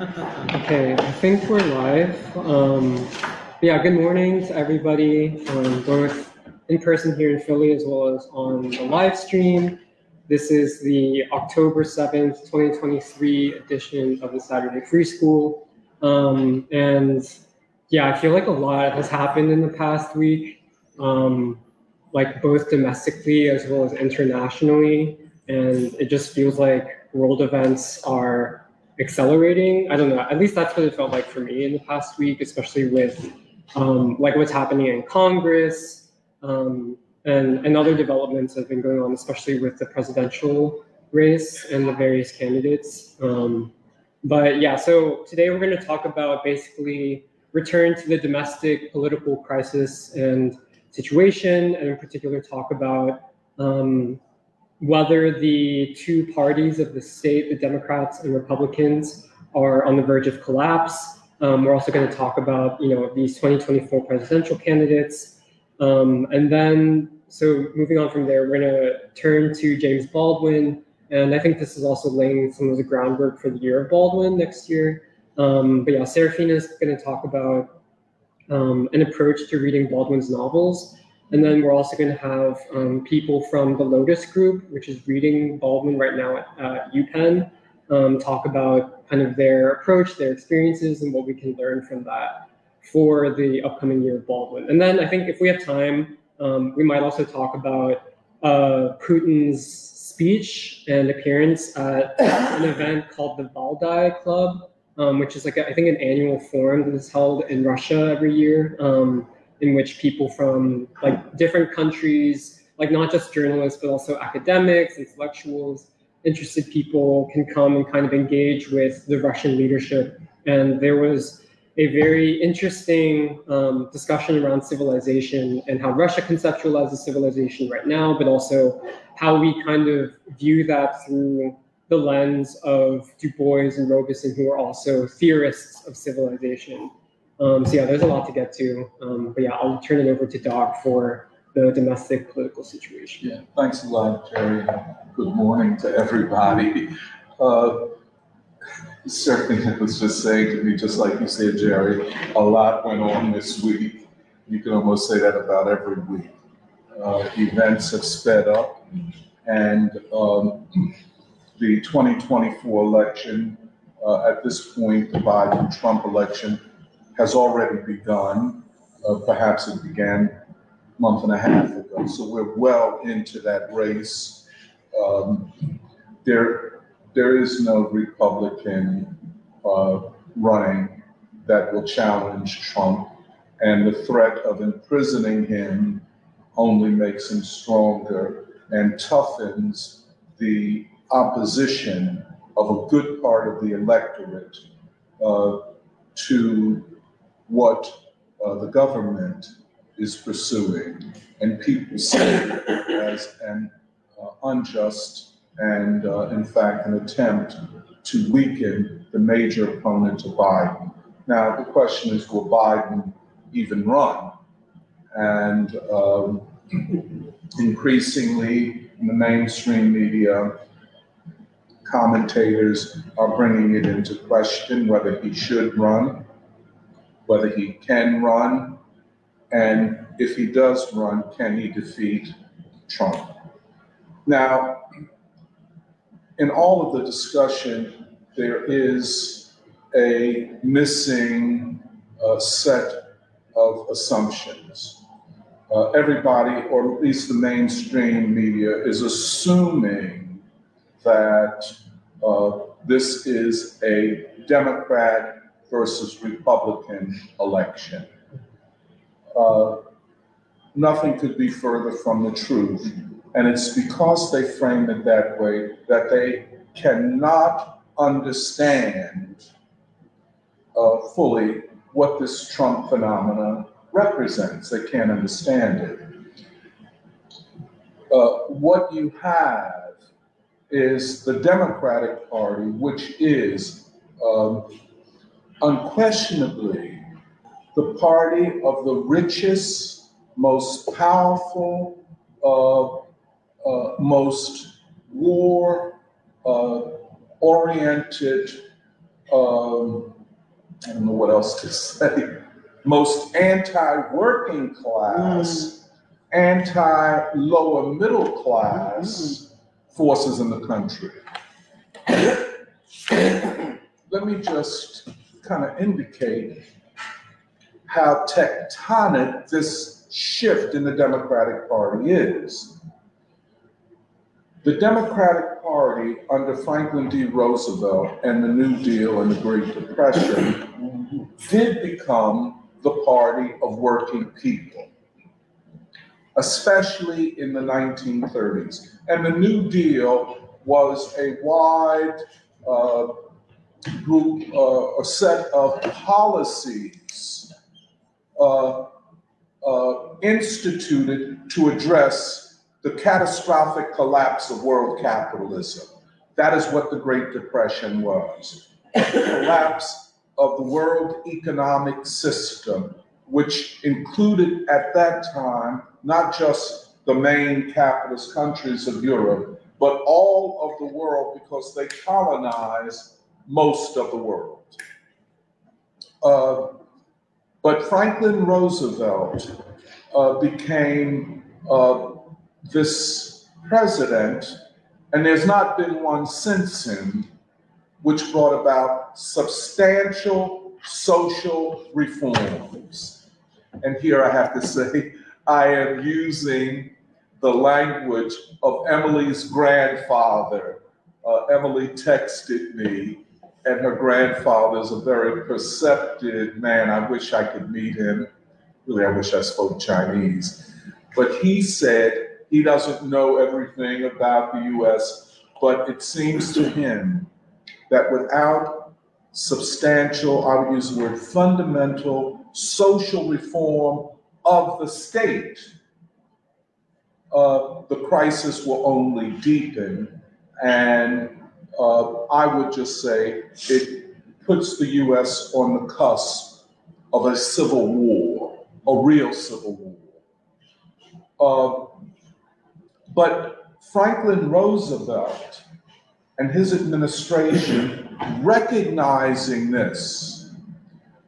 Okay, I think we're live. Um, yeah, good morning to everybody, um, both in person here in Philly as well as on the live stream. This is the October 7th, 2023 edition of the Saturday Free School. Um, and yeah, I feel like a lot has happened in the past week, um, like both domestically as well as internationally. And it just feels like world events are accelerating. I don't know. At least that's what it felt like for me in the past week, especially with um, like what's happening in Congress um, and and other developments that have been going on, especially with the presidential race and the various candidates. Um, but yeah, so today we're going to talk about basically return to the domestic political crisis and situation, and in particular talk about um, whether the two parties of the state, the Democrats and Republicans, are on the verge of collapse. Um, we're also going to talk about, you know, these 2024 presidential candidates. Um, and then, so moving on from there, we're going to turn to James Baldwin. And I think this is also laying some of the groundwork for the year of Baldwin next year. Um, but yeah, Serafina is going to talk about um, an approach to reading Baldwin's novels and then we're also going to have um, people from the Lotus Group, which is reading Baldwin right now at uh, UPenn, um, talk about kind of their approach, their experiences, and what we can learn from that for the upcoming year of Baldwin. And then I think if we have time, um, we might also talk about uh, Putin's speech and appearance at an event called the Valdai Club, um, which is like a, I think an annual forum that is held in Russia every year. In which people from like different countries, like not just journalists, but also academics, intellectuals, interested people can come and kind of engage with the Russian leadership. And there was a very interesting um, discussion around civilization and how Russia conceptualizes civilization right now, but also how we kind of view that through the lens of Du Bois and Robeson, who are also theorists of civilization. Um, so yeah, there's a lot to get to. Um, but yeah, I'll turn it over to Doc for the domestic political situation. Yeah, thanks a lot, Jerry. Good morning to everybody. Uh, certainly, was just saying to me, just like you said, Jerry, a lot went on this week. You can almost say that about every week. Uh, events have sped up, and um, the 2024 election, uh, at this point, the Biden Trump election, has already begun. Uh, perhaps it began a month and a half ago. So we're well into that race. Um, there, there is no Republican uh, running that will challenge Trump, and the threat of imprisoning him only makes him stronger and toughens the opposition of a good part of the electorate uh, to what uh, the government is pursuing, and people see it as an uh, unjust and, uh, in fact, an attempt to weaken the major opponent of Biden. Now, the question is, will Biden even run? And um, increasingly, in the mainstream media, commentators are bringing it into question whether he should run whether he can run, and if he does run, can he defeat Trump? Now, in all of the discussion, there is a missing uh, set of assumptions. Uh, everybody, or at least the mainstream media, is assuming that uh, this is a Democrat versus Republican election. Uh, nothing could be further from the truth. And it's because they frame it that way that they cannot understand uh, fully what this Trump phenomena represents. They can't understand it. Uh, what you have is the Democratic Party, which is um, unquestionably the party of the richest, most powerful, uh, uh, most war uh, oriented um, I don't know what else to say, most anti-working class, anti-lower middle class forces in the country. Let me just kind of indicate how tectonic this shift in the Democratic Party is. The Democratic Party under Franklin D. Roosevelt and the New Deal and the Great Depression did become the party of working people, especially in the 1930s. And the New Deal was a wide uh, group, uh, a set of policies uh, uh instituted to address the catastrophic collapse of world capitalism. That is what the Great Depression was. The collapse of the world economic system, which included at that time not just the main capitalist countries of Europe, but all of the world because they colonized most of the world. Uh, but Franklin Roosevelt uh, became uh, this president, and there's not been one since him, which brought about substantial social reforms. And here I have to say, I am using the language of Emily's grandfather. Uh, Emily texted me, and her grandfather is a very perceptive man. I wish I could meet him. Really, I wish I spoke Chinese. But he said, he doesn't know everything about the US, but it seems to him that without substantial, I would use the word fundamental social reform of the state, uh, the crisis will only deepen. And uh, I would just say it puts the US on the cusp of a civil war, a real civil war. Uh, but Franklin Roosevelt and his administration, recognizing this,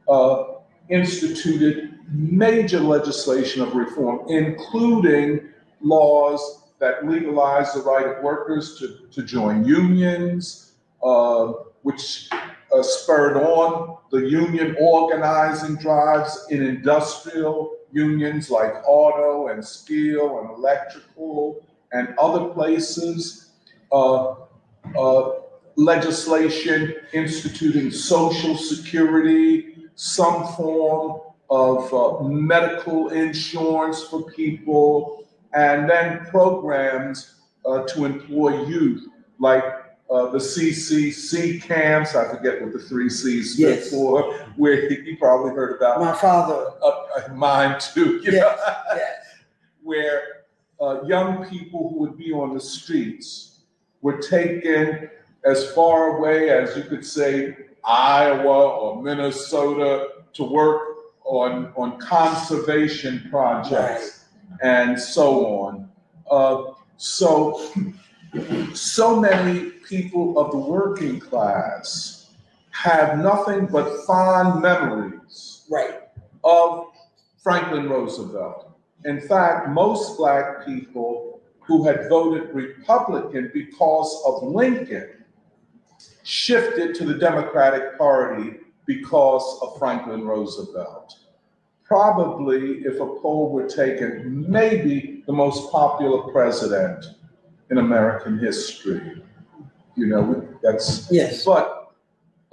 uh, instituted major legislation of reform, including laws that legalized the right of workers to, to join unions, uh, which uh, spurred on the union organizing drives in industrial unions like auto and steel and electrical and other places, uh, uh, legislation instituting social security, some form of uh, medical insurance for people, and then programs uh, to employ youth like uh, the CCC camps. I forget what the three C's stood Yes. for, where you probably heard about My father, uh, uh, mine too. You know? yes, yes, where uh, young people who would be on the streets were taken as far away as you could say Iowa or Minnesota to work on, on conservation projects and so on. Uh, so, so many people of the working class have nothing but fond memories right, of Franklin Roosevelt. In fact, most black people who had voted Republican because of Lincoln shifted to the Democratic Party because of Franklin Roosevelt. Probably, if a poll were taken, maybe the most popular president in American history. You know, that's, yes, but,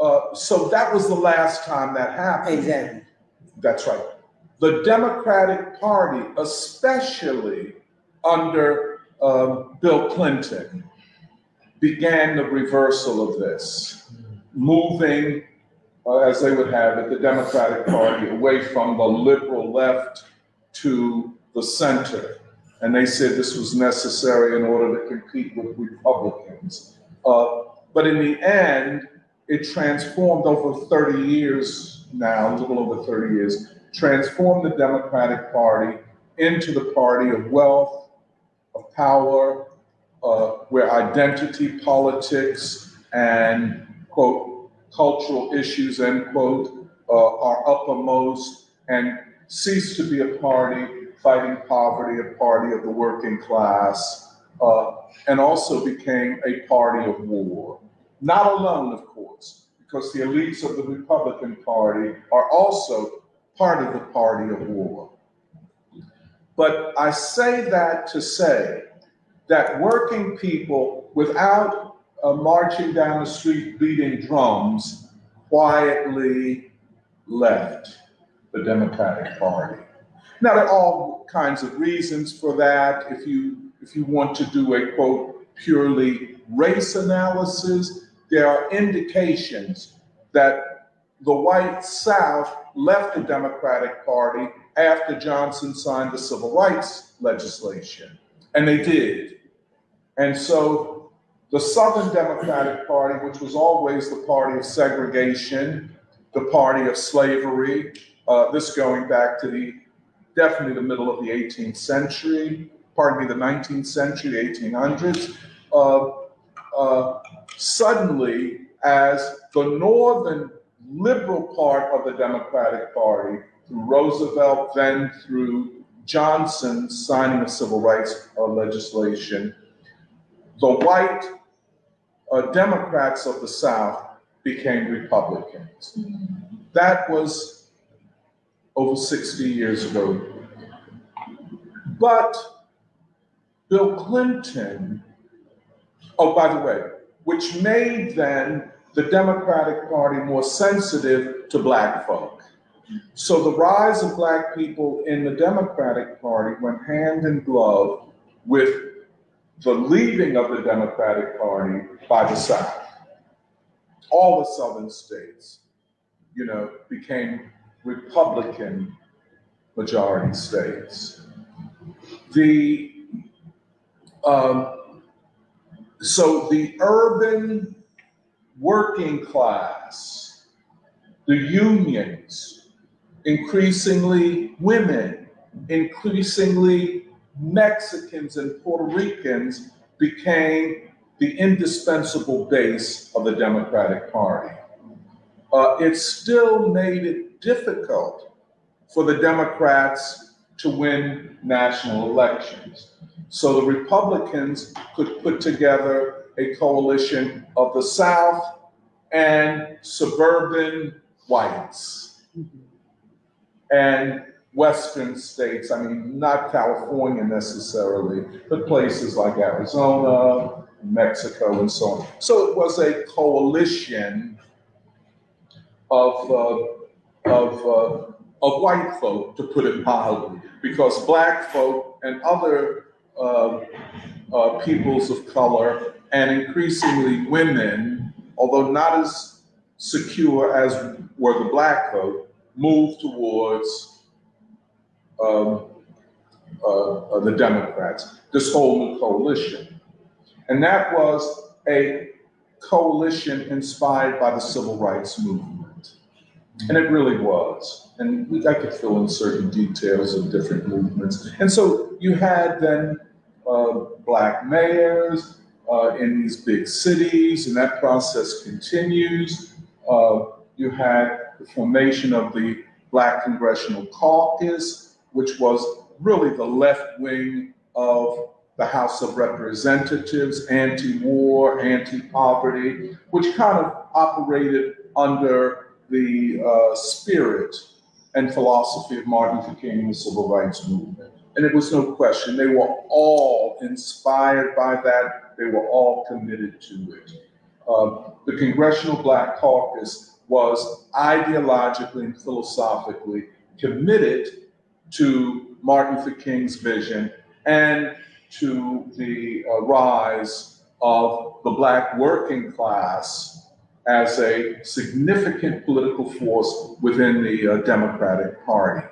uh, so that was the last time that happened. exactly, That's right. The Democratic Party, especially under um, Bill Clinton, began the reversal of this, moving, uh, as they would have it, the Democratic Party away from the liberal left to the center. And they said this was necessary in order to compete with Republicans. Uh, but in the end, it transformed over 30 years now, a little over 30 years, transformed the Democratic Party into the party of wealth, of power, uh, where identity politics and, quote, cultural issues, end quote, uh, are uppermost and ceased to be a party fighting poverty, a party of the working class, uh, and also became a party of war. Not alone, of course, because the elites of the Republican Party are also part of the party of war. But I say that to say that working people, without uh, marching down the street beating drums, quietly left the Democratic Party. Now, there are all kinds of reasons for that. If you if you want to do a quote purely race analysis, there are indications that the white South left the Democratic Party after Johnson signed the civil rights legislation. And they did. And so the Southern Democratic Party, which was always the party of segregation, the party of slavery, uh, this going back to the definitely the middle of the 18th century, pardon me, the 19th century, 1800s. Uh, uh, suddenly, as the northern liberal part of the Democratic Party, through Roosevelt, then through Johnson signing the civil rights uh, legislation, the white uh, Democrats of the South became Republicans. That was over 60 years ago. But Bill Clinton, oh, by the way, which made then the Democratic Party more sensitive to black folk. So the rise of black people in the Democratic Party went hand in glove with the leaving of the Democratic Party by the South. All the southern states, you know, became Republican majority states. The um, so the urban working class, the unions, increasingly women, increasingly Mexicans and Puerto Ricans became the indispensable base of the Democratic Party. Uh, it still made it difficult for the Democrats to win national elections. So the Republicans could put together a coalition of the South and suburban whites and Western states. I mean, not California necessarily, but places like Arizona, Mexico, and so on. So it was a coalition of, uh, of, uh, of white folk, to put it mildly, because black folk and other uh, uh, peoples of color and increasingly women, although not as secure as were the black folk, moved towards uh, uh, the Democrats, this whole new coalition. And that was a coalition inspired by the civil rights movement. And it really was. And we, I could fill in certain details of different movements. And so you had then uh, black mayors, uh, in these big cities, and that process continues. Uh, you had the formation of the Black Congressional Caucus, which was really the left wing of the House of Representatives, anti war, anti poverty, which kind of operated under the uh, spirit and philosophy of Martin Luther King and the Civil Rights Movement. And it was no question, they were all inspired by that they were all committed to it. Um, the Congressional Black Caucus was ideologically and philosophically committed to Martin Luther King's vision and to the uh, rise of the black working class as a significant political force within the uh, Democratic Party.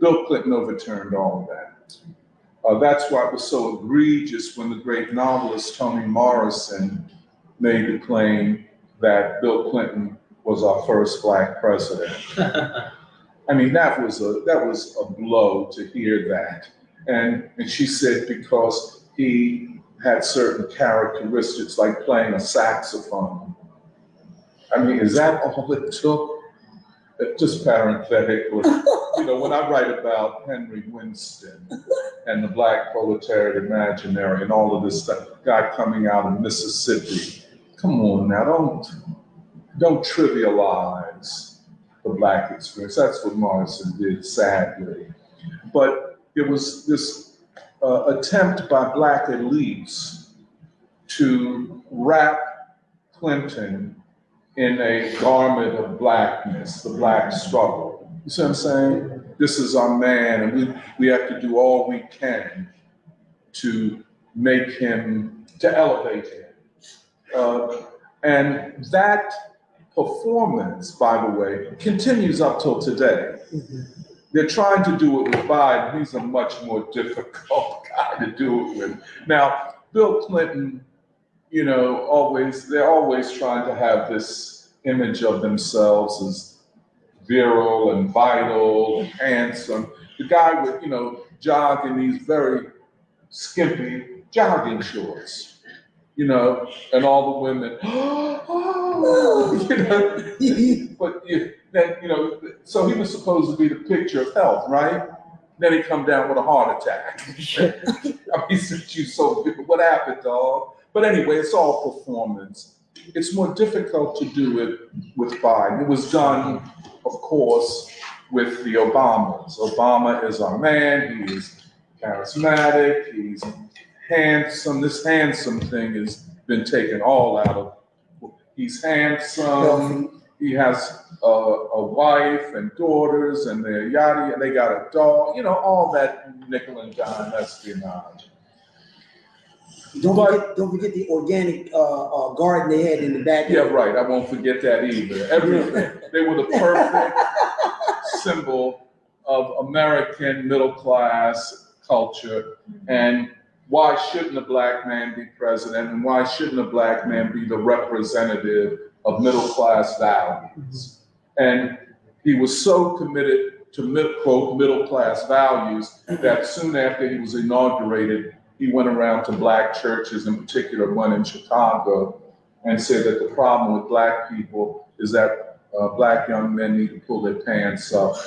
Bill Clinton overturned all of that. Uh, that's why it was so egregious when the great novelist Toni Morrison made the claim that Bill Clinton was our first black president. I mean, that was a that was a blow to hear that. And and she said because he had certain characteristics like playing a saxophone. I mean, is that all it took? Uh, Just parenthetically, you know, when I write about Henry Winston and the Black Proletariat Imaginary and all of this stuff, guy coming out of Mississippi, come on now, don't don't trivialize the Black experience. That's what Morrison did, sadly. But it was this uh, attempt by Black elites to wrap Clinton in a garment of blackness, the black struggle. You see what I'm saying? This is our man, and we, we have to do all we can to make him, to elevate him. Uh, and that performance, by the way, continues up till today. They're trying to do it with Biden. He's a much more difficult guy to do it with. Now, Bill Clinton you know, always, they're always trying to have this image of themselves as virile and vital and handsome. The guy would, you know, jog in these very skimpy jogging shorts, you know, and all the women, oh, oh, you know, but you, then, you know, so he was supposed to be the picture of health, right? Then he come down with a heart attack. I mean, since you so, what happened, dog? But anyway, it's all performance. It's more difficult to do it with Biden. It was done, of course, with the Obamas. Obama is our man. He's charismatic. He's handsome. This handsome thing has been taken all out of. He's handsome. He has a, a wife and daughters, and they're yada. They got a dog. You know all that nickel and dime espionage. Don't But- forget, don't forget the organic, uh, uh, garden they had in the back. Yeah, right. I won't forget that either. Everything. They were the perfect symbol of American middle class culture. And why shouldn't a black man be president? And why shouldn't a black man be the representative of middle class values? And he was so committed to mid, quote middle class values that soon after he was inaugurated, he went around to black churches, in particular one in Chicago, and said that the problem with black people is that uh, black young men need to pull their pants up.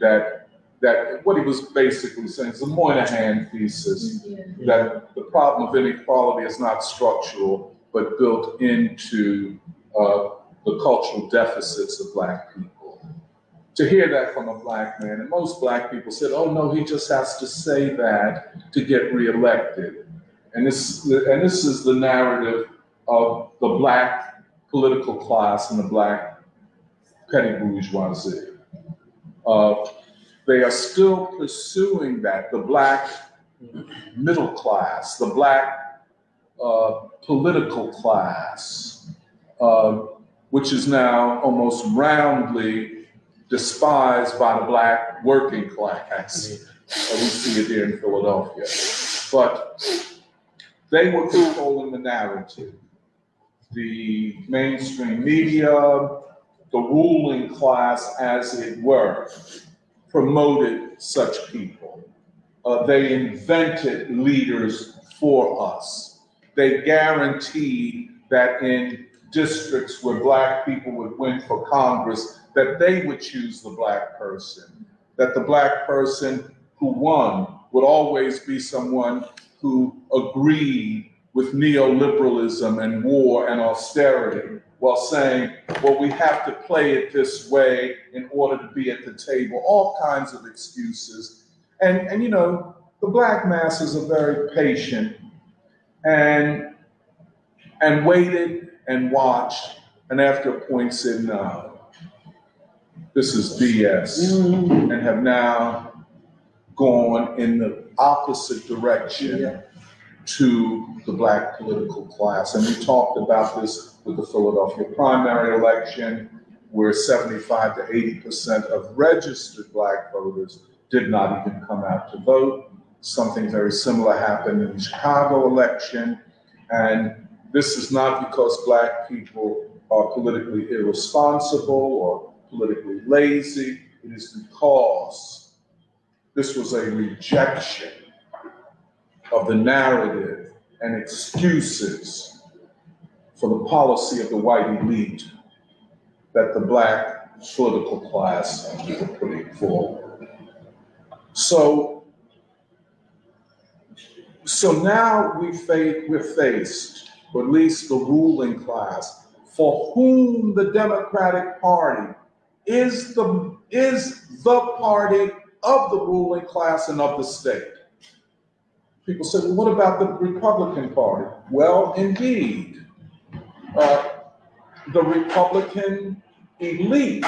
that that what he was basically saying is the Moynihan thesis that the problem of inequality is not structural but built into uh, the cultural deficits of black people. To hear that from a black man, and most black people said, "Oh no, he just has to say that to get reelected," and this and this is the narrative of the black political class and the black petty bourgeoisie. Uh, they are still pursuing that, the black middle class, the black uh, political class, uh, which is now almost roundly despised by the black working class. Uh, we see it here in Philadelphia. But they were controlling the narrative. The mainstream media, the ruling class, as it were, promoted such people. Uh, they invented leaders for us. They guaranteed that in districts where black people would win for Congress, that they would choose the black person, that the black person who won would always be someone who agreed with neoliberalism and war and austerity while saying, well, we have to play it this way in order to be at the table, all kinds of excuses. And, and you know, the black masses are very patient and, and waited and watched, and after a point said, no, this is BS, Mhm. and have now gone in the opposite direction Yeah. to the black political class. And we talked about this with the Philadelphia primary election, where 75 to 80% of registered black voters did not even come out to vote. Something very similar happened in the Chicago election. And this is not because black people are politically irresponsible or politically lazy. It is because this was a rejection of the narrative and excuses for the policy of the white elite that the black political class is putting forward. So, so now we face, we're faced, or at least the ruling class, for whom the Democratic Party is the, is the party of the ruling class and of the state. People say, well, what about the Republican Party? Well, indeed, uh, the Republican elite,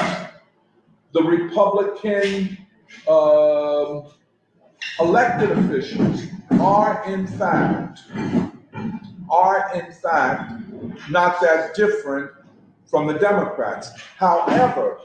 the Republican uh, elected officials are in fact, are in fact not that different from the Democrats. However,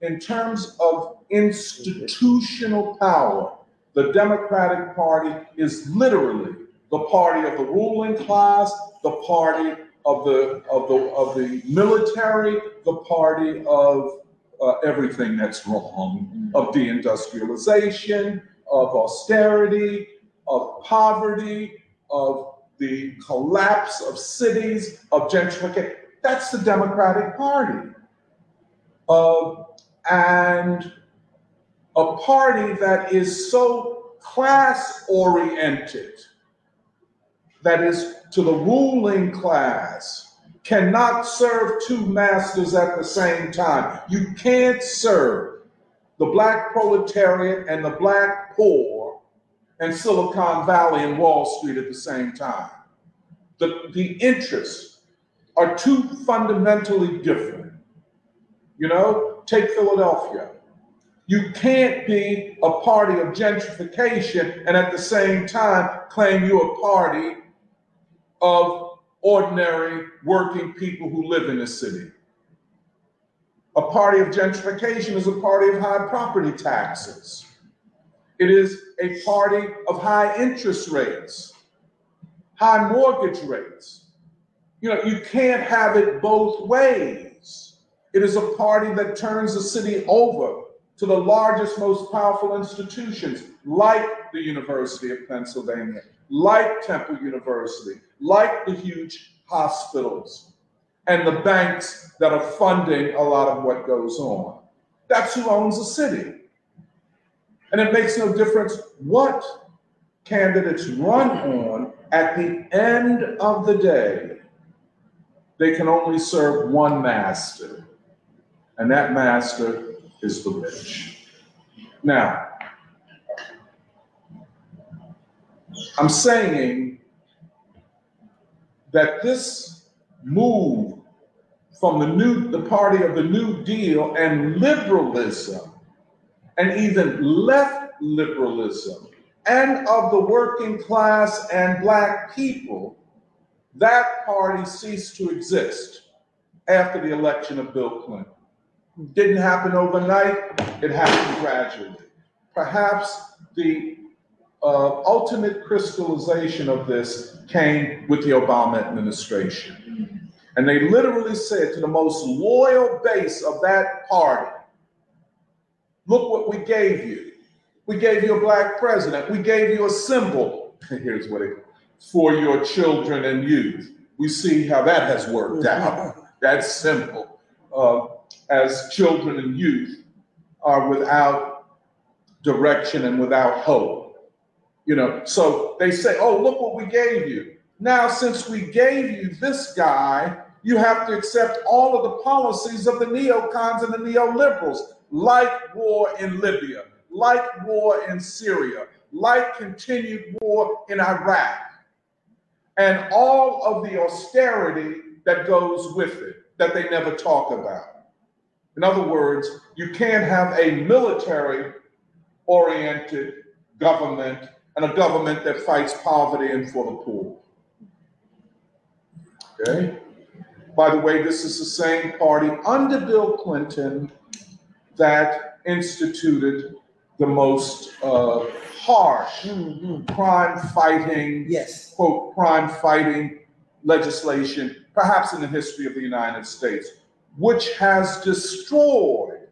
in terms of institutional power, the Democratic Party is literally the party of the ruling class, the party of the of the of the military, the party of uh, everything that's wrong, of deindustrialization, of austerity, of poverty, of the collapse of cities, of gentrification. That's the Democratic Party. Uh, and a party that is so class oriented, that is to the ruling class, cannot serve two masters at the same time. You can't serve the black proletariat and the black poor and Silicon Valley and Wall Street at the same time. The, the interests are too fundamentally different. You know, take Philadelphia. You can't be a party of gentrification and at the same time claim you're a party of ordinary working people who live in the city. A party of gentrification is a party of high property taxes. It is a party of high interest rates, high mortgage rates. You know, you can't have it both ways. It is a party that turns the city over to the largest, most powerful institutions like the University of Pennsylvania, like Temple University, like the huge hospitals, and the banks that are funding a lot of what goes on. That's who owns the city. And it makes no difference what candidates run on, at the end of the day, they can only serve one master, and that master is the rich. Now, I'm saying that this move from the new the party of the New Deal and liberalism and even left liberalism and of the working class and black people, that party ceased to exist after the election of Bill Clinton. It Didn't happen overnight, it happened gradually. Perhaps the uh, ultimate crystallization of this came with the Obama administration. And they literally said to the most loyal base of that party, look what we gave you. We gave you a black president. We gave you a symbol. Here's what it for your children and youth. We see how that has worked out. That's simple. Uh, as children and youth are without direction and without hope. You know, so they say, oh, look what we gave you. Now, since we gave you this guy, you have to accept all of the policies of the neocons and the neoliberals, like war in Libya, like war in Syria, like continued war in Iraq, and all of the austerity that goes with it that they never talk about. In other words, you can't have a military oriented government and a government that fights poverty and for the poor. Okay? By the way, this is the same party under Bill Clinton that instituted the most uh, harsh Mhm. crime fighting, Yes. quote, crime fighting legislation, perhaps in the history of the United States, which has destroyed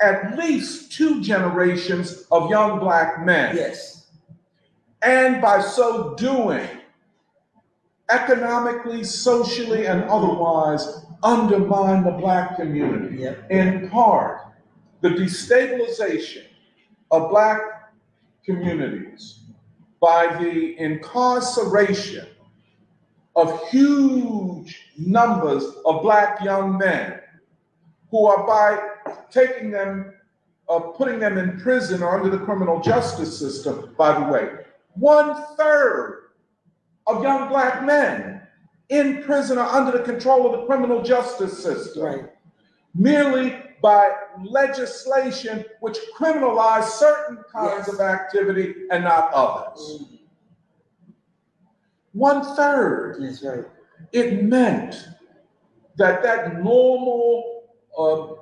at least two generations of young black men. Yes. And by so doing, economically, socially, and otherwise, undermine the black community. Yep. In part, the destabilization of black communities by the incarceration of huge numbers of black young men who are by taking them, uh, putting them in prison or under the criminal justice system, by the way. One third of young black men in prison or under the control of the criminal justice system. Right. Merely by legislation which criminalize certain kinds Yes. of activity and not others. One third That's right. it meant that that normal uh,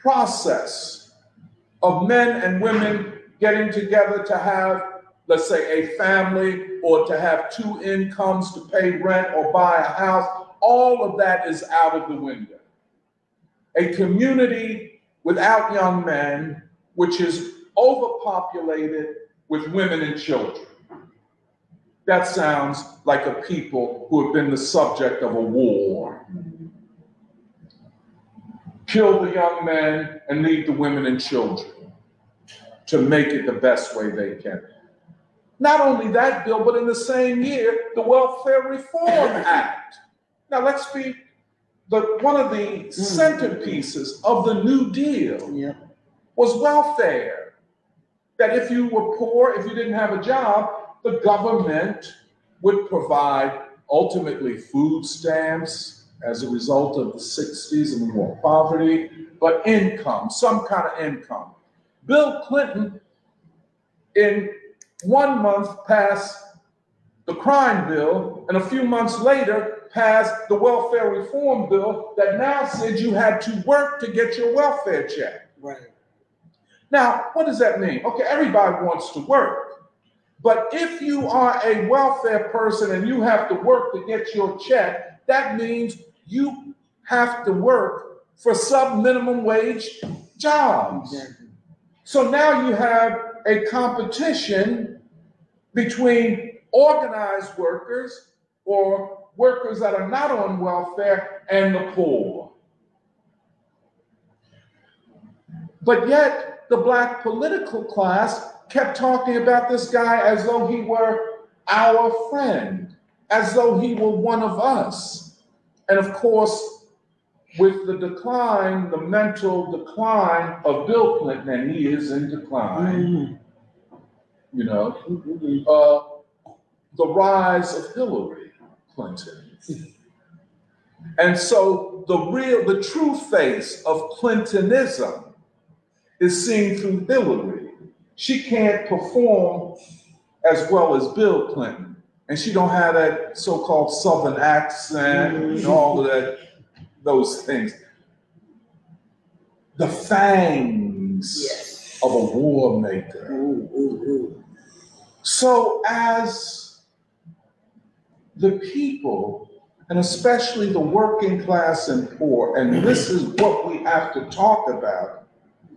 process of men and women getting together to have, let's say, a family or to have two incomes to pay rent or buy a house, all of that is out of the window. A community without young men, which is overpopulated with women and children. That sounds like a people who have been the subject of a war. Kill the young men and leave the women and children to make it the best way they can. Not only that bill, but in the same year, the Welfare Reform Act. Now let's be the one of the hmm. centerpieces of the New Deal Yep. was welfare. That if you were poor, if you didn't have a job, the government would provide ultimately food stamps as a result of the 60s and more poverty, but income, some kind of income. Bill Clinton, in one month, passed the crime bill, and a few months later, passed the welfare reform bill that now said you had to work to get your welfare check. Right. Now, what does that mean? Okay, everybody wants to work. But if you are a welfare person and you have to work to get your check, that means you have to work for sub minimum wage jobs. Exactly. So now you have a competition between organized workers or workers that are not on welfare and the poor. But yet, the black political class kept talking about this guy as though he were our friend, as though he were one of us. And of course, with the decline, the mental decline of Bill Clinton, and he is in decline, Mhm. you know, Mhm. uh, the rise of Hillary Clinton. And so the real, the true face of Clintonism is seen through Hillary. She can't perform as well as Bill Clinton, and she don't have that so-called Southern accent and all of that, those things. The fangs Yes. of a war maker. Ooh, ooh, ooh. So, as the people, and especially the working class and poor, and this is what we have to talk about,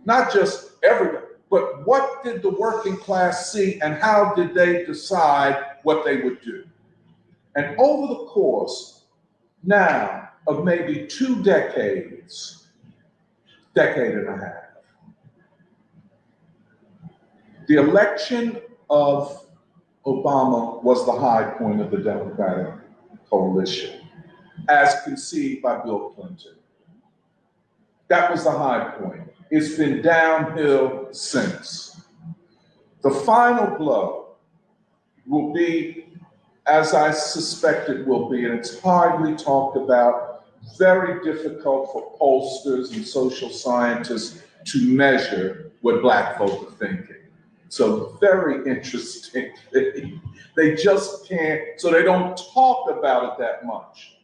not just everyone, but what did the working class see and how did they decide what they would do? And over the course now of maybe two decades, decade and a half, the election of Obama was the high point of the Democratic coalition, as conceived by Bill Clinton. That was the high point. It's been downhill since. The final blow will be, as I suspect it will be, and it's hardly talked about, very difficult for pollsters and social scientists to measure what black folk are thinking. So very interesting. they just can't, so they don't talk about it that much.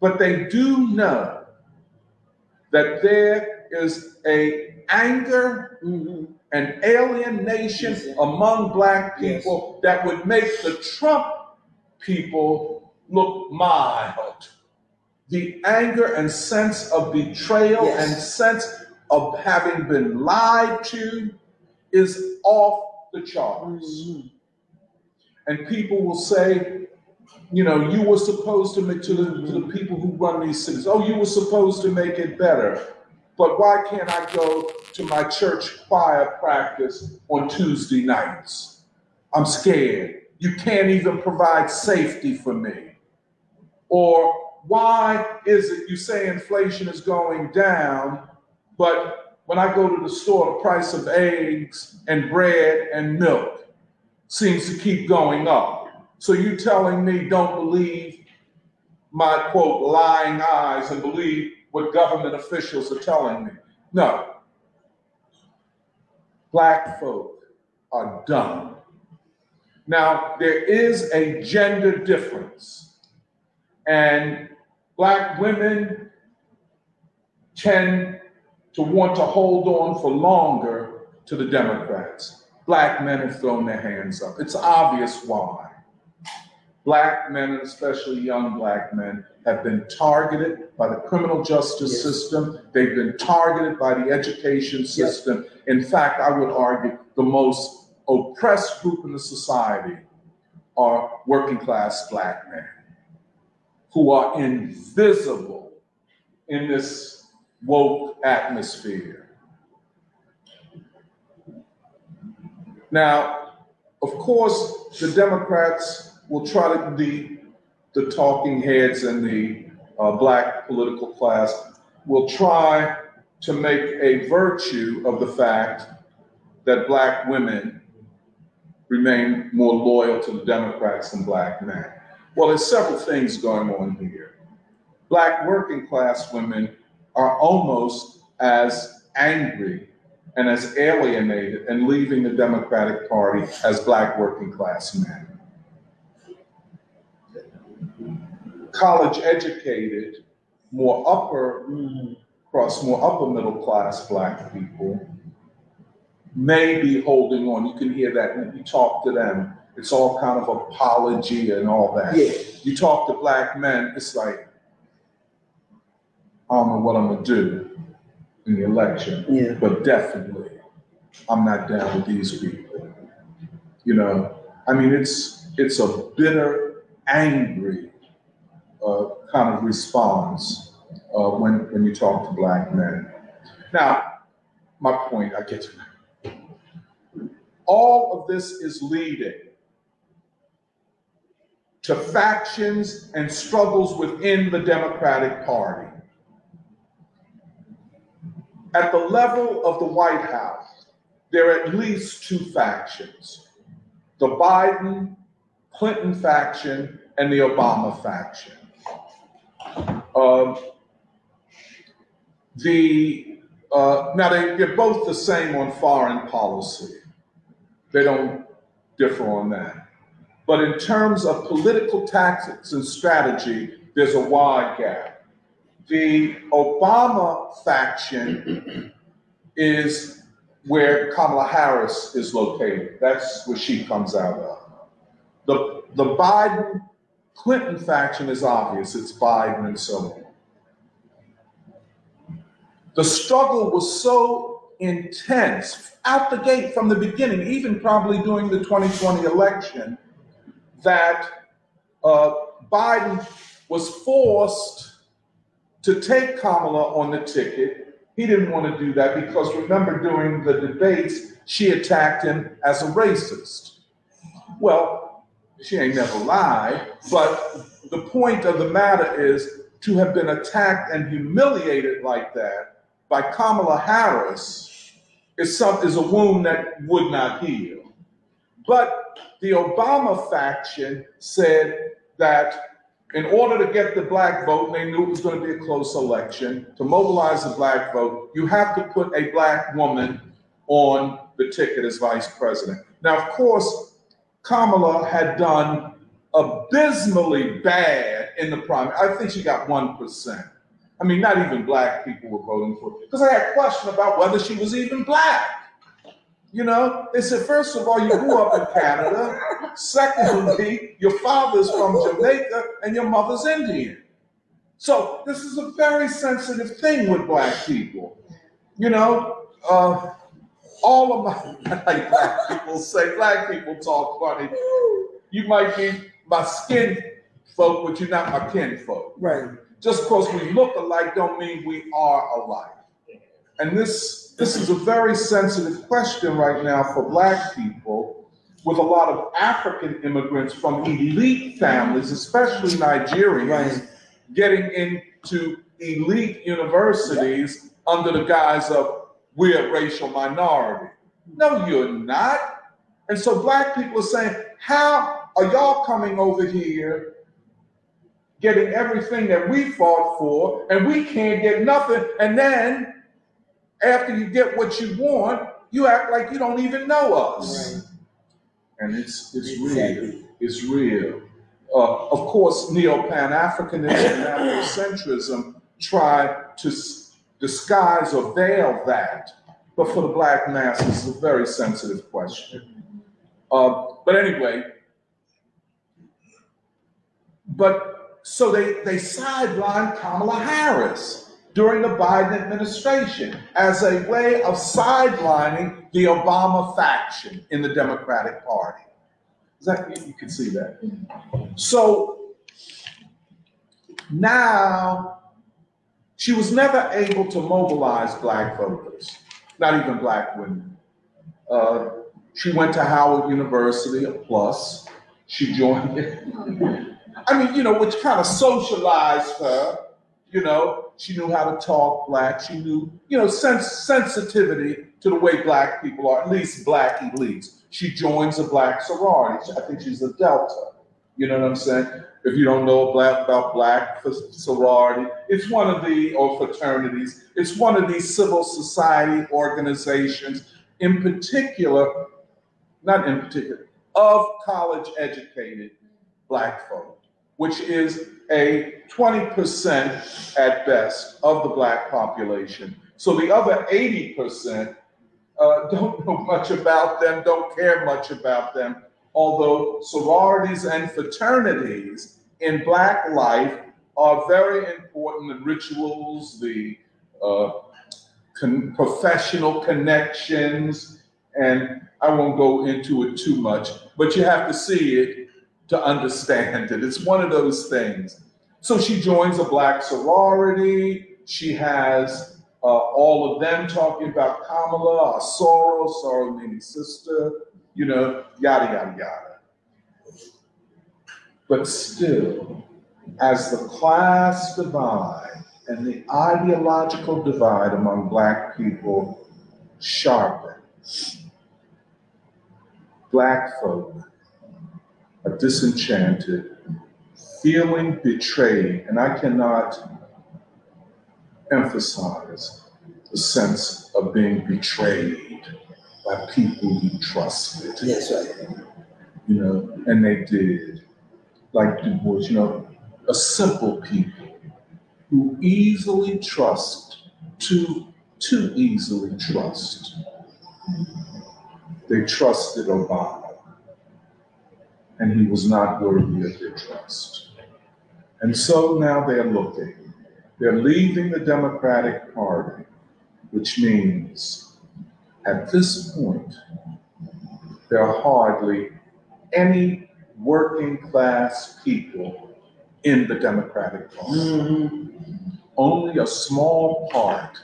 But they do know that there is a anger Mhm. and alienation Yes, among black Yes. people that would make the Trump people look mild. The anger and sense of betrayal Yes. and sense of having been lied to is off the charts. Mhm. And people will say, you know, you were supposed to make to the, to the people who run these cities, oh, you were supposed to make it better. But why can't I go to my church choir practice on Tuesday nights? I'm scared. You can't even provide safety for me. Or why is it you say inflation is going down, but when I go to the store, the price of eggs and bread and milk seems to keep going up? So you telling me don't believe my quote lying eyes and believe what government officials are telling me? No. Black folk are dumb. Now, there is a gender difference, and black women tend to want to hold on for longer to the Democrats. Black men have thrown their hands up. It's obvious why black men, especially young black men, have been targeted by the criminal justice yes. system. They've been targeted by the education system. Yes. In fact, I would argue the most oppressed group in the society are working class black men who are invisible in this woke atmosphere. Now, of course, the Democrats will try to be the talking heads and the uh, black political class will try to make a virtue of the fact that black women remain more loyal to the Democrats than black men. Well, there's several things going on here. Black working class women are almost as angry and as alienated and leaving the Democratic Party as black working class men. college educated, more upper cross, more upper middle class black people may be holding on. You can hear that when you talk to them. It's all kind of apology and all that. Yeah. You talk to black men, it's like, I don't know what I'm gonna do in the election. Yeah. But definitely, I'm not down with these people. You know, I mean, it's it's a bitter, angry uh, kind of response uh, when, when you talk to black men. Now, my point, I get to all of this is leading to factions and struggles within the Democratic Party. At the level of the White House, there are at least two factions the Biden Clinton faction and the Obama faction. Um, the uh, now they, they're both the same on foreign policy. They don't differ on that. But in terms of political tactics and strategy, there's a wide gap. The Obama faction is where Kamala Harris is located. That's where she comes out of. The, the Biden Clinton faction is obvious, it's Biden and so on. The struggle was so intense out the gate from the beginning, even probably during the 2020 election, that uh, Biden was forced to take Kamala on the ticket. He didn't want to do that because remember, during the debates, she attacked him as a racist. Well, she ain't never lied. But the point of the matter is to have been attacked and humiliated like that by Kamala Harris is, some, is a wound that would not heal. But the Obama faction said that in order to get the black vote, and they knew it was going to be a close election, to mobilize the black vote, you have to put a black woman on the ticket as vice president. Now, of course, Kamala had done abysmally bad in the primary. I think she got 1%. I mean, not even black people were voting for her. Because I had a question about whether she was even black. You know, they said, first of all, you grew up in Canada. Secondly, your father's from Jamaica and your mother's Indian. So this is a very sensitive thing with black people. You know, uh, all of my, like black people say, black people talk funny. You might be, my skin folk, but you're not my kin folk. Right. Just because we look alike don't mean we are alike. And this this is a very sensitive question right now for black people with a lot of African immigrants from elite families, especially Nigerians, getting into elite universities under the guise of we're a racial minority. No, you're not. And so black people are saying, how are y'all coming over here getting everything that we fought for and we can't get nothing? And then after you get what you want, you act like you don't even know us. Right. And it's it's real. It's real. Uh, of course, neo-Pan-Africanism and Afrocentrism try to disguise or veil that, but for the black masses, it's a very sensitive question. Uh, but anyway, but so they they sidelined Kamala Harris during the Biden administration as a way of sidelining the Obama faction in the Democratic Party. Is that you, can see that? So now she was never able to mobilize black voters, not even black women. Uh, she went to Howard University, a plus. She joined it. I mean, you know, which kind of socialized her. You know, she knew how to talk black. She knew, you know, sense sensitivity to the way black people are, at least black elites. She joins a black sorority. I think she's a Delta. You know what I'm saying? If you don't know black about black sorority, it's one of the or fraternities. It's one of these civil society organizations, in particular, not in particular, of college educated black folk which is a 20% at best of the black population. So the other 80% uh, don't know much about them, don't care much about them, although sororities and fraternities in black life are very important. The rituals, the uh, con- professional connections, and I won't go into it too much, but you have to see it to understand it. It's one of those things. So she joins a black sorority. She has uh, all of them talking about Kamala, or Sorors, Soror meaning sister, you know, yada, yada, yada. But still, as the class divide and the ideological divide among black people sharpens, black folk are disenchanted, feeling betrayed, and I cannot emphasize the sense of being betrayed by people you trusted. Yes, right. You know, and they did. Like Du Bois, you know, a simple people who easily trust, too, too easily trust. They trusted Obama and he was not worthy of their trust. And so now they're looking. They're leaving the Democratic Party, which means at this point, there are hardly any working class people in the Democratic Party. Mhm. Only a small part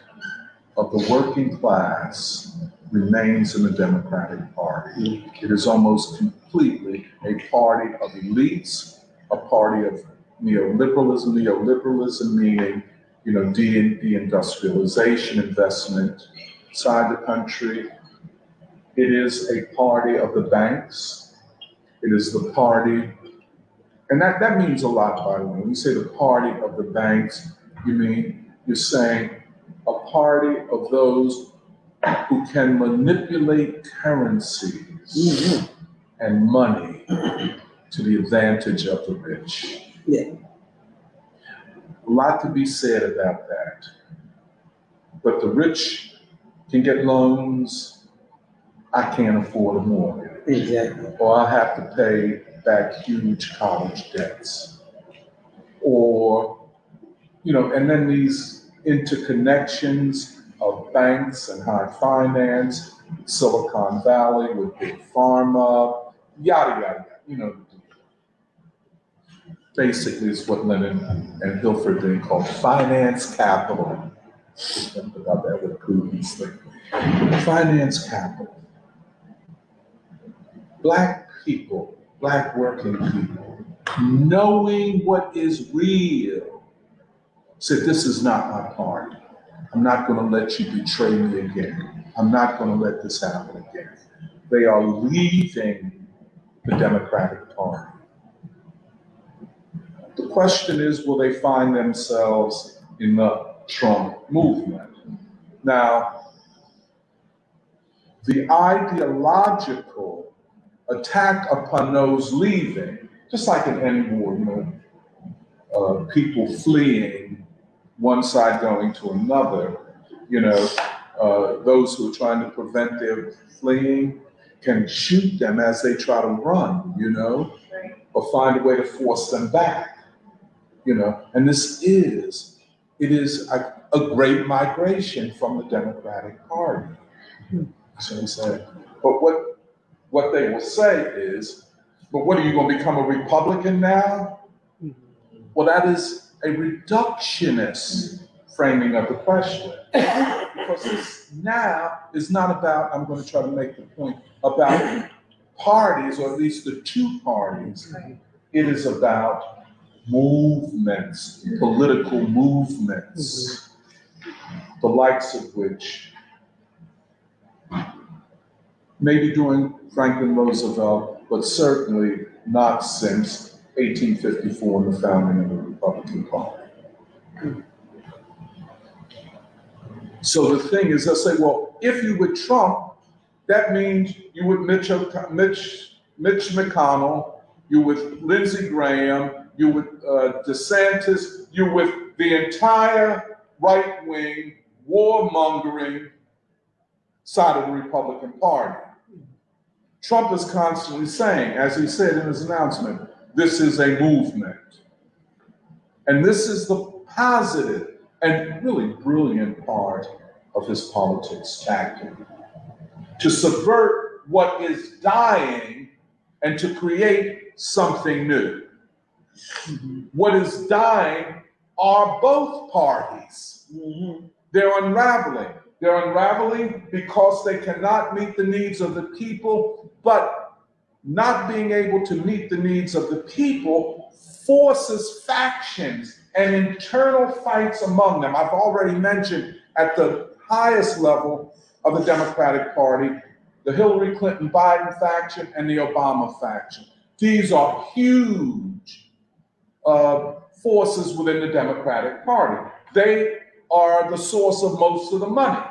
of the working class remains in the Democratic Party. It is almost completely a party of elites, a party of neoliberalism, neoliberalism meaning, you know, de- deindustrialization, investment inside the country. It is a party of the banks. It is the party, and that, that means a lot, by the way. When you say the party of the banks, you mean, you're saying a party of those who can manipulate currencies Mhm. and money to the advantage of the rich. Yeah. A lot to be said about that. But the rich can get loans. I can't afford a mortgage, Exactly. or I have to pay back huge college debts. Or, you know, and then these interconnections of banks and high finance, Silicon Valley with big pharma, yada, yada, yada, you know. basically is what Lenin and Hilferding called finance capital. About that with Putin's thing. Finance capital. Black people, black working people, knowing what is real, said, This is not my party. I'm not going to let you betray me again. I'm not going to let this happen again. They are leaving the Democratic Party. The question is will they find themselves in the Trump movement? Now, the ideological attack upon those leaving, just like in any war, you know, uh, people fleeing, one side going to another, you know, uh, those who are trying to prevent their fleeing can shoot them as they try to run, you know, or find a way to force them back, you know. And this is, it is a, a great migration from the Democratic Party. So he said, but what what they will say is, but what are you going to become a Republican now? Well, that is a reductionist framing of the question. Because this now is not about, I'm going to try to make the point, about parties, or at least the two parties. It is about movements, political movements, the likes of which maybe during Franklin Roosevelt, but certainly not since 1854 and the founding of the Republican Party. So the thing is, they'll say, well, if you would Trump, that means you would Mitch, Mitch, Mitch McConnell, you with Lindsey Graham, you with uh, DeSantis, you with the entire right wing warmongering side of the Republican Party. Trump is constantly saying, as he said in his announcement, this is a movement. And this is the positive and really brilliant part of his politics tactic to subvert what is dying and to create something new. What is dying are both parties. They're unraveling. They're unraveling because they cannot meet the needs of the people, but not being able to meet the needs of the people forces factions and internal fights among them. I've already mentioned at the highest level of the Democratic Party, the Hillary Clinton Biden faction and the Obama faction. These are huge uh, forces within the Democratic Party. They are the source of most of the money.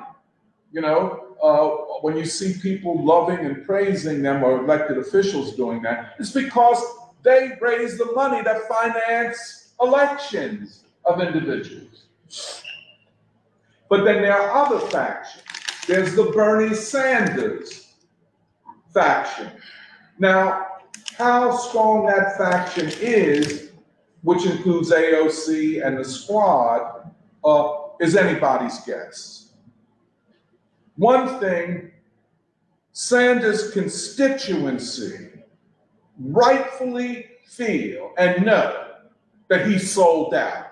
You know, uh, when you see people loving and praising them or elected officials doing that, it's because they raise the money that finance elections of individuals. But then there are other factions. There's the Bernie Sanders faction. Now, how strong that faction is, which includes AOC and the squad, uh, is anybody's guess. One thing, Sanders' constituency rightfully feel and know that he sold out.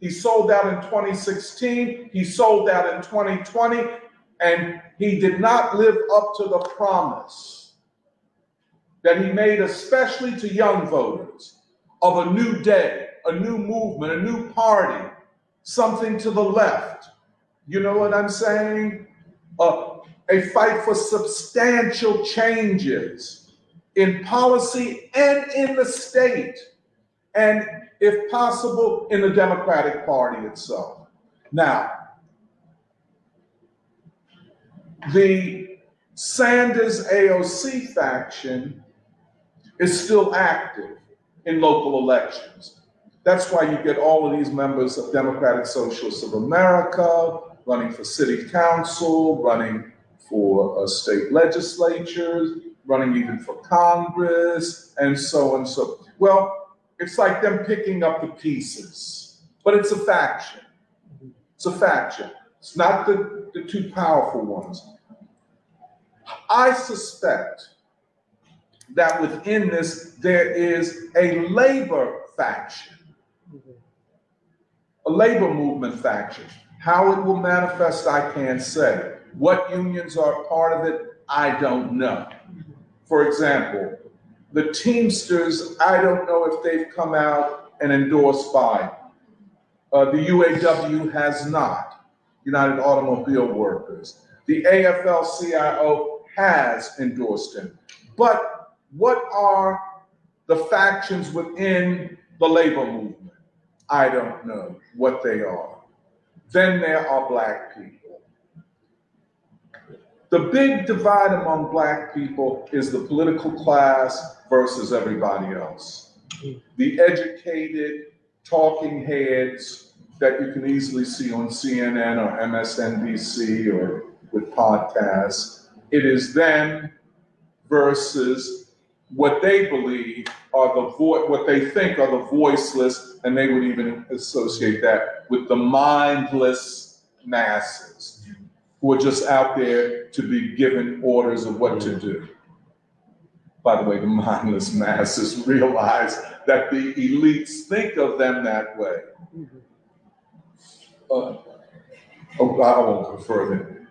He sold out in 2016, he sold out in 2020, and he did not live up to the promise that he made, especially to young voters, of a new day, a new movement, a new party, something to the left. You know what I'm saying? A fight for substantial changes in policy and in the state. And if possible, in the Democratic Party itself. Now, the Sanders AOC faction is still active in local elections. That's why you get all of these members of Democratic Socialists of America running for city council, running for uh, state legislatures, running even for Congress, and so on and so. Well, it's like them picking up the pieces, but it's a faction. It's a faction. It's not the, the two powerful ones. I suspect that within this, there is a labor faction, a labor movement faction. How it will manifest, I can't say. What unions are part of it, I don't know. For example, the Teamsters, I don't know if they've come out and endorsed Biden. Uh, the UAW has not, United Automobile Workers. The AFL-CIO has endorsed him. But what are the factions within the labor movement? I don't know what they are. Then there are black people. The big divide among black people is the political class versus everybody else. The educated talking heads that you can easily see on CNN or MSNBC or with podcasts. It is them versus what they believe are the vo- what they think are the voiceless, and they would even associate that with the mindless masses who are just out there to be given orders of what to do. By the way, the mindless masses realize that the elites think of them that way. Uh, oh, I won't go further.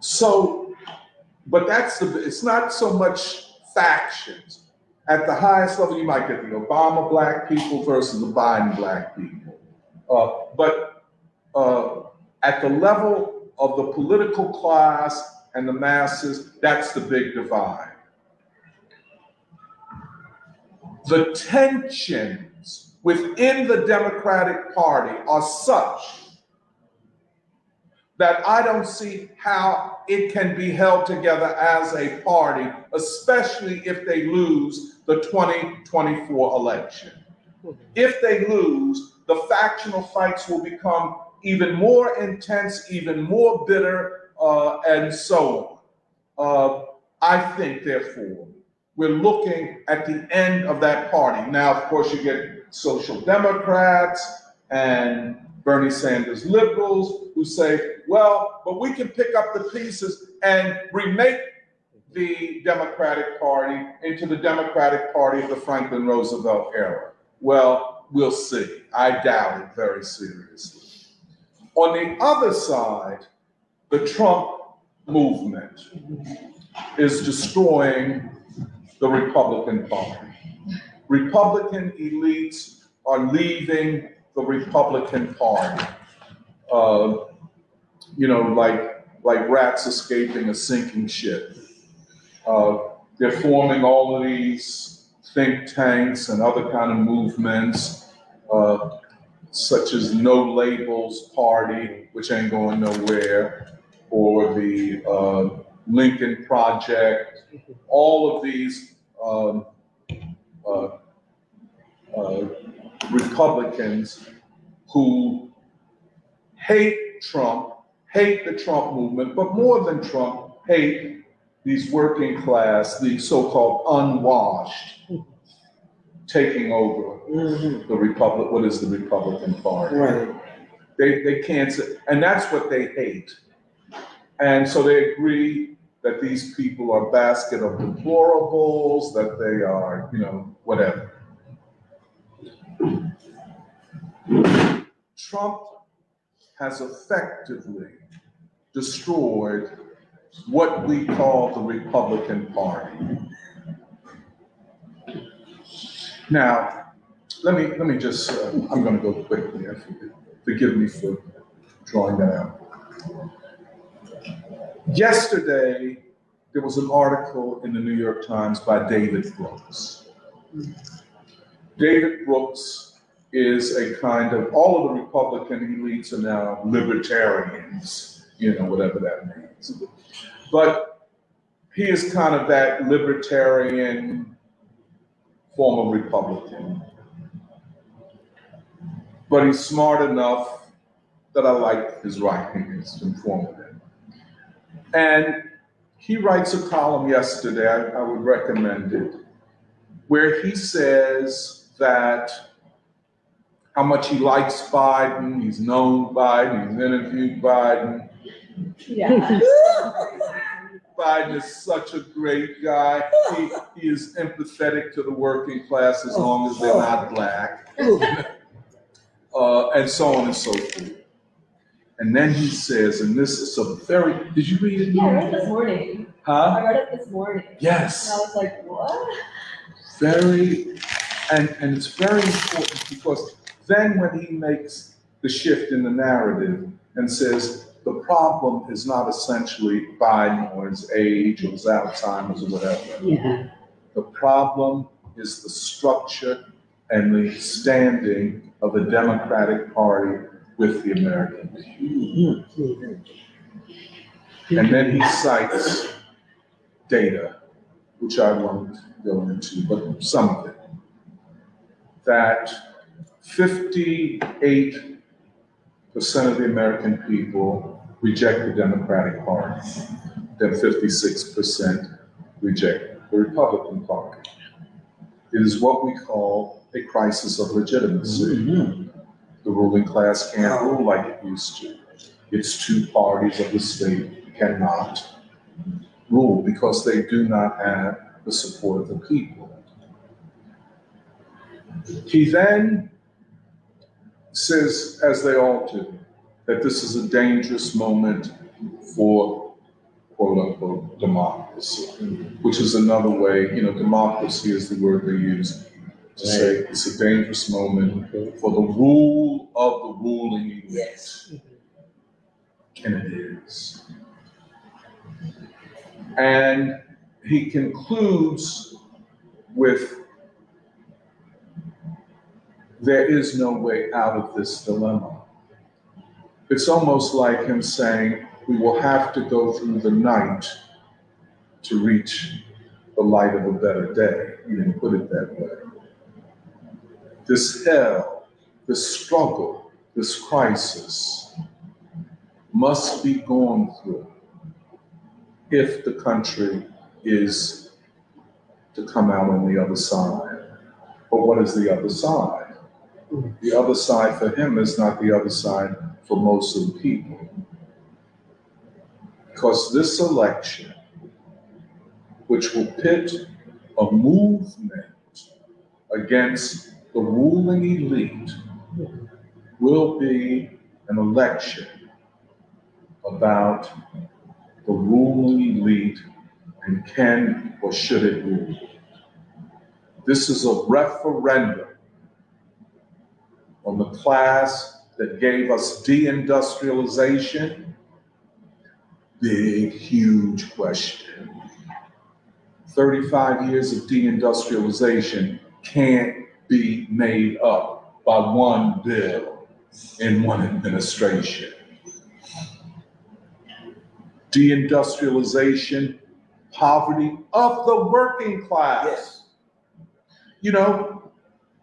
So, but that's the, it's not so much factions. At the highest level, you might get the Obama black people versus the Biden black people. Uh, but uh, at the level of the political class and the masses, that's the big divide. The tensions within the Democratic Party are such that I don't see how it can be held together as a party, especially if they lose the 2024 election. If they lose, the factional fights will become even more intense, even more bitter, uh, and so on. Uh, I think, therefore, we're looking at the end of that party. Now, of course, you get social democrats and Bernie Sanders liberals who say, well, but we can pick up the pieces and remake the Democratic Party into the Democratic Party of the Franklin Roosevelt era. Well, we'll see. I doubt it very seriously. On the other side, the Trump movement is destroying the Republican Party. Republican elites are leaving the Republican Party. Uh, you know, like like rats escaping a sinking ship. Uh, they're forming all of these think tanks and other kind of movements, uh, such as No Labels Party, which ain't going nowhere, or the uh, Lincoln Project. All of these um, uh, uh, Republicans who hate Trump, hate the Trump movement, but more than Trump, hate these working class, the so-called unwashed, taking over Mhm. the Republic. What is the Republican Party? Right. They they can't say, and that's what they hate. And so they agree that these people are basket of deplorables, that they are, you know, whatever. Trump has effectively destroyed what we call the Republican Party. Now, let me, let me just, uh, I'm gonna go quickly, forgive me for drawing that out. Yesterday, there was an article in the New York Times by David Brooks. David Brooks is a kind of, all of the Republican elites are now libertarians, you know, whatever that means. But he is kind of that libertarian former Republican. But he's smart enough that I like his writing, it's informative. And he writes a column yesterday, I, I would recommend it, where he says that how much he likes Biden, he's known Biden, he's interviewed Biden, Yeah. Biden is such a great guy. He, he is empathetic to the working class as long as they're not black, uh, and so on and so forth. And then he says, and this is a very, did you read it? Yeah, I read it this morning. Huh? I read it this morning. And Yes. I was like, what? very, and, and it's very important because then when he makes the shift in the narrative and says, the problem is not essentially Biden or his age or his Alzheimer's or whatever. mhm. The problem is the structure and the standing of the Democratic Party with the American people. And then he cites data, which I won't go into, but some of it. That fifty-eight percent of the American people reject the Democratic Party, fifty-six percent reject the Republican Party. It is what we call a crisis of legitimacy. Mhm. The ruling class can't rule like it used to. Its two parties of the state cannot rule because they do not have the support of the people. He then says, as they all do, that this is a dangerous moment for quote unquote democracy, which is another way, you know, democracy is the word they use to say it's a dangerous moment for the rule of the ruling elite. Yes. And it is. And he concludes with there is no way out of this dilemma. It's almost like him saying, we will have to go through the night to reach the light of a better day. He didn't put it that way. This hell, this struggle, this crisis must be gone through if the country is to come out on the other side. But what is the other side? Hmm. The other side for him is not the other side for most of the people. Because this election, which will pit a movement against the ruling elite, will be an election about the ruling elite and can or should it rule. This is a referendum on the class that gave us deindustrialization. Big, huge question. 35 years of deindustrialization can't be made up by one bill in one administration. Deindustrialization, poverty of the working class. Yes. You know,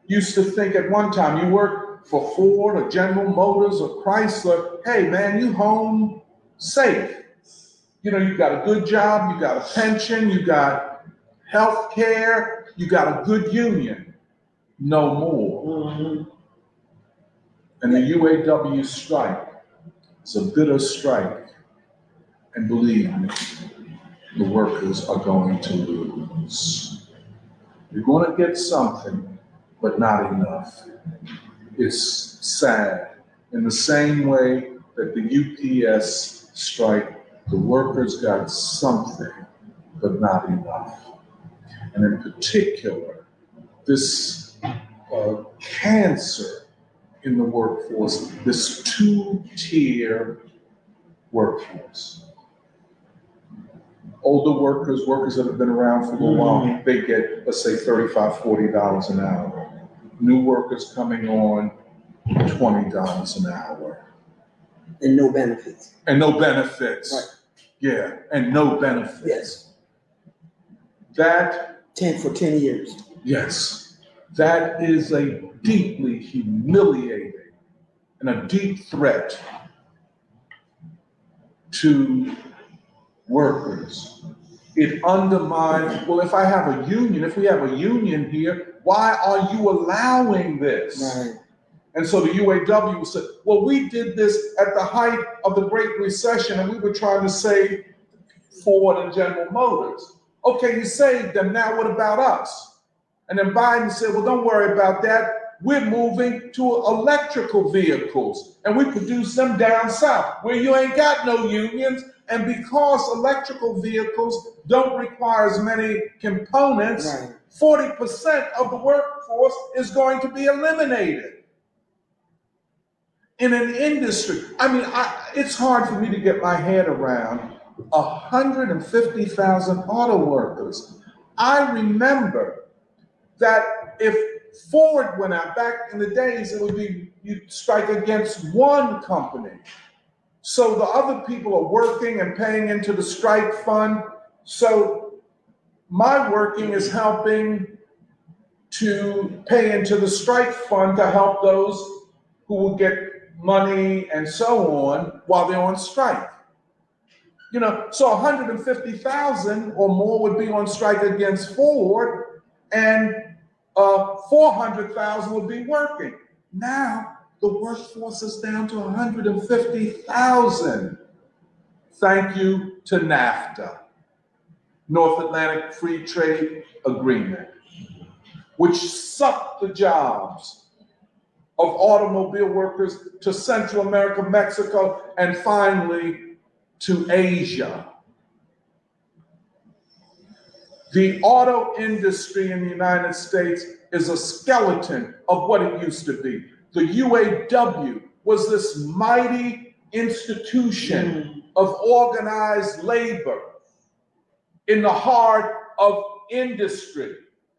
used to think at one time you work for Ford or General Motors or Chrysler, hey man, you home safe. You know, you got a good job, you got a pension, you got health care, you got a good union. No more. Mhm. And the UAW strike is a bitter strike. And believe me, the workers are going to lose. You're going to get something, but not enough. It's sad. In the same way that the UPS strike, the workers got something, but not enough. And in particular, this uh, cancer in the workforce, this two-tier workforce. Older workers, workers that have been around for a while, they get, let's say, $35, $40 an hour. New workers coming on, $20 an hour. And no benefits. And no benefits. Right. Yeah, and no benefits. Yes. That Ten for ten years. Yes, that is a deeply humiliating and a deep threat to workers. It undermines, well, if I have a union, if we have a union here, why are you allowing this? Right. And so the UAW said, well, we did this at the height of the Great Recession and we were trying to save Ford and General Motors. Okay, you saved them, now what about us? And then Biden said, well, don't worry about that. We're moving to electrical vehicles and we produce them down south where you ain't got no unions. And because electrical vehicles don't require as many components, Right. 40% of the workforce is going to be eliminated. In an industry, I mean, I, it's hard for me to get my head around 150,000 auto workers. I remember that if Ford went out back in the days, it would be you'd strike against one company. So the other people are working and paying into the strike fund. So my working is helping to pay into the strike fund to help those who will get money and so on while they're on strike. You know, so 150,000 or more would be on strike against Ford, and uh, 400,000 would be working. Now the workforce is down to 150,000. Thank you to NAFTA, North Atlantic Free Trade Agreement, which sucked the jobs of automobile workers to Central America, Mexico, and finally to Asia. The auto industry in the United States is a skeleton of what it used to be. The UAW was this mighty institution mm. of organized labor in the heart of industry.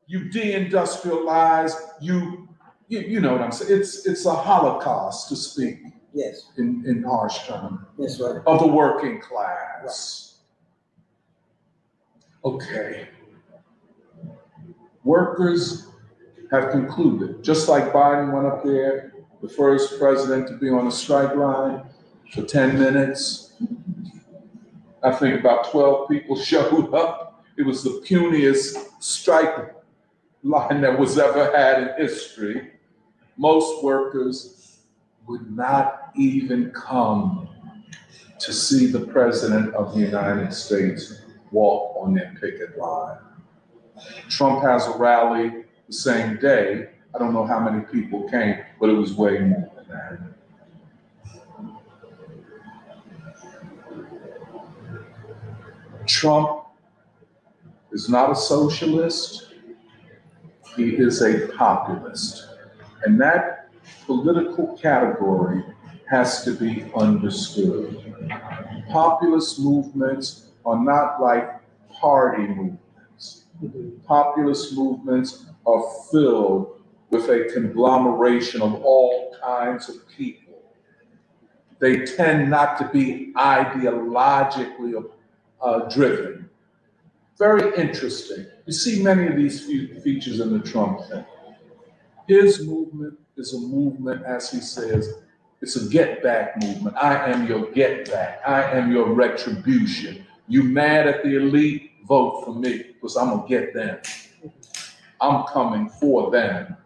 You deindustrialize, you, you, you know what I'm saying? It's, it's a holocaust to speak Yes, in, in harsh terms that's right. of the working class. Okay. Workers have concluded, just like Biden went up there, the first president to be on a strike line for 10 minutes. I think about 12 people showed up. It was the puniest strike line that was ever had in history. Most workers would not even come to see the President of the United States walk on their picket line. Trump has a rally the same day. I don't know how many people came, but it was way more than that. Trump is not a socialist. He is a populist. And that political category has to be understood. Populist movements are not like party movements. Populist movements are filled with a conglomeration of all kinds of people. They tend not to be ideologically uh, driven. Very interesting. You see many of these features in the Trump thing. His movement is a movement, as he says, it's a get back movement. I am your get back. I am your retribution. You mad at the elite? Vote for me I'm gonna get them. I'm coming for them.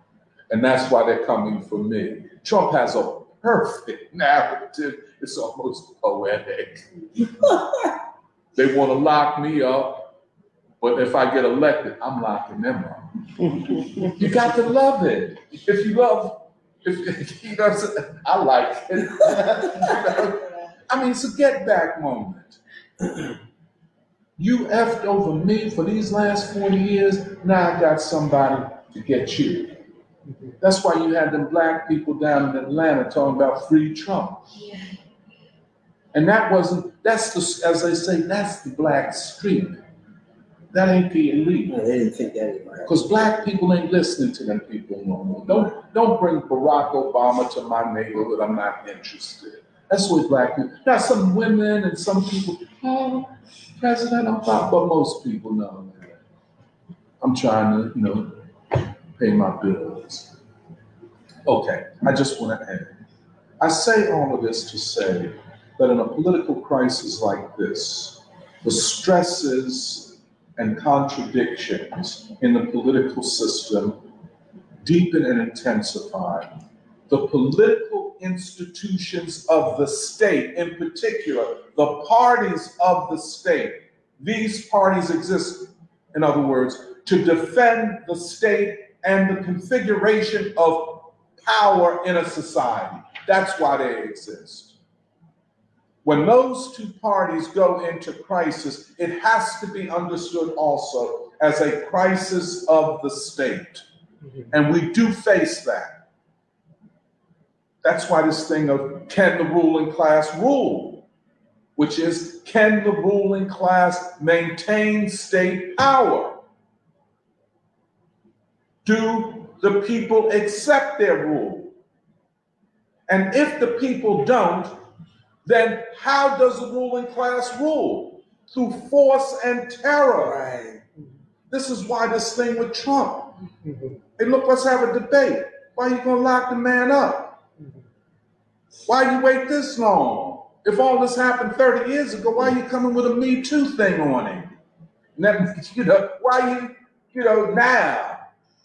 And that's why they're coming for me. Trump has a perfect narrative. It's almost poetic. they want to lock me up, but if I get elected, I'm locking them up. you got to love it. If you love, if you know, what I'm saying? I like it. You know? I mean, it's a get back moment. You effed over me for these last 40 years. Now I got somebody to get you. That's why you had them black people down in Atlanta talking about free Trump. And that wasn't, that's the, as they say, that's the black street. That ain't the elite. No, they didn't think that. Because black people ain't listening to them people no more. Don't, don't bring Barack Obama to my neighborhood. I'm not interested. That's what black people. Now, some women and some people, oh, President, I'm fine, but most people know. I'm trying to, you know, pay my bills. Okay, I just want to add. I say all of this to say that in a political crisis like this, the stresses and contradictions in the political system deepen and intensify. The political institutions of the state, in particular, the parties of the state, these parties exist, in other words, to defend the state and the configuration of power in a society. That's why they exist. When those two parties go into crisis, it has to be understood also as a crisis of the state. Mm-hmm. And we do face that. That's why this thing of can the ruling class rule, which is can the ruling class maintain state power? Do the people accept their rule? And if the people don't, then how does the ruling class rule? Through force and terror. Right. This is why this thing with Trump. Mhm. Hey, look, let's have a debate. Why are you gonna lock the man up? Why you wait this long? If all this happened 30 years ago, why you coming with a Me Too thing on it? You know, why you, you know, now?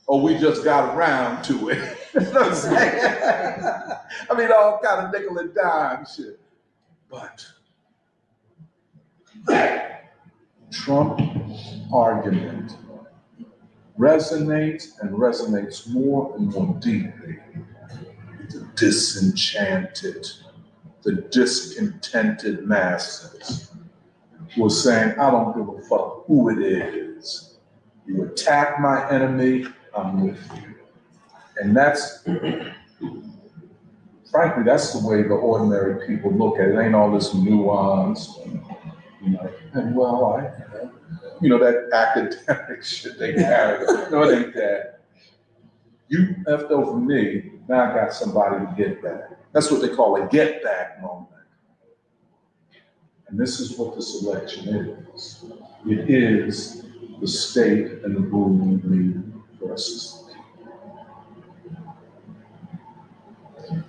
Or we just got around to it. you know what I'm? I mean, all kind of nickel and dime shit. But Trump argument resonates and resonates more and more deeply. The disenchanted, the discontented masses are saying, I don't give a fuck who it is. You attack my enemy, I'm with you. And that's, frankly, that's the way the ordinary people look at it. It ain't all this nuance, you know, and well, I, you know, that academic shit they carry. No, it ain't that. You effed over me, now I got somebody to get back. That's what they call a get back moment. And this is what this election is. It is the state and the elite versus.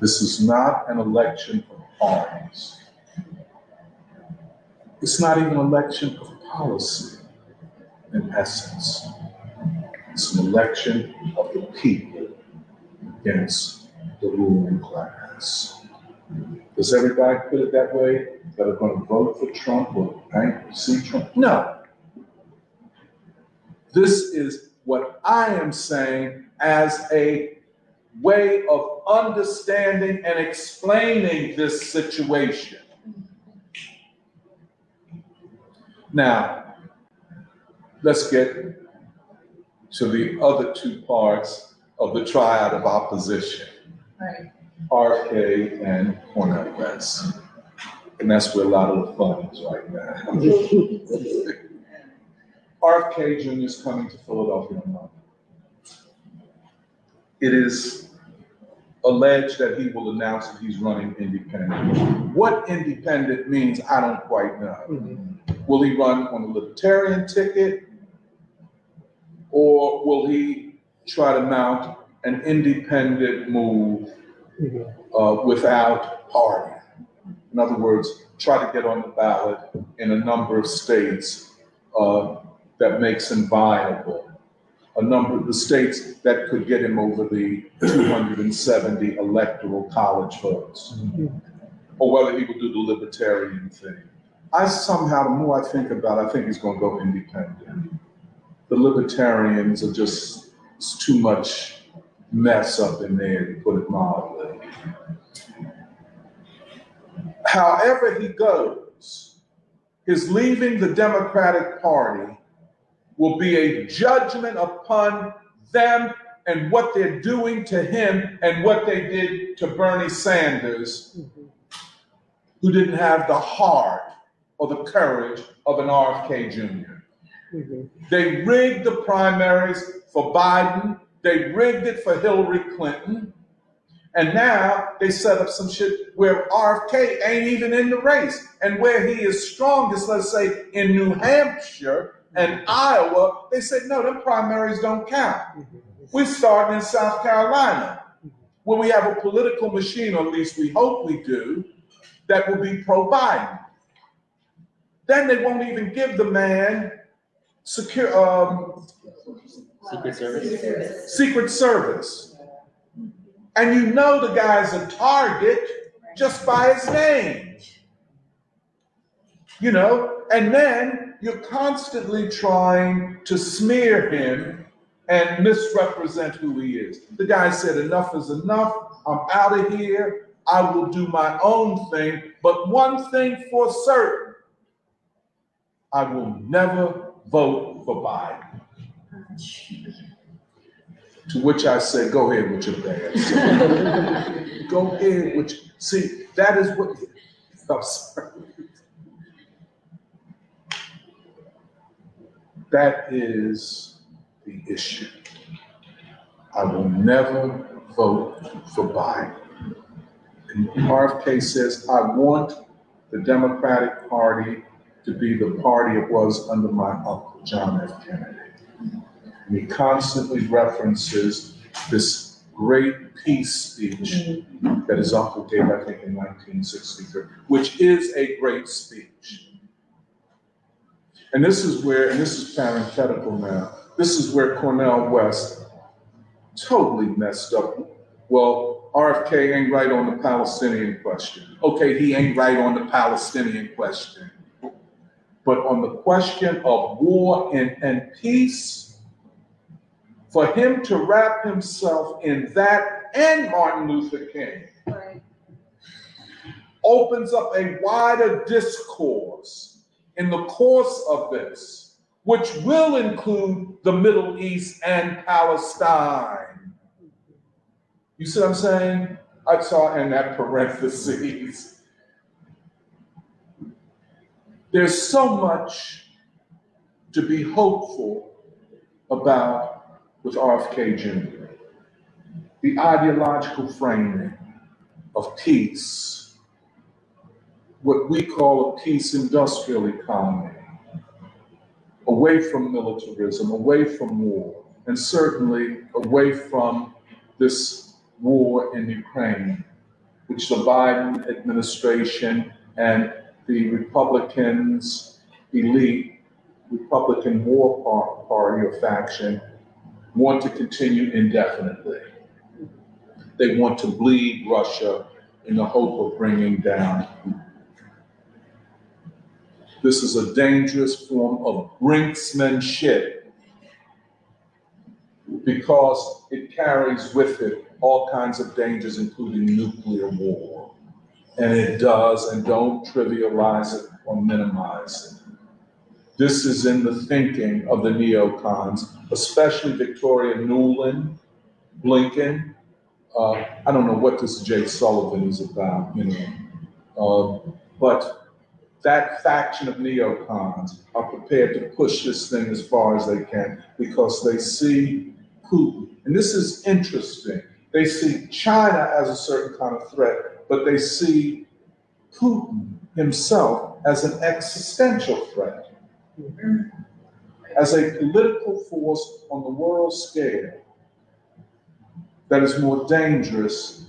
This is not an election of parties. It's not even an election of policy in essence. It's an election of the people against the ruling class. Does everybody put it that way? That are going to vote for Trump or bank see Trump? No. This is what I am saying as a way of understanding and explaining this situation. Now, let's get to the other two parts of the triad of opposition. Right. RFK and Cornel West. And that's where a lot of the fun is right now. RFK Jr. is coming to Philadelphia on Monday. It is alleged that he will announce that he's running independent. What independent means, I don't quite know. Mhm. Will he run on a libertarian ticket? Or will he try to mount an independent move Mhm. uh, without party? In other words, try to get on the ballot in a number of states uh, that makes him viable. A number of the states that could get him over the 270 electoral college votes. Or whether he will do the libertarian thing. I somehow, the more I think about it, I think he's going to go independent. The libertarians are just, it's too much mess up in there, to put it mildly. However he goes, his leaving the Democratic Party will be a judgment upon them and what they're doing to him and what they did to Bernie Sanders, who didn't have the heart or the courage of an RFK Jr. Mhm. They rigged the primaries for Biden. They rigged it for Hillary Clinton. And now they set up some shit where RFK ain't even in the race. And where he is strongest, let's say in New Hampshire and mm-hmm. Iowa, they said, no, them primaries don't count. Mm-hmm. We're starting in South Carolina, mm-hmm. where we have a political machine, or at least we hope we do, that will be pro Biden. Then they won't even give the man secure, um, Secret Service. Secret Service. And you know the guy's a target just by his name. you know, and then you're constantly trying to smear him and misrepresent who he is. The guy said, Enough is enough. I'm out of here. I will do my own thing. But one thing for certain I will never vote for Biden. To which I say, Go ahead with your bad. Go ahead with, your- see, that is what, I'm sorry. That is the issue. I will never vote for Biden. And RFK says, I want the Democratic Party to be the party it was under my uncle, John F. Kennedy. And he constantly references this great peace speech that his uncle gave, I think, in 1963, which is a great speech. And this is where, and this is parenthetical now, this is where Cornel West totally messed up. Well, RFK ain't right on the Palestinian question. Okay, he ain't right on the Palestinian question. But on the question of war and, and peace, for him to wrap himself in that and Martin Luther King Right. opens up a wider discourse in the course of this, which will include the Middle East and Palestine. You see what I'm saying? I saw in that parentheses. There's so much to be hopeful about with RFK Jr. The ideological framing of peace, what we call a peace industrial economy, away from militarism, away from war, and certainly away from this war in Ukraine, which the Biden administration and the Republicans, elite Republican war party or faction want to continue indefinitely. They want to bleed Russia in the hope of bringing down. This is a dangerous form of brinksmanship because it carries with it all kinds of dangers, including nuclear war. And it does, and don't trivialize it or minimize it. This is in the thinking of the neocons, especially Victoria Nuland, Blinken, uh, I don't know what this Jay Sullivan is about, you know. Uh, but that faction of neocons are prepared to push this thing as far as they can because they see Putin. And this is interesting. They see China as a certain kind of threat, but they see Putin himself as an existential threat, as a political force on the world scale that is more dangerous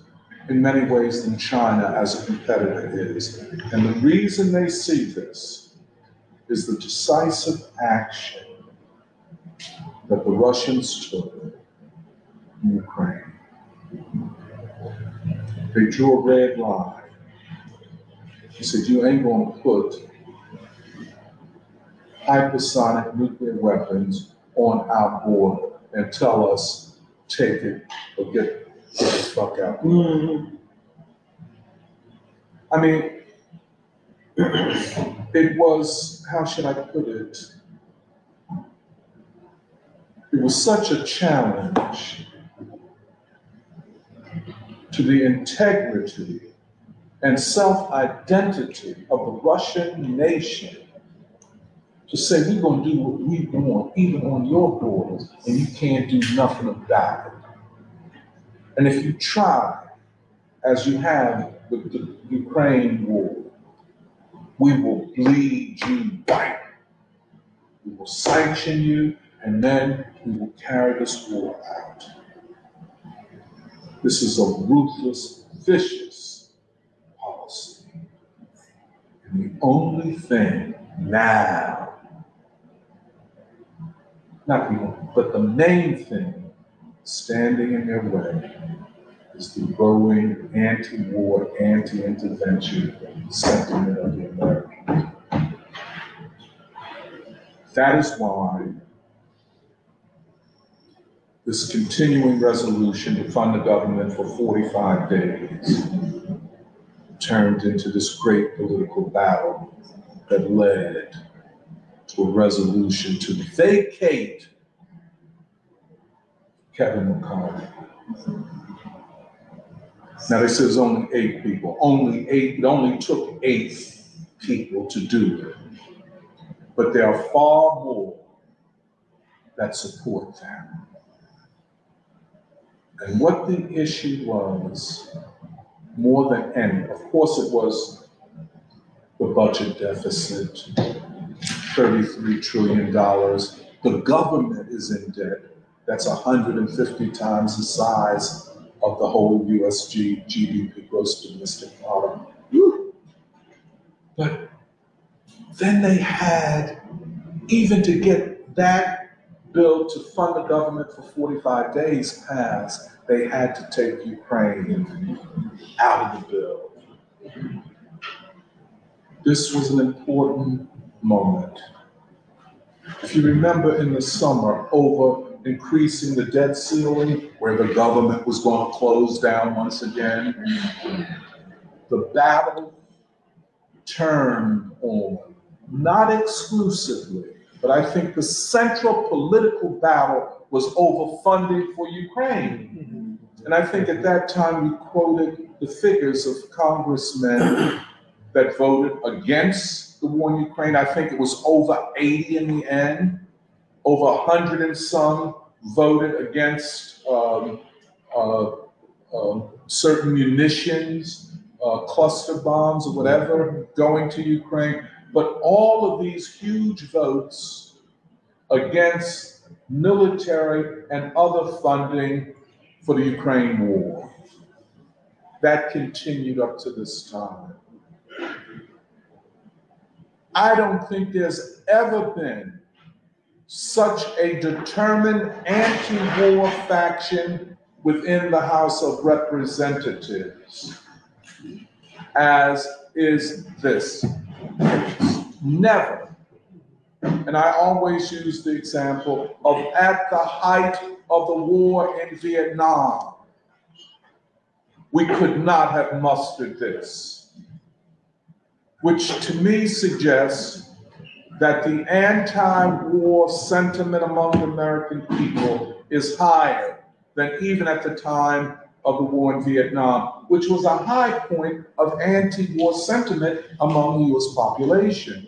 in many ways than China as a competitor is. And the reason they see this is the decisive action that the Russians took in Ukraine. They drew a red line. He said, You ain't going to put hypersonic nuclear weapons on our border and tell us, take it or get, get the fuck out. Mm-hmm. I mean, it was, how should I put it? It was such a challenge to the integrity and self identity of the Russian nation to say we're going to do what we want, even on your borders, and you can't do nothing about it. And if you try, as you have with the Ukraine war, we will bleed you white. We will sanction you, and then we will carry this war out. This is a ruthless, vicious policy. And the only thing now, not the only, but the main thing standing in their way is the growing anti-war, anti-intervention sentiment of the Americans. That is why this continuing resolution to fund the government for 45 days turned into this great political battle that led to a resolution to vacate Kevin McCarthy. Now, they said there's only eight people, only eight, it only took eight people to do it. But there are far more that support them. And what the issue was, more than any, of course, it was the budget deficit, $33 trillion. The government is in debt. That's 150 times the size of the whole USG GDP, gross domestic product. But then they had, even to get that bill to fund the government for 45 days passed, they had to take Ukraine out of the bill. This was an important moment. If you remember in the summer, over increasing the debt ceiling, where the government was going to close down once again, the battle turned on, not exclusively, but I think the central political battle was over funding for Ukraine. And I think at that time we quoted the figures of congressmen that voted against the war in Ukraine. I think it was over 80 in the end. Over 100 and some voted against um, uh, uh, certain munitions, uh, cluster bombs, or whatever going to Ukraine. But all of these huge votes against military and other funding for the Ukraine war. That continued up to this time. I don't think there's ever been such a determined anti-war faction within the House of Representatives as is this. Never. And I always use the example of at the height of the war in Vietnam, we could not have mustered this, which to me suggests that the anti-war sentiment among the American people is higher than even at the time of the war in Vietnam, which was a high point of anti-war sentiment among the US population.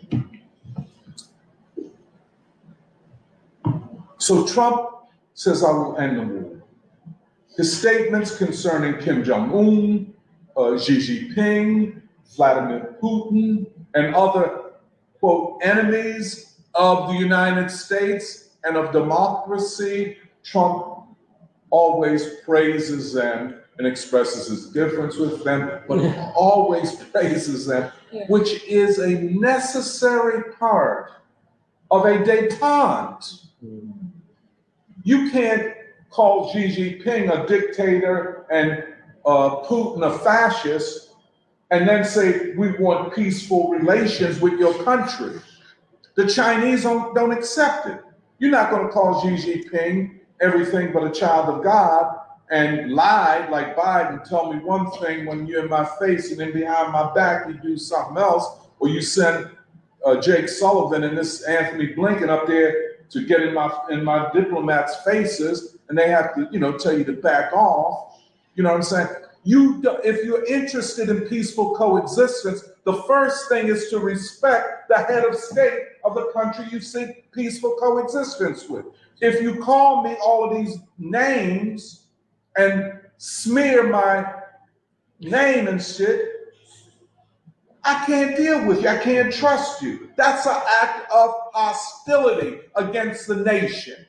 So Trump says, I will end the war. His statements concerning Kim Jong un, uh, Xi Jinping, Vladimir Putin, and other, quote, enemies of the United States and of democracy, Trump always praises them and expresses his difference with them, but always praises them, Yeah. which is a necessary part of a detente. You can't call Xi Jinping a dictator and uh, Putin a fascist and then say we want peaceful relations with your country. The Chinese don't, don't accept it. You're not going to call Xi Jinping everything but a child of God and lie like Biden, tell me one thing when you're in my face and then behind my back you do something else, or you send uh, Jake Sullivan and this Anthony Blinken up there to get in my in my diplomats' faces, and they have to, you know, tell you to back off. You know what I'm saying? You, if you're interested in peaceful coexistence, the first thing is to respect the head of state of the country you seek peaceful coexistence with. If you call me all of these names and smear my name and shit, I can't deal with you. I can't trust you. That's an act of hostility against the nation.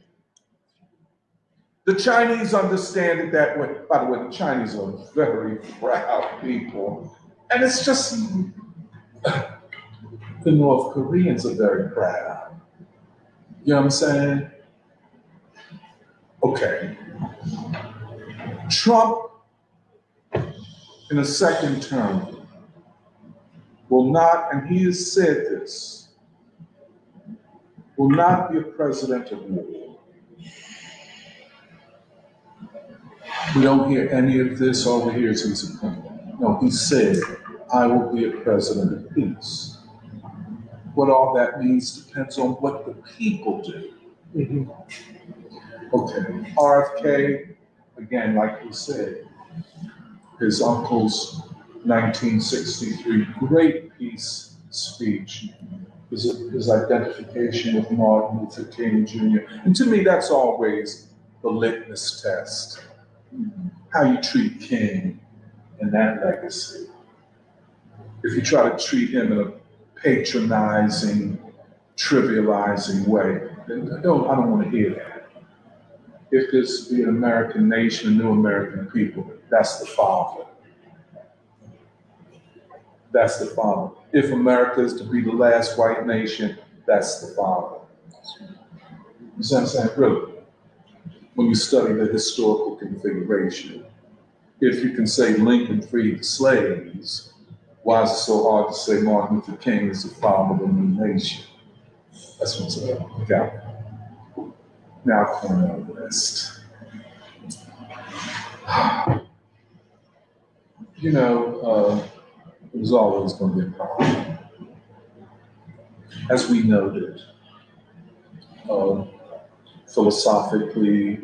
The Chinese understand it that way. By the way, the Chinese are very proud people. And it's just the North Koreans are very proud. You know what I'm saying? Okay. Trump, in a second term, will not, and he has said this, will not be a president of war. We don't hear any of this, all we hear is his opinion. No, he said, I will be a president of peace. What all that means depends on what the people do. Mhm. Okay, RFK, again, like you said, his uncle's 1963 great peace speech, his, his identification with Martin Luther King Jr. And to me, that's always the litmus test. How you treat King and that legacy. If you try to treat him in a patronizing, trivializing way, then I don't, I don't want to hear that. If this be an American nation, a new American people, that's the father. That's the father. If America is to be the last white nation, that's the father. You see what I'm saying? Really, when you study the historical configuration, if you can say Lincoln freed the slaves, why is it so hard to say Martin Luther King is the father of a new nation? That's what's up. Okay. Now Cornel West. You know, uh, it was always going to be a problem. As we noted, uh, philosophically,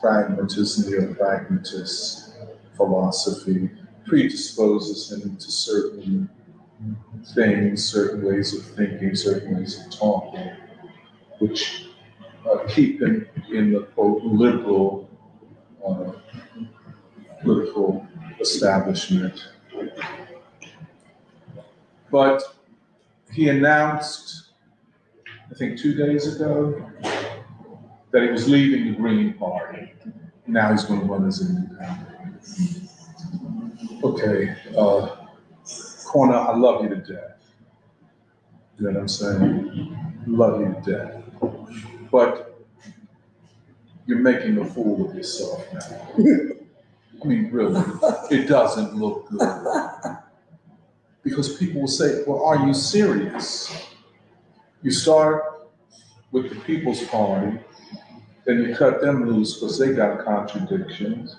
pragmatism, neo-pragmatist philosophy predisposes him to certain things, certain ways of thinking, certain ways of talking, which uh, keep him in the quote liberal uh, political establishment. But he announced, I think two days ago, that he was leaving the Green Party. Now he's going to run as independent. Okay, uh, Corner, I love you to death. You know what I'm saying? Love you to death. But you're making a fool of yourself now. I mean, really, it doesn't look good. Because people will say, well, are you serious? You start with the People's Party, then you cut them loose because they got contradictions.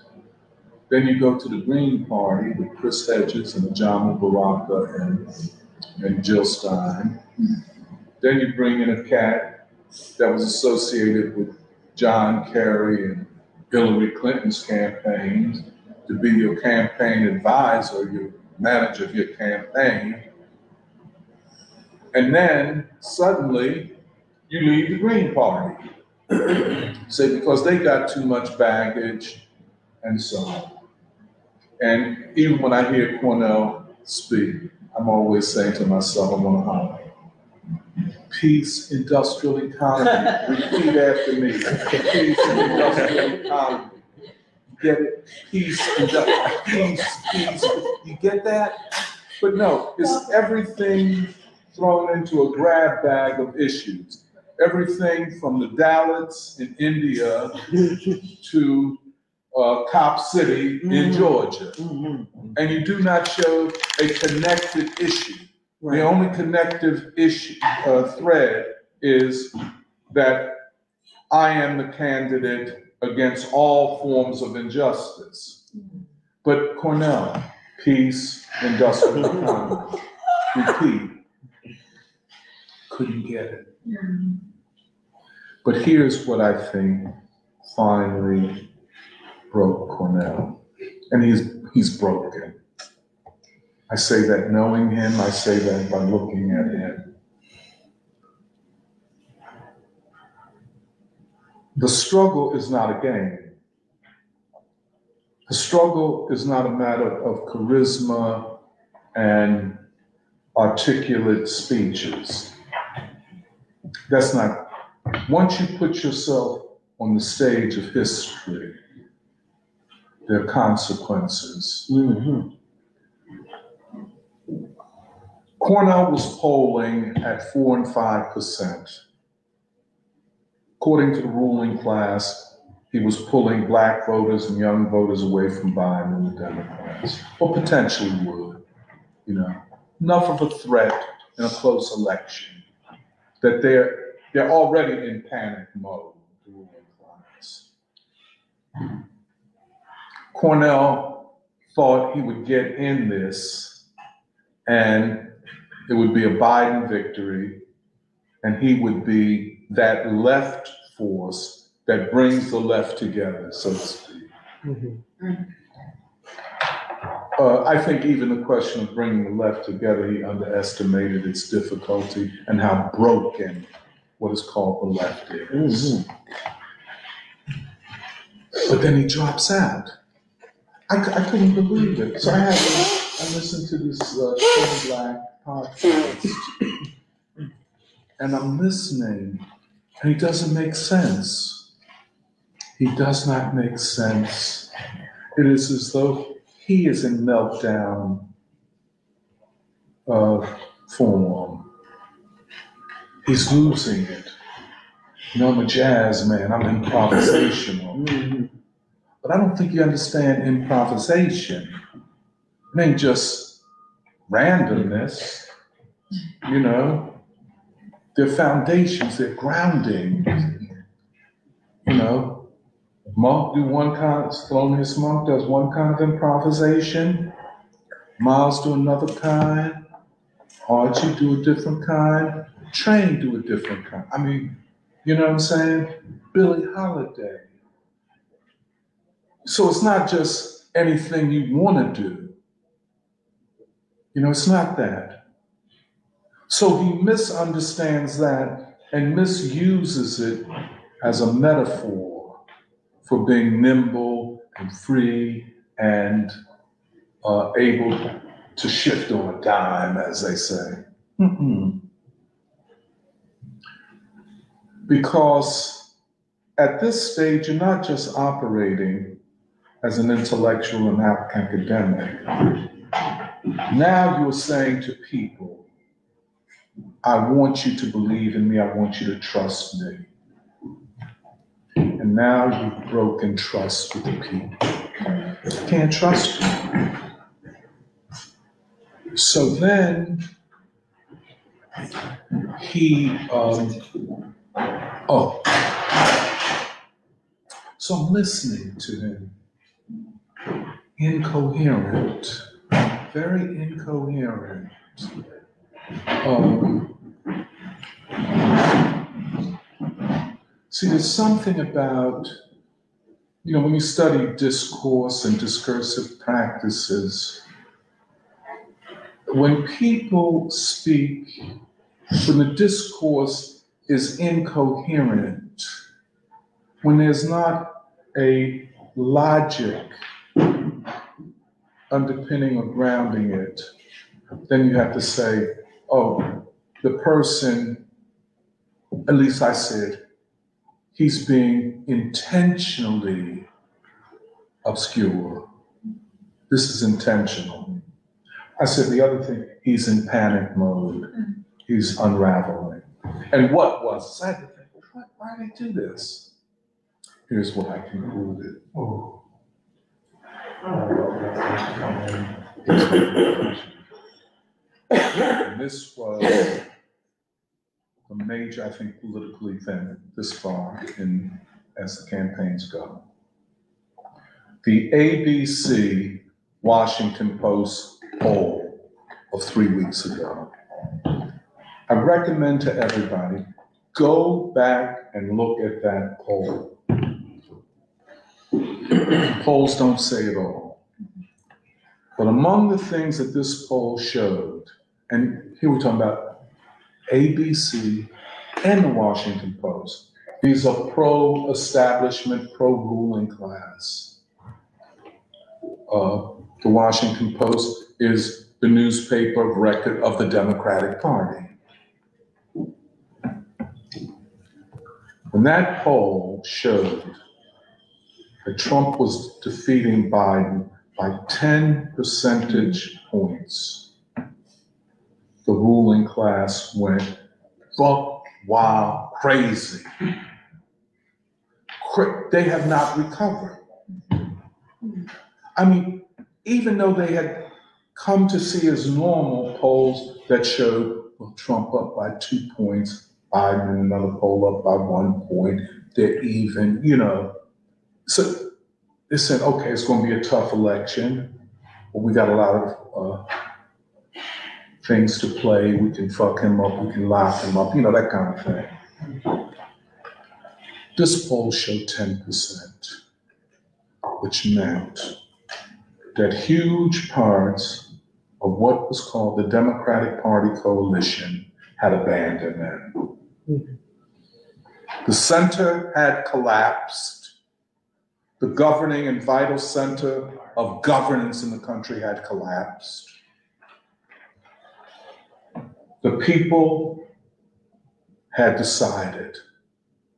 Then you go to the Green Party with Chris Hedges and Jamal Baraka and, and Jill Stein. Then you bring in a cat that was associated with John Kerry and Hillary Clinton's campaigns to be your campaign advisor, your manager of your campaign. And then suddenly you leave the Green Party. Say because they got too much baggage and so on. And even when I hear Cornel speak, I'm always saying to myself, I want to holler. Peace, industrial economy. Repeat after me. Peace, industrial economy. Get it? Peace, indu- peace, peace. You get that? But no, it's everything thrown into a grab bag of issues. Everything from the Dalits in India to uh, Cop City in Georgia. And you do not show a connected issue. The only connective issue, uh, thread is that I am the candidate against all forms of injustice. But Cornel, peace, industrial economy, repeat, couldn't get it. But here's what I think finally broke Cornel, and he's he's broken. I say that knowing him, I say that by looking at him. The struggle is not a game. The struggle is not a matter of charisma and articulate speeches. That's not, once you put yourself on the stage of history, there are consequences. Mhm. Cornel was polling at four and five percent. According to the ruling class, he was pulling black voters and young voters away from Biden and the Democrats, or potentially would, you know. Enough of a threat in a close election that they're they're already in panic mode, the ruling class. Cornel thought he would get in this and it would be a Biden victory and he would be that left force that brings the left together, so to speak. Mhm. Uh, I think even the question of bringing the left together, he underestimated its difficulty and how broken what is called the left is. But then he drops out. I, I couldn't believe it. So I had I listened to this uh, Black podcast, and I'm listening, and he doesn't make sense. He does not make sense. It is as though he is in meltdown uh, form. He's losing it. You know, I'm a jazz man. I'm improvisational. But I don't think you understand improvisation. It ain't just randomness, you know. They're foundations, they're grounding. You know, Monk do one kind, Thelonious Monk does one kind of improvisation. Miles do another kind. Archie do a different kind. Train do a different kind. I mean, you know what I'm saying? Billie Holiday. So it's not just anything you want to do. You know, it's not that. So he misunderstands that and misuses it as a metaphor for being nimble and free and uh, able to shift on a dime, as they say. Mm-mm. Because at this stage, you're not just operating as an intellectual and ac- academic. Now you're saying to people, I want you to believe in me, I want you to trust me. And now you've broken trust with the people. Can't trust you. So then he, um, oh, so I'm listening to him. Incoherent, very incoherent. Um, see, there's something about, you know, when you study discourse and discursive practices, when people speak, when the discourse is incoherent, when there's not a logic underpinning or grounding it, then you have to say, oh, the person, at least I said, he's being intentionally obscure. This is intentional. I said the other thing, he's in panic mode. He's unraveling. And what was? I had to think, why, did they do this? Here's what I concluded. Oh. And this was a major, I think, political event this far in, as the campaigns go. The ABC Washington Post poll of three weeks ago. I recommend to everybody, go back and look at that poll. Polls don't say it all. But among the things that this poll showed, and here we're talking about ABC and the Washington Post, these are pro-establishment, pro-ruling class. Uh, the Washington Post is the newspaper of record of the Democratic Party. And that poll showed Trump was defeating Biden by 10 percentage points. The ruling class went buck wild crazy. They have not recovered. I mean, even though they had come to see as normal polls that showed well, Trump up by two points, Biden another poll up by one point. They're even, you know. So they said, okay, it's going to be a tough election, but we got a lot of uh, things to play. We can fuck him up, we can lock him up, you know, that kind of thing. This poll showed 10%, which meant that huge parts of what was called the Democratic Party coalition had abandoned them. The center had collapsed. The governing and vital center of governance in the country had collapsed. The people had decided,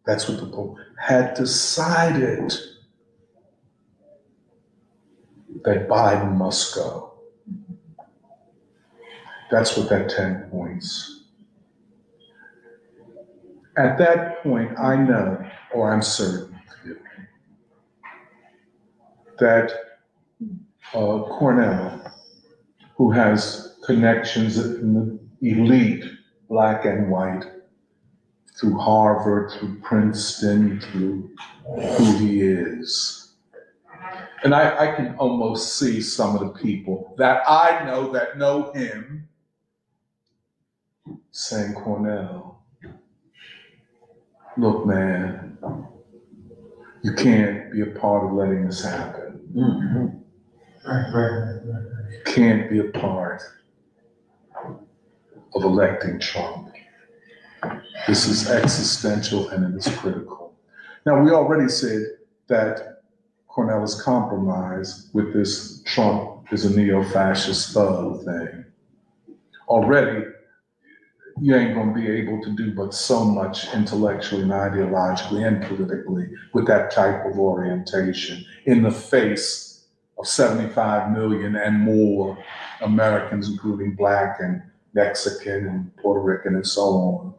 that's what the poll had decided that Biden must go. That's what that 10 points. At that point, I know, or I'm certain, that uh, Cornel, who has connections in the elite, black and white, through Harvard, through Princeton, through who he is. And I, I can almost see some of the people that I know that know him saying, Cornel, look, man, you can't be a part of letting this happen. Mm-hmm. You can't be a part of electing Trump. This is existential and it is critical. Now, we already said that Cornel's compromise with this Trump is a neo fascist thug thing. Already, you ain't gonna be able to do but so much intellectually and ideologically and politically with that type of orientation in the face of 75 million and more Americans, including black and Mexican and Puerto Rican and so on,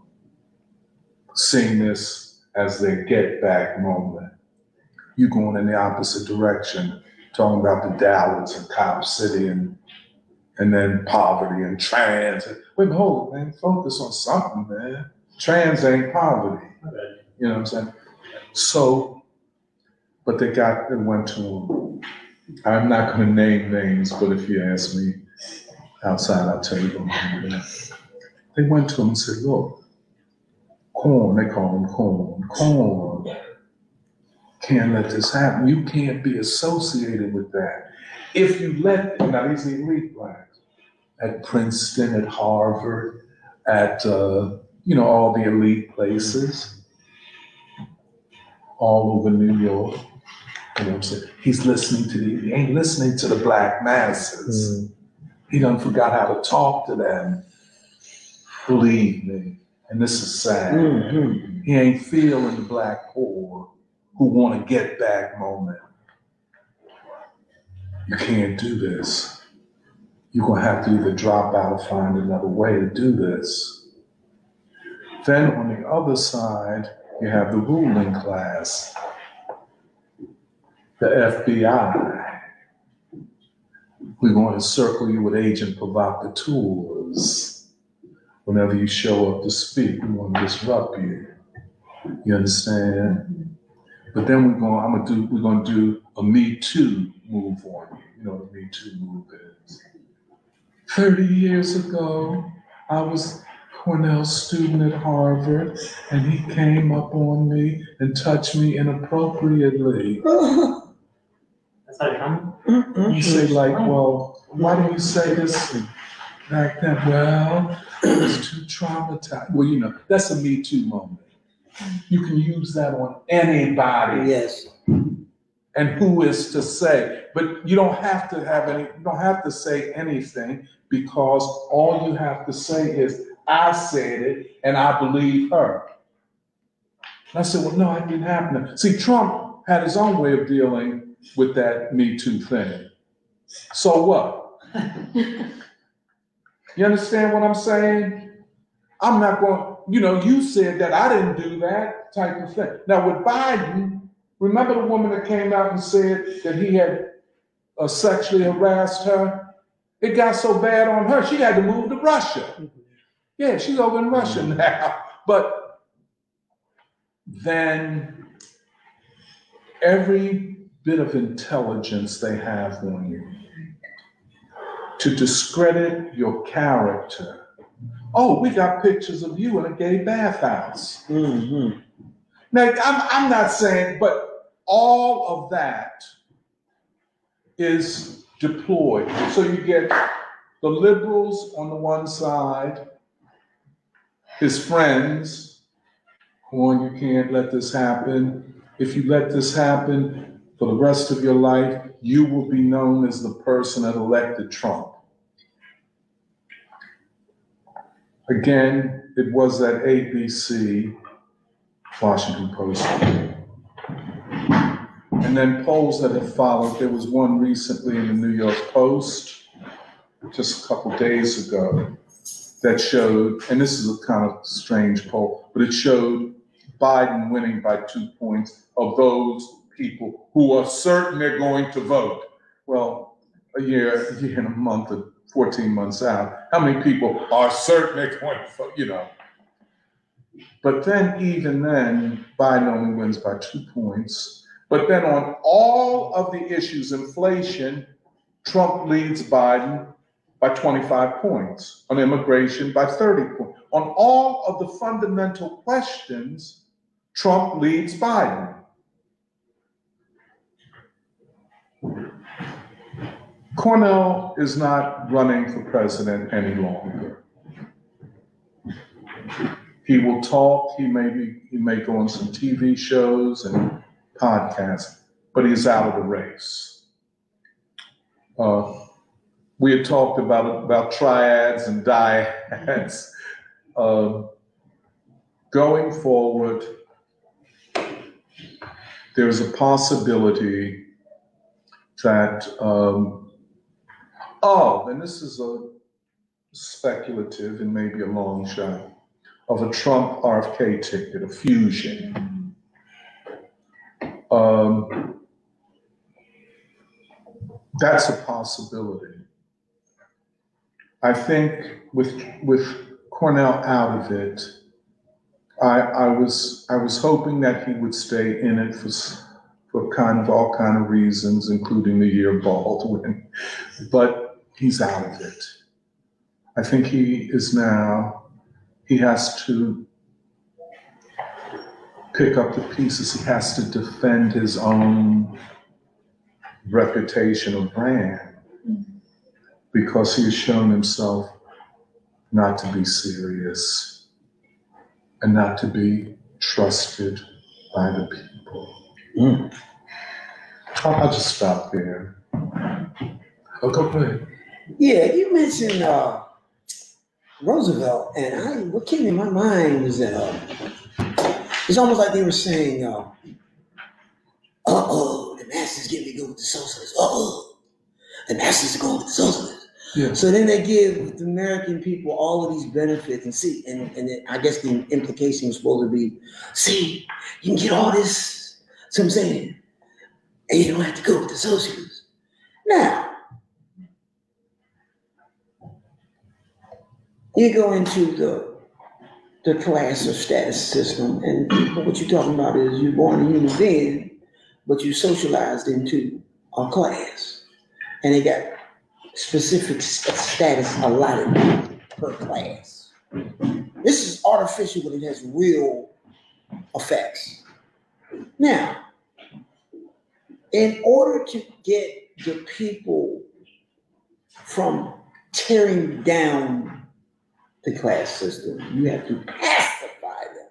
seeing this as their get back moment. You going in the opposite direction, talking about the Dalits and Cop City and and then poverty and trans. Wait, hold, man, focus on something, man. Trans ain't poverty. You know what I'm saying? So, but they got, they went to. I'm not gonna name names, but if you ask me outside, I'll tell you name. They went to him and said, look, corn, they call him corn, corn. Can't let this happen. You can't be associated with that. If you let, now these elite blacks, at Princeton, at Harvard, at, uh, you know, all the elite places, all over New York. You know what I'm saying? He's listening to the, he ain't listening to the black masses. He done forgot how to talk to them. Believe me. And this is sad. He ain't feeling the black poor who want to get back moment. You can't do this. You're going to have to either drop out or find another way to do this. Then on the other side, you have the ruling class, the FBI. We're going to circle you with agent provocateurs. Whenever you show up to speak, we want to disrupt you. You understand? But then we're going, I'm gonna do, we're gonna do a Me Too move on you. You know what a Me Too move 30 years ago, I was Cornel's student at Harvard, and he came up on me and touched me inappropriately. That's how it comes? You say like, well, why do you say this back then? Well, it was too traumatized. Well, you know, that's a Me Too moment. You can use that on anybody. Yes. And who is to say? But you don't have to have any, you don't have to say anything because all you have to say is, I said it and I believe her. And I said, well, no, it didn't happen. See, Trump had his own way of dealing with that Me Too thing. So what? You understand what I'm saying? I'm not going, you know, you said that I didn't do that type of thing. Now with Biden, remember the woman that came out and said that he had uh, sexually harassed her? It got so bad on her, she had to move to Russia. Yeah, she's over in Russia now. But then every bit of intelligence they have on you to discredit your character. Oh, we got pictures of you in a gay bathhouse. Mm-hmm. Now, I'm, I'm not saying, but all of that is deployed. So you get the liberals on the one side, his friends, going, you can't let this happen. If you let this happen for the rest of your life, you will be known as the person that elected Trump. Again, it was that ABC Washington Post. And then polls that have followed. There was one recently in the New York Post just a couple days ago that showed, and this is a kind of strange poll, but it showed Biden winning by two points of those people who are certain they're going to vote. Well, a year, a year and a month, or 14 months out, how many people are certain they're going to vote, you know? But then, even then, Biden only wins by two points. But then, on all of the issues, inflation, Trump leads Biden by 25 points, on immigration by 30 points. On all of the fundamental questions, Trump leads Biden. Cornel is not running for president any longer. He will talk, he may be, he may go on some TV shows and podcasts, but he's out of the race. Uh, we had talked about, about triads and dyads. Uh, going forward, there's a possibility that, um, oh, and this is a speculative and maybe a long shot, of a Trump RFK ticket, a fusion. Um, that's a possibility. I think with with Cornel out of it, I, I was I was hoping that he would stay in it for for kind of all kind of reasons, including the year Baldwin, but he's out of it. I think he is now. He has to pick up the pieces. He has to defend his own reputation or brand because he has shown himself not to be serious and not to be trusted by the people. Mm. I'll, I'll just stop there. Oh, go ahead. Yeah, you mentioned uh, Roosevelt, and I what came in my mind was that uh, it's almost like they were saying, uh oh, the masses get to go with the socialists. Uh oh, the masses are going with the socialists. Yeah. So then they give the American people all of these benefits, and see, and, and then I guess the implication was supposed to be, see, you can get all this. So I'm saying, and you don't have to go with the socialists. Now, you go into the the class or status system, and what you're talking about is you're born a human being, but you socialized into a class, and they got specific status allotted per class. This is artificial, but it has real effects. Now, in order to get the people from tearing down the class system, you have to pacify them.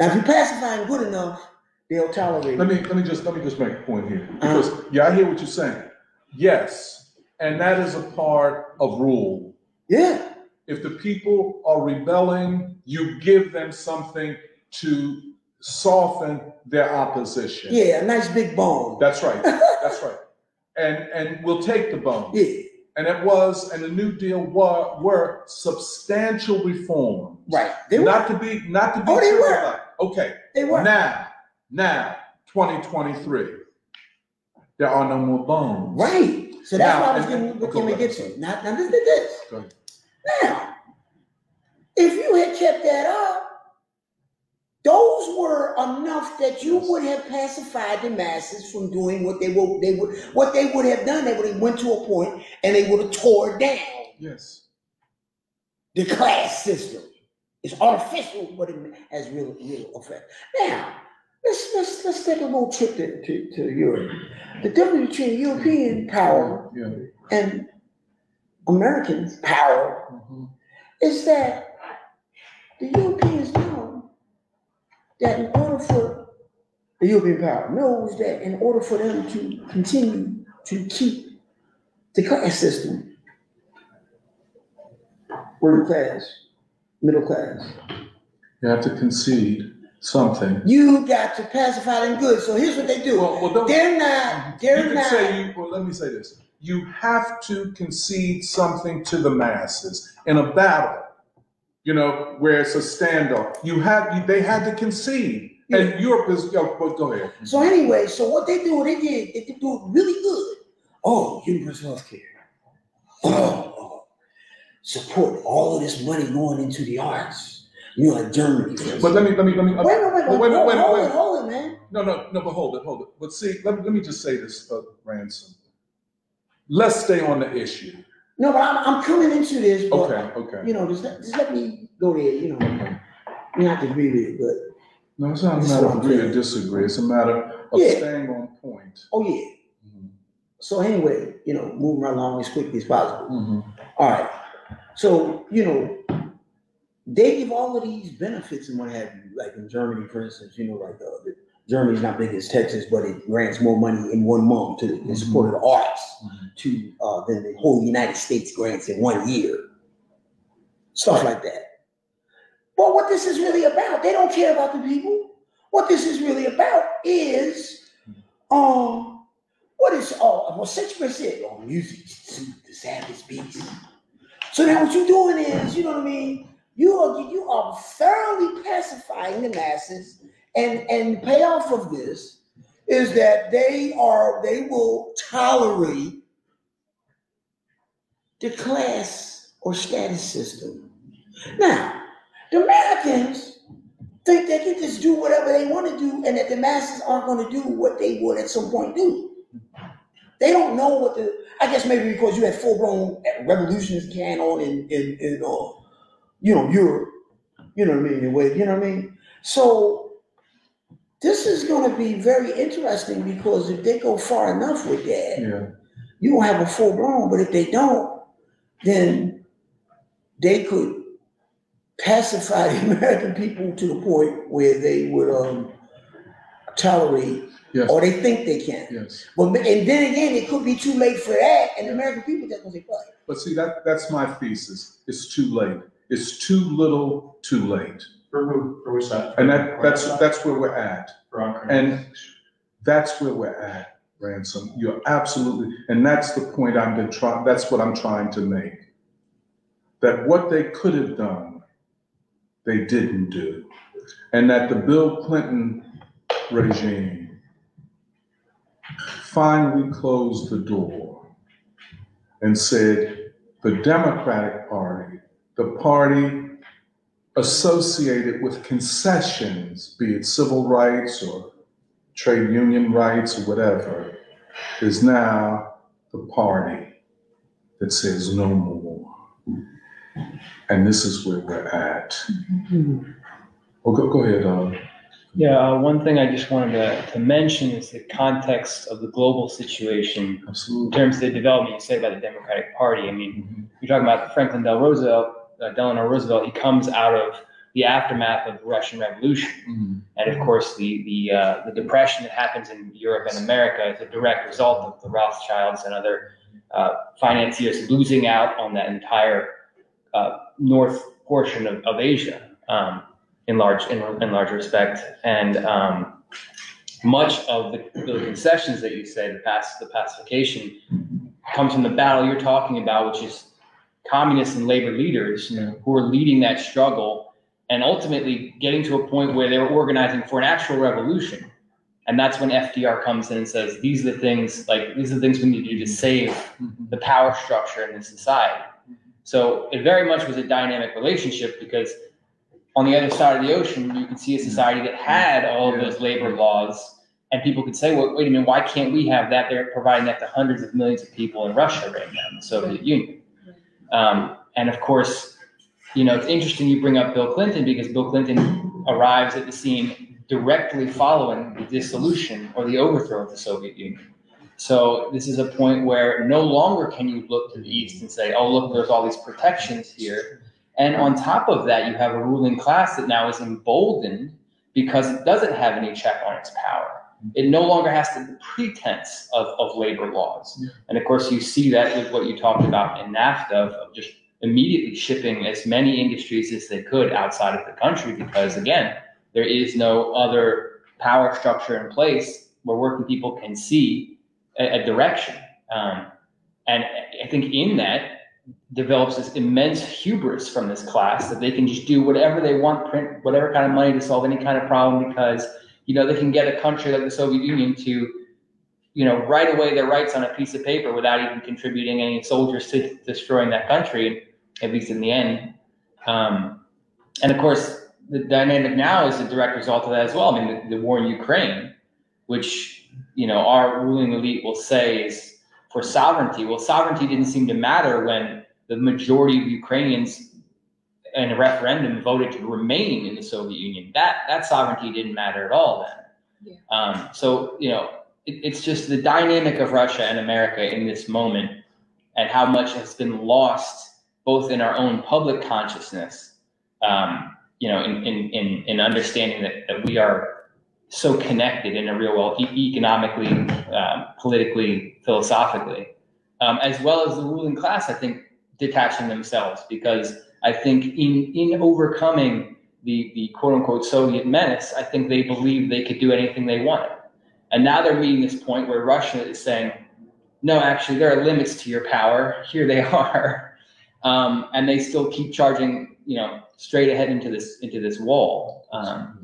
Now, if you pacify them good enough, they'll tolerate Let me let me just let me just make a point here uh-huh. because yeah, I hear what you're saying. Yes, and that is a part of rule. Yeah, If the people are rebelling, you give them something to soften their opposition. yeah, a nice big bone. That's right. That's right. And and we'll take the bone. Yeah, And it was, and the New Deal were were substantial reforms. right. They were. Not to be not to be Oh, they were. Okay. They were. Now, now, 2023. There are no more bones. Right. So that's Now, what I was and- getting, and- what go can get to? Now, now this, this, this. Go ahead. Now, if you had kept that up, were enough that you would have pacified the masses from doing what they would, they would, what they would have done. They would have went to a point and they would have tore down Yes. the class system. It's artificial, but it has real, real effect. Now, let's, let's, let's take a little trip to, to, to Europe. The difference between European power Yeah. and American power Mhm. is that the Europeans that in order for the European power knows that in order for them to continue to keep the class system, working class, middle class, You have to concede something. you got to pacify them good. So here's what they do. Well, well. They're not, they're could not. say you, well, let me say this. You have to concede something to the masses in a battle, you know, where it's a standoff. You had, you, they had to concede. And Europe is, yo, but go ahead. So anyway, so what they do, they did, they did do really good. Oh, universal health care. Oh, oh, support all of this money going into the arts. You know, like Germany. But let me, let me, let me. wait, wait, wait, wait, wait, hold, wait, hold wait. it, hold it, man. No, no, no, but hold it, hold it. But see, let, let me just say this, uh, Ransom. Let's stay on the issue. No, but I'm, I'm coming into this, but Okay, okay. you know, just let, just let me go there. You know, have to agree with it, but No, it's not a This is matter what of I'm agree or saying. disagree. It's a matter of Yeah. staying on point. oh yeah. Mhm. So anyway, you know, moving right along as quickly as possible. Mhm. All right. So, you know, they give all of these benefits and what have you, like in Germany, for instance, you know, like uh, the, Germany's not big as Texas, but it grants more money in one month to the in support of the arts Mhm. to uh, than the whole United States grants in one year. Stuff like that. But what this is really about, they don't care about the people. What this is really about is, um, what is oh well Shakespeare said, oh music soothes the saddest beast. So now what you're doing is, you know what I mean? You are you are thoroughly pacifying the masses, and and the payoff of this is that they are they will tolerate the class or status system. Now, the Americans think they can just do whatever they want to do, and that the masses aren't going to do what they would at some point do. They don't know what the. I guess maybe because you had full blown revolutions can on in in in uh, you know Europe, you know what I mean. You know what I mean. So this is going to be very interesting because if they go far enough with that, Yeah. you will have a full blown. But if they don't, then they could pacify the American people to the point where they would um, tolerate, Yes. or they think they can. Yes. But and then again, it could be too late for that, and the American people just gonna say, "Fuck." But see, that, that's my thesis. It's too late. It's too little, too late. For who, for which side? And that, that's, that's where we're at. For Ukraine. And that's where we're at, Ransom. You're absolutely, and that's the point I've been trying, that's what I'm trying to make. That what they could have done, they didn't do. And that the Bill Clinton regime finally closed the door and said, the Democratic Party, the party associated with concessions, be it civil rights or trade union rights or whatever, is now the party that says no more. And this is where we're at. Well, go, go ahead, uh, Yeah, uh, one thing I just wanted to, to mention is the context of the global situation in terms of the development you say about the Democratic Party. I mean, you're talking about Franklin Del Roosevelt, uh, Delano Roosevelt. He comes out of the aftermath of the Russian Revolution, Mhm. and of course, the the uh, the depression that happens in Europe and America is a direct result of the Rothschilds and other uh, financiers losing out on that entire uh, north portion of, of Asia. Um, in large in, in large respect, and um, much of the, the concessions that you say, the pass the pacification, comes from the battle you're talking about, which is communists and labor leaders Yeah. who are leading that struggle and ultimately getting to a point where they were organizing for an actual revolution. And that's when FDR comes in and says, these are the things, like, these are the things we need to do to mm-hmm. save Mhm. the power structure in the society. Mm-hmm. So it very much was a dynamic relationship because on the other side of the ocean, you could see a mm-hmm. society that had all of those labor laws. And people could say, well, wait a minute, why can't we have that? They're providing that to hundreds of millions of people in Russia right now, the Soviet Union. Um, and of course, you know, it's interesting you bring up Bill Clinton because Bill Clinton arrives at the scene directly following the dissolution or the overthrow of the Soviet Union. So this is a point where no longer can you look to the east and say, oh, look, there's all these protections here. And on top of that, you have a ruling class that now is emboldened because it doesn't have any check on its power. It no longer has the pretense of, of labor laws. Yeah. And of course, you see that with what you talked about in NAFTA of, of just immediately shipping as many industries as they could outside of the country because, again, there is no other power structure in place where working people can see a, a direction. Um, and I think in that, develops this immense hubris from this class that they can just do whatever they want, print whatever kind of money to solve any kind of problem because you know they can get a country like the Soviet Union to you know write away their rights on a piece of paper without even contributing any soldiers to destroying that country, at least in the end. Um, and of course, the dynamic now is a direct result of that as well. I mean, the, the war in Ukraine, which you know our ruling elite will say is for sovereignty. Well, sovereignty didn't seem to matter when the majority of Ukrainians in a referendum voted to remain in the Soviet Union. That that sovereignty didn't matter at all then. Yeah. Um, so you know, it, it's just the dynamic of Russia and America in this moment, and how much has been lost both in our own public consciousness, um, you know, in in in, in understanding that, that we are so connected in a real world, e- economically, um, politically, philosophically, um, as well as the ruling class. I think detaching themselves because I think in in overcoming the the quote unquote Soviet menace, I think they believed they could do anything they wanted, and now they're meeting this point where Russia is saying, no, actually there are limits to your power. Here they are, um, and they still keep charging, you know, straight ahead into this into this wall. Um,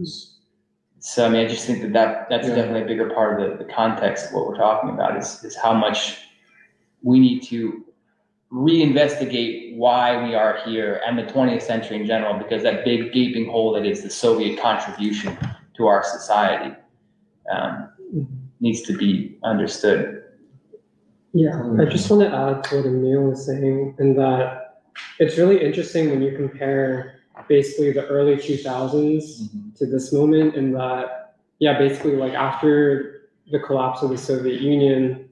so I mean, I just think that, that that's Yeah. definitely a bigger part of the, the context of what we're talking about is, is how much we need to reinvestigate why we are here and the 20th century in general, because that big gaping hole that is the Soviet contribution to our society um, needs to be understood. Yeah, I just want to add to what Emil was saying, in that it's really interesting when you compare basically the early 2000s to this moment, in that, yeah, basically, like after the collapse of the Soviet Union,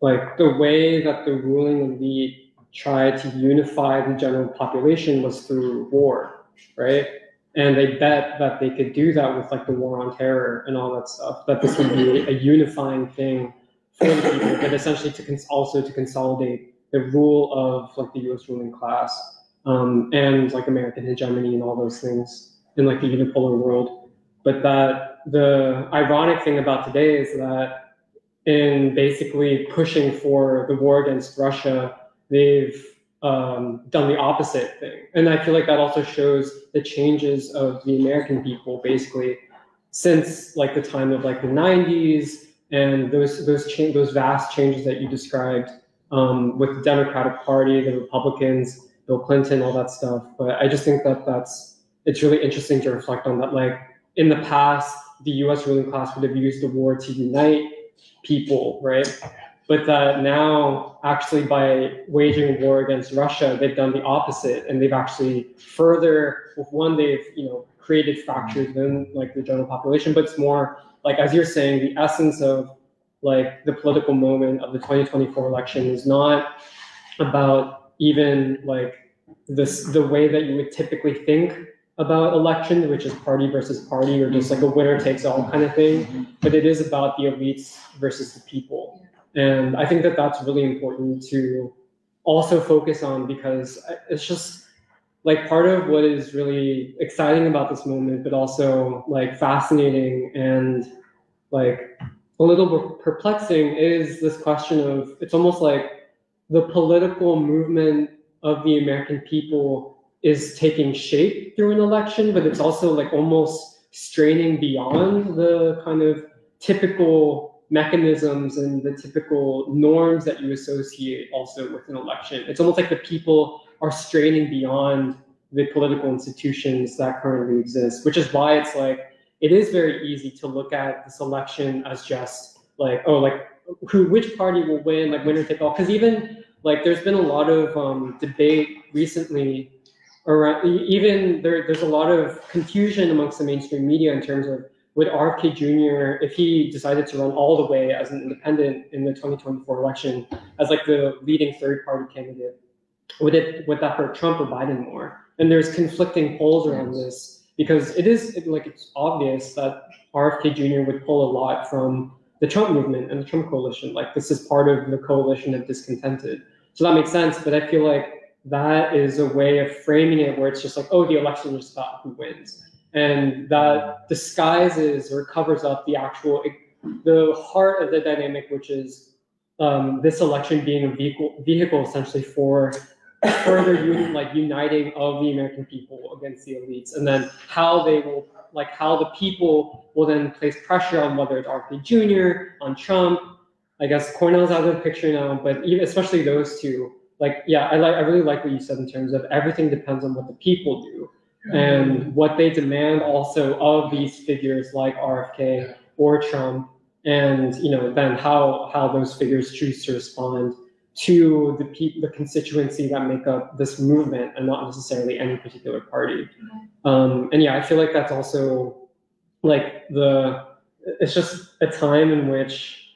like the way that the ruling elite tried to unify the general population was through war, right? And they bet that they could do that with like the war on terror and all that stuff, that this would be a unifying thing for the people, but essentially to cons- also to consolidate the rule of like the U.S. ruling class um, and like American hegemony and all those things in like the unipolar world. But that the ironic thing about today is that in basically pushing for the war against Russia, they've um, done the opposite thing, and I feel like that also shows the changes of the American people basically since like the time of like the 90s and those those cha- those vast changes that you described um, with the Democratic Party, the Republicans, Bill Clinton, all that stuff. But I just think that that's it's really interesting to reflect on that. Like in the past, the U.S. ruling class would have used the war to unite people, right? But that now, actually, by waging war against Russia, they've done the opposite, and they've actually further, one, they've you know created fractures within like the general population, but it's more like as you're saying, the essence of like the political moment of the 2024 election is not about even like this the way that you would typically think about election, which is party versus party or just like a winner takes all kind of thing, but it is about the elites versus the people. And I think that that's really important to also focus on because it's just like part of what is really exciting about this moment, but also like fascinating and like a little bit perplexing is this question of it's almost like the political movement of the American people is taking shape through an election, but it's also like almost straining beyond the kind of typical mechanisms and the typical norms that you associate also with an election. It's almost like the people are straining beyond the political institutions that currently exist, which is why it's like it is very easy to look at this election as just like, oh, like who, which party will win, like winner take all. Because even like there's been a lot of um, debate recently around, even there, there's a lot of confusion amongst the mainstream media in terms of would RFK Jr. if he decided to run all the way as an independent in the 2024 election as like the leading third party candidate, would it would that hurt Trump or Biden more? And there's conflicting polls around this because it is like it's obvious that RFK Jr. would pull a lot from the Trump movement and the Trump coalition. Like this is part of the coalition of discontented. So that makes sense. But I feel like that is a way of framing it where it's just like, oh, the election is about who wins. And that disguises or covers up the actual the heart of the dynamic, which is um, this election being a vehicle vehicle essentially for further like uniting of the American people against the elites, and then how they will like how the people will then place pressure on whether it's RFK Jr. on Trump. I guess Cornel's out of the picture now, but even especially those two. Like, yeah, I like I really like what you said in terms of everything depends on what the people do and what they demand also of these figures like RFK or Trump, and you know then how how those figures choose to respond to the people, the constituency that make up this movement, and not necessarily any particular party. Um, and yeah, I feel like that's also like the it's just a time in which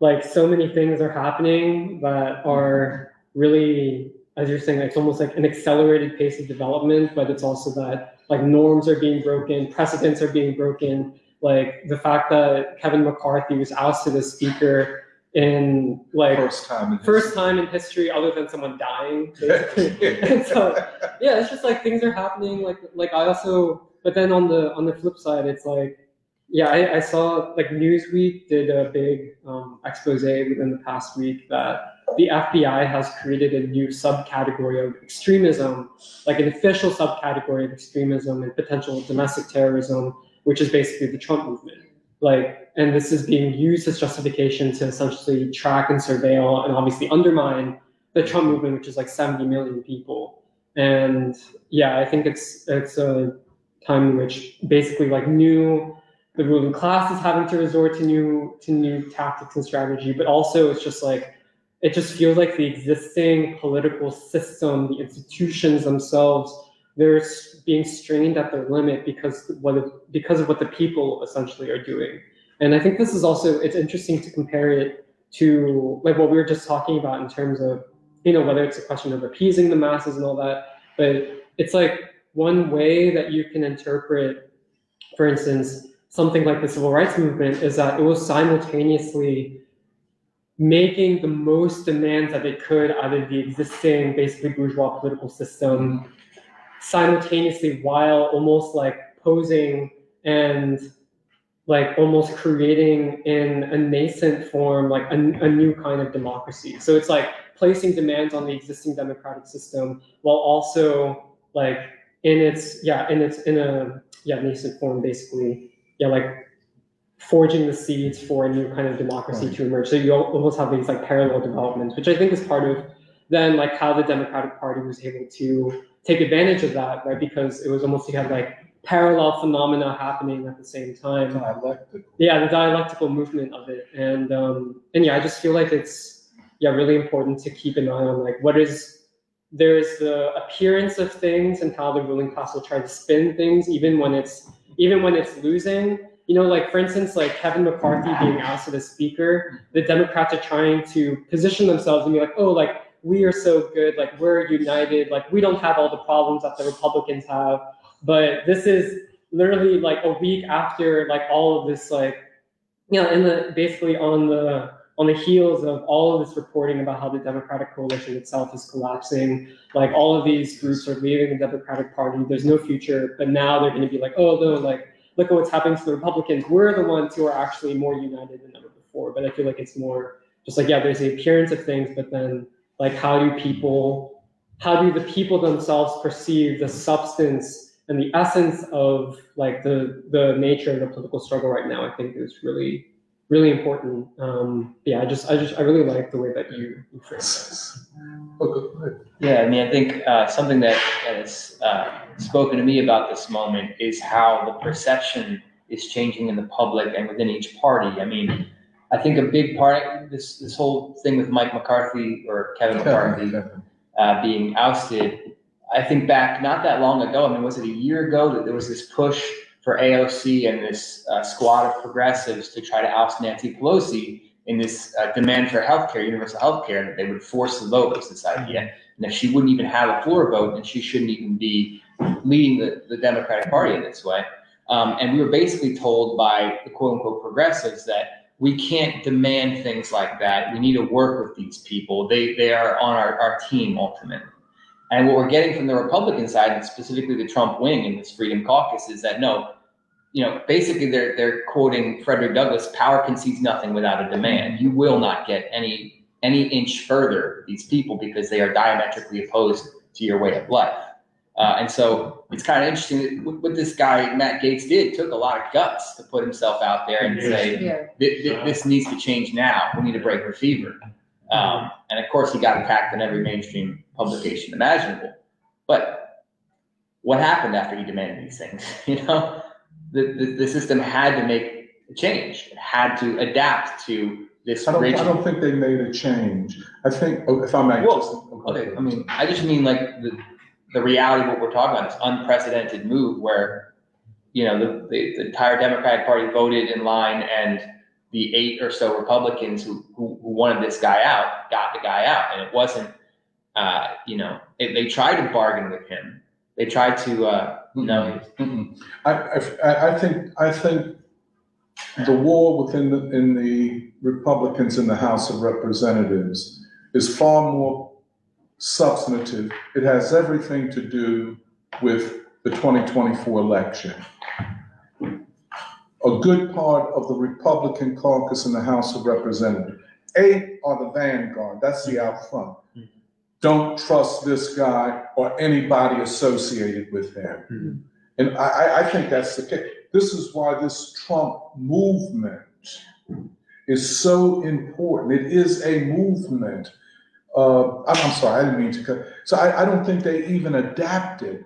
like so many things are happening that are really as you're saying, it's almost like an accelerated pace of development, but it's also that like norms are being broken, precedents are being broken. Like the fact that Kevin McCarthy was ousted as speaker in like First time. in first time in history other than someone dying. basically. and so yeah, it's just like things are happening. Like like I also, but then on the on the flip side, it's like yeah, I, I saw like Newsweek did a big um, expose within the past week that the FBI has created a new subcategory of extremism, like an official subcategory of extremism and potential domestic terrorism, which is basically the Trump movement. Like, and this is being used as justification to essentially track and surveil and obviously undermine the Trump movement, which is like 70 million people. And yeah, I think it's it's a time in which basically like new the ruling class is having to resort to new to new tactics and strategy, but also it's just like it just feels like the existing political system, the institutions themselves, they're being strained at their limit because what because of what the people essentially are doing. And I think this is also it's interesting to compare it to like what we were just talking about in terms of you know whether it's a question of appeasing the masses and all that, but it's like one way that you can interpret, for instance, something like the civil rights movement is that it was simultaneously making the most demands that they could out of the existing basically bourgeois political system simultaneously while almost like posing and like almost creating in a nascent form like a, a new kind of democracy. So it's like placing demands on the existing democratic system while also like in its yeah in its in a yeah nascent form basically. Yeah like forging the seeds for a new kind of democracy to emerge. So you almost have these like parallel developments which i think is part of then like how the democratic party was able to take advantage of that right? Because it was almost you had like parallel phenomena happening at the same time. Dialectical. yeah the dialectical movement of it. And um and yeah i just feel like it's yeah really important to keep an eye on like what is there's the appearance of things and how the ruling class will try to spin things even when it's even when it's losing you know like for instance like kevin mccarthy being ousted as speaker the democrats are trying to position themselves and be like oh like we are so good like we're united like we don't have all the problems that the republicans have. But this is literally like a week after like all of this like you know in the basically on the on the heels of all of this reporting about how the democratic coalition itself is collapsing like all of these groups are leaving the democratic party there's no future but now they're going to be like oh no like look at what's happening to the republicans. We're the ones who are actually more united than ever before but i feel like it's more just like yeah there's the appearance of things but then like how do people how do the people themselves perceive the substance and the essence of like the the nature of the political struggle right now i think is really really important. Um, yeah, I just, I just, I really like the way that you, you phrase this. Oh, go ahead. Yeah, I mean, I think uh, something that that has uh, spoken to me about this moment is how the perception is changing in the public and within each party. I mean, I think a big part this this whole thing with Mike McCarthy or Kevin McCarthy uh, being ousted. I think back not that long ago. I mean, was it a year ago that there was this push for AOC and this uh, squad of progressives to try to oust Nancy Pelosi in this uh, demand for healthcare, universal healthcare, that they would force the vote was this idea, and that she wouldn't even have a floor vote, and she shouldn't even be leading the, the Democratic Party in this way. Um, and we were basically told by the quote unquote progressives that we can't demand things like that. We need to work with these people. They they are on our, our team ultimately. And what we're getting from the Republican side, and specifically the Trump wing in this Freedom Caucus, is that no, you know, basically they're they're quoting Frederick Douglass: "Power concedes nothing without a demand." You will not get any any inch further with these people because they are diametrically opposed to your way of life. Uh, and so it's kind of interesting that what, what this guy Matt Gaetz did took a lot of guts to put himself out there and say Yeah. "Th- th- this needs to change now. We need to break the fever. Um, and of course, he got attacked in every mainstream publication imaginable. But what happened after he demanded these things? You know, the, the, the system had to make a change. It had to adapt to this I don't, I don't think they made a change. I think, oh, if I may Well, just. Okay, I mean, I just mean like the, the reality of what we're talking about, this unprecedented move where, you know, the, the, the entire Democratic Party voted in line and the eight or so Republicans who, who, who wanted this guy out, got the guy out. And it wasn't, uh, you know, it, they tried to bargain with him. They tried to, uh, you. I, I, I think, I think the war within the, in the Republicans in the House of Representatives is far more substantive. It has everything to do with the 2024 election. A good part of the Republican caucus in the House of Representatives, eight are the vanguard, that's the out front. Don't trust this guy or anybody associated with him. And I, I, think that's the case. This is why this Trump movement is so important. It is a movement. Uh, I'm, I'm sorry, I didn't mean to cut. So I, I don't think they even adapted.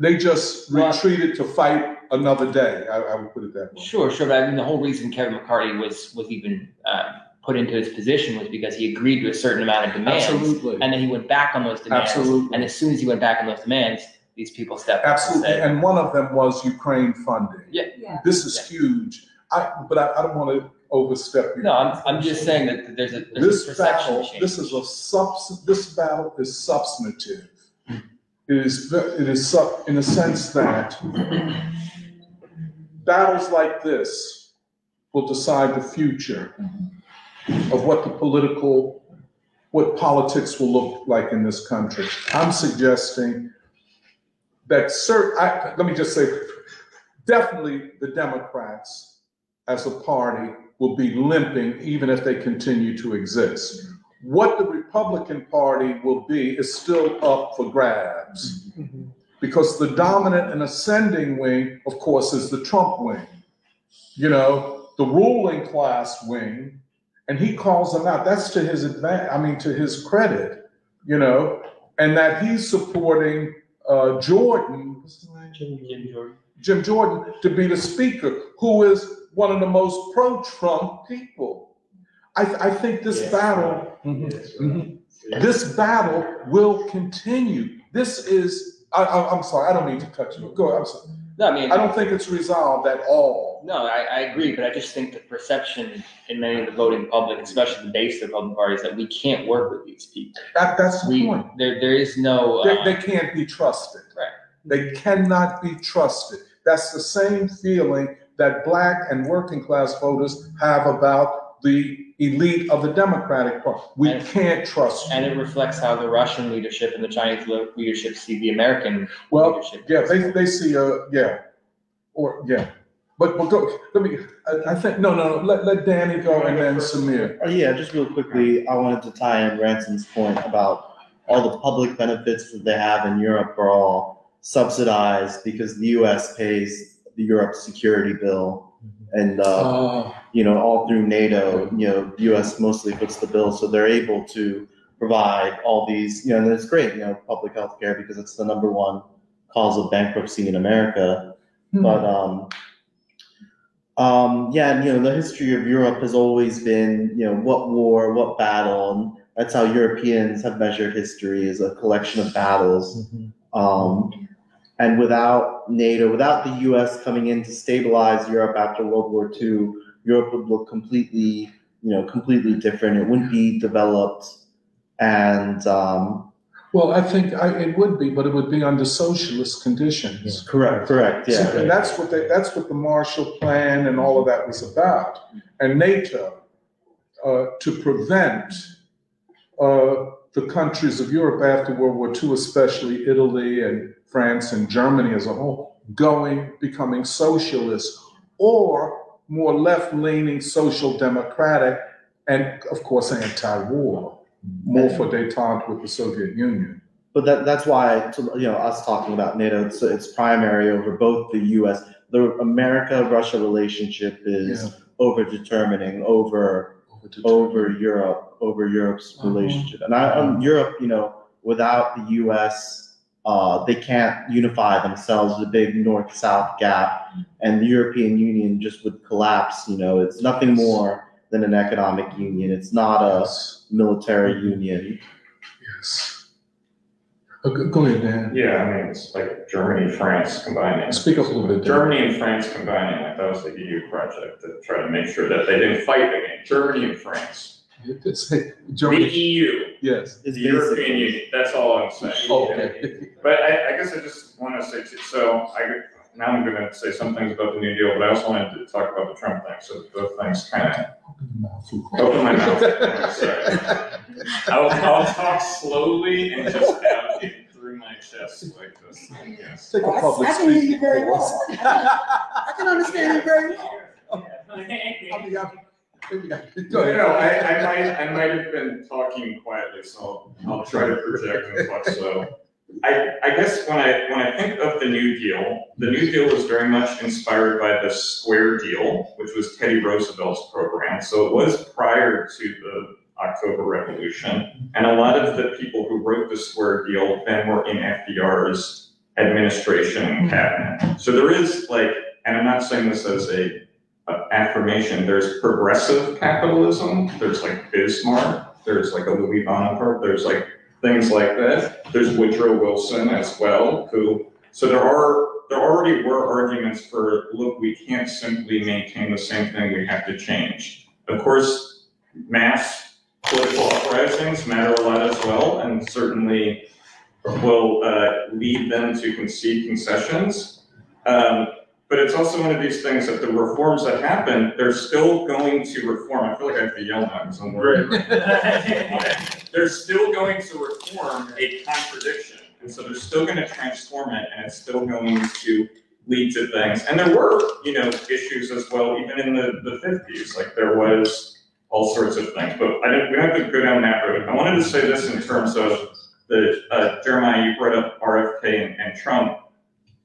They just Well- retreated to fight another day. I, I would put it that way. Sure, sure, but I mean, the whole reason Kevin McCarthy was was even uh, put into his position was because he agreed to a certain amount of demands, Absolutely. and then he went back on those demands. Absolutely. And as soon as he went back on those demands, these people stepped up and Absolutely. And one of them was Ukraine funding. Yeah. This is huge. I, but I, I don't want to overstep you. "No, I'm, I'm just saying that there's a, there's a This perception battle, change." this is a subs, this battle is substantive. it is it is sub, in a sense that battles like this will decide the future of what the political, what politics will look like in this country. I'm suggesting that cert, I, let me just say, definitely the Democrats as a party will be limping even if they continue to exist. What the Republican Party will be is still up for grabs because the dominant and ascending wing, of course, is the Trump wing. You know, the ruling class wing, and he calls them out. That's to his advantage, I mean, to his credit, you know, and that he's supporting uh, Jordan, name? Jim Jordan. Jim Jordan to be the speaker, who is one of the most pro-Trump people. I, I think this Yes. battle, Mhm. this battle will continue. This is, I, I'm sorry, I don't mean to cut you. Go, I'm sorry. No, I mean, I don't think it's resolved at all. No, I, I agree, but I just think the perception in many of the voting public, especially the base of the Republican Party, is that we can't work with these people. That, that's the We point. there there is no. They, Uh, they can't be trusted. Right. They cannot be trusted. That's the same feeling that black and working class voters have about the elite of the Democratic Party. We And- can't trust you. and it reflects how the Russian leadership and the Chinese le- leadership see the American Well, leadership. Yeah, they, they see, uh, yeah, or, yeah. But, but go, let me, I, I think, no, no, no, let, let Danny go and then Samir. Oh, yeah, just real quickly, I wanted to tie in Ransom's point about all the public benefits that they have in Europe are all subsidized because the US pays the Europe security bill and, uh, Oh, you know, all through NATO, you know, the US mostly puts the bill, so they're able to provide all these, you know, and it's great, you know, public health care because it's the number one cause of bankruptcy in America. But um, um, yeah, and, you know, the history of Europe has always been, you know, what war, what battle, and that's how Europeans have measured history as a collection of battles. Um, and without NATO, without the U.S. coming in to stabilize Europe after World War II, Europe would look completely, you know, completely different. It wouldn't be developed, and um, Well, I think I, it would be, but it would be under socialist conditions. correct, correct, yeah. And that's what they, that's what the Marshall Plan and all of that was about. And NATO, uh, to prevent, uh, the countries of Europe after World War II, especially Italy and France and Germany as a whole, going, becoming socialist or more left-leaning social democratic and of course anti-war, more for detente with the Soviet Union. But that, that's why, you know, us talking about NATO, it's, it's primary over both the U.S. The America-Russia relationship is over determining over over Europe, over Europe's Uh-huh. relationship. And I, um, Europe, you know, without the U.S., uh, they can't unify themselves. The big north-south gap, and the European Union just would collapse. You know, it's nothing more than an economic union. It's not a military union. yes. Uh, Go go ahead, Dan. Yeah, I mean, it's like Germany, and France combining. Speak up a little bit. Dan. Germany and France combining, like that was the EU project to try to make sure that they didn't fight again. Germany and France. It's- hey, The Germany, EU, yes. It's the European basically- Union, that's all I'm saying. Okay. But I, I guess I just want to say, too- so I, now I'm gonna say some things about the New Deal, but I also wanted to talk about the Trump thing, so both things kind of Open my mouth. Sorry. I'll, I'll talk slowly and just out it through my chest like this, I guess. Take a public I can hear you speaking very course. well. I can understand you very well. I mean, I- maybe I- No, Go no, no, I, I might, I might have been talking quietly, so I'll, I'll try to project and talk slow. I, I guess when I, when I think of the New Deal, the New Deal was very much inspired by the Square Deal, which was Teddy Roosevelt's program, so it was prior to the October Revolution. And a lot of the people who wrote the Square Deal then were in FDR's administration and cabinet. So there is like, and I'm not saying this as a uh, affirmation. There's progressive capitalism. There's like Bismarck. There's like a Louis Bonaparte. There's like things like that. There's Woodrow Wilson as well, who. So there are there already were arguments for look, we can't simply maintain the same thing. We have to change. Of course, mass political uprisings matter a lot as well, and certainly will uh, lead them to concede concessions. Um, but it's also one of these things that the reforms that happen, they're still going to reform. I feel like I have to yell now because I'm worried. They're still going to reform a contradiction. And so they're still going to transform it and it's still going to lead to things. And there were, you know, issues as well, even in the, the fifties, like there was all sorts of things. But I didn't, we don't have to go down that road. I wanted to say this in terms of the, uh, Jeremiah, you brought up RFK and, and Trump.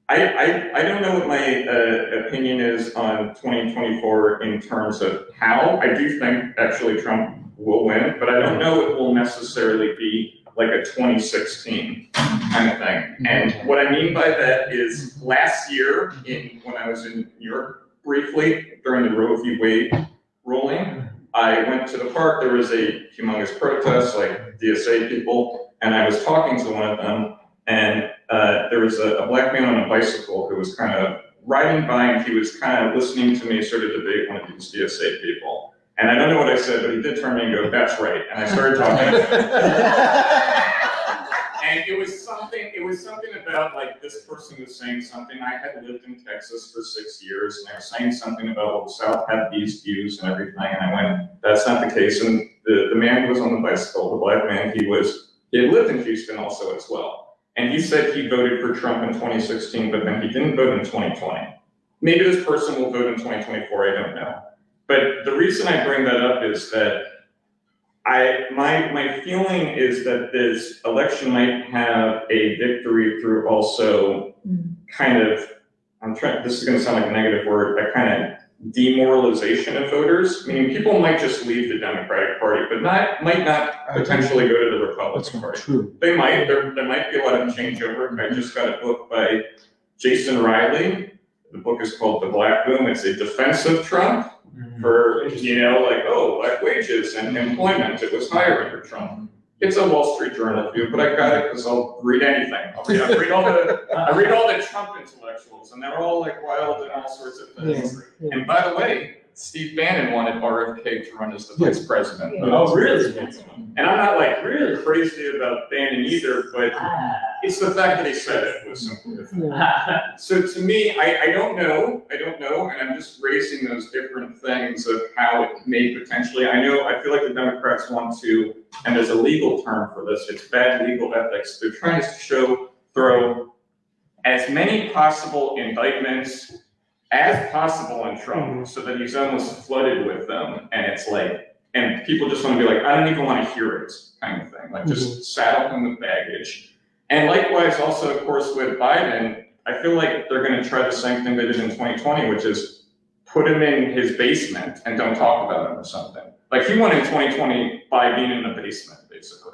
I, I, I don't know what my uh, opinion is on 2024 in terms of how. I do think actually Trump will win, but I don't know it will necessarily be like a 2016 kind of thing. And what I mean by that is last year, in when I was in New York briefly during the Roe v. Wade ruling, I went to the park. There was a humongous protest, like DSA people, and I was talking to one of them, and uh, there was a, a black man on a bicycle who was kind of riding by and he was kind of listening to me sort of debate one of these DSA people. And I don't know what I said, but he did turn me and go, that's right. And I started talking. And it was something, it was something about like this person was saying something. I had lived in Texas for six years and they were saying something about, well, the South had these views and everything. And I went, that's not the case. And the, the man who was on the bicycle, the black man, he was, he lived in Houston also as well. And he said he voted for Trump in 2016, but then he didn't vote in 2020. Maybe this person will vote in 2024, I don't know. But the reason I bring that up is that I, my, my feeling is that this election might have a victory through also mm. kind of, I'm trying, this is gonna sound like a negative word, a kind of demoralization of voters. Meaning people might just leave the Democratic Party, but not, might not potentially go to the Republican Party. true. They might, there, there might be a lot of changeover. I just got a book by Jason Riley. The book is called The Black Boom. It's a defense of Trump for, you know, like, oh, black wages and employment. It was higher under Trump. It's a Wall Street Journal view, but I got it because I'll read anything. I'll read, I read all the, I read all the Trump intellectuals and they're all like wild and all sorts of things. Yeah. And by the way, Steve Bannon wanted RFK to run as the vice president. Yeah. Oh, really? And I'm not like really crazy about Bannon either, but it's the fact that he said it was simply the thing. Yeah. So to me, I, I don't know, I don't know, and I'm just raising those different things of how it may potentially, I know, I feel like the Democrats want to, and there's a legal term for this, it's bad legal ethics, they're trying to show, throw as many possible indictments as possible on Trump, so that he's almost flooded with them, and it's like, and people just want to be like, I don't even want to hear it, kind of thing, like just saddle him with baggage. And likewise, also, of course, with Biden, I feel like they're going to try the same thing they did in 2020, which is put him in his basement and don't talk about him or something. Like he won in 2020 by being in the basement, basically.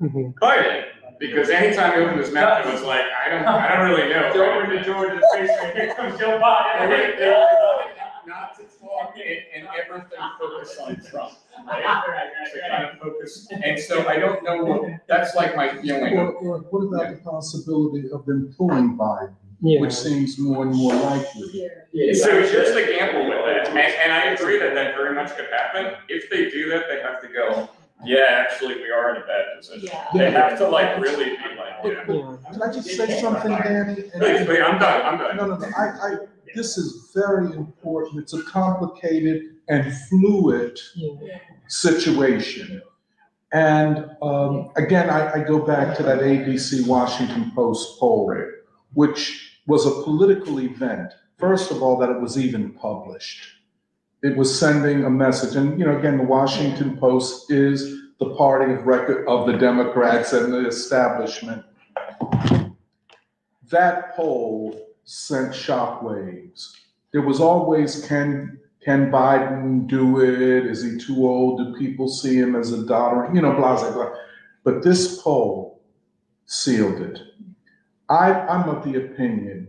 Mhm. Biden, because anytime he opened his mouth, it was like, I don't, I don't really know. Throw him in George's basement, here comes Joe And they- Biden. they Not to talk and, and everything focus on Trump. right? To kind of focus, and so I don't know, what- that's like my feeling Or, of or what about the possibility of them pulling Biden, Yeah. which seems more and more likely? So here's the gamble with that, and, and I agree that that very much could happen. If they do that, they have to go, yeah, actually, we are in a bad position. Yeah. They have to like really be like, yeah. Yeah. Can I just say something, Danny? And- Please, please, I'm done, I'm No, done. no, no, I, I, this is very important. It's a complicated and fluid situation. And um, again, I, I go back to that ABC Washington Post poll, which was a political event. First of all, that it was even published. It was sending a message. And, you know, again, the Washington Post is the party of record of the Democrats and the establishment. That poll sent shockwaves. There was always can can Biden do it? Is he too old? Do people see him as a daughter? You know, blah blah blah. But this poll sealed it. I, I'm of the opinion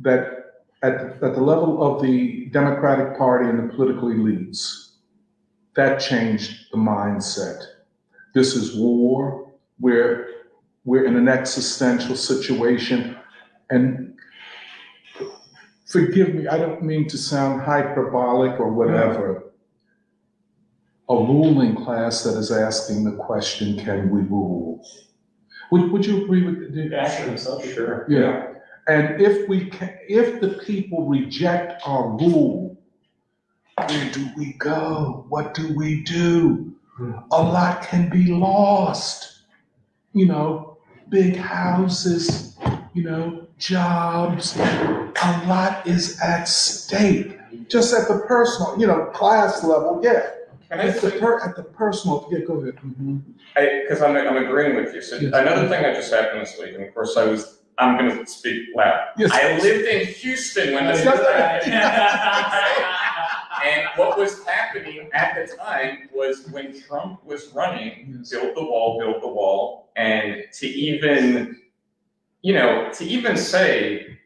that at, at the level of the Democratic Party and the political elites, that changed the mindset. This is war. We're we're in an existential situation, and forgive me, I don't mean to sound hyperbolic or whatever. A ruling class that is asking the question, can we rule? Would, would you agree with the? Asking himself, sure. Yeah, and if we can, if the people reject our rule, where do we go? What do we do? A lot can be lost. You know, big houses, you know, jobs. A lot is at stake. Just at the personal, you know, class level, yeah. Can I At the say, per, at the personal, yeah, go ahead. I, because I'm, I'm agreeing with you. So Yes. another thing that just happened this week, and of course I was, I'm gonna speak loud. Yes. I lived in Houston when this was happening. And what was happening at the time was when Trump was running, build the wall, build the wall, and to even, you know, to even say,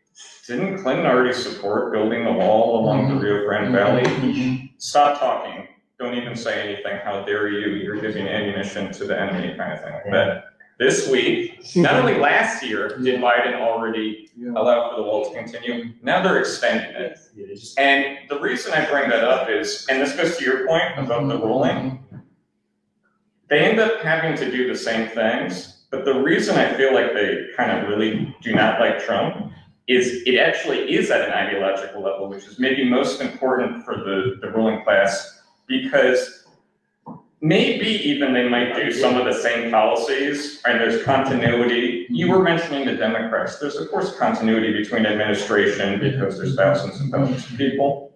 didn't Clinton already support building the wall along the Rio Grande Valley? Mhm. Stop talking. Don't even say anything. How dare you? You're giving ammunition to the enemy, kind of thing that. This week, not only last year did Biden already allow for the wall to continue, now they're extending it. Yeah, they just- And the reason I bring that up is, and this goes to your point about the ruling, they end up having to do the same things. But the reason I feel like they kind of really do not like Trump is it actually is at an ideological level, which is maybe most important for the, the ruling class because maybe even they might do some of the same policies and there's continuity. You were mentioning the Democrats. There's of course continuity between administration because there's thousands and thousands of people.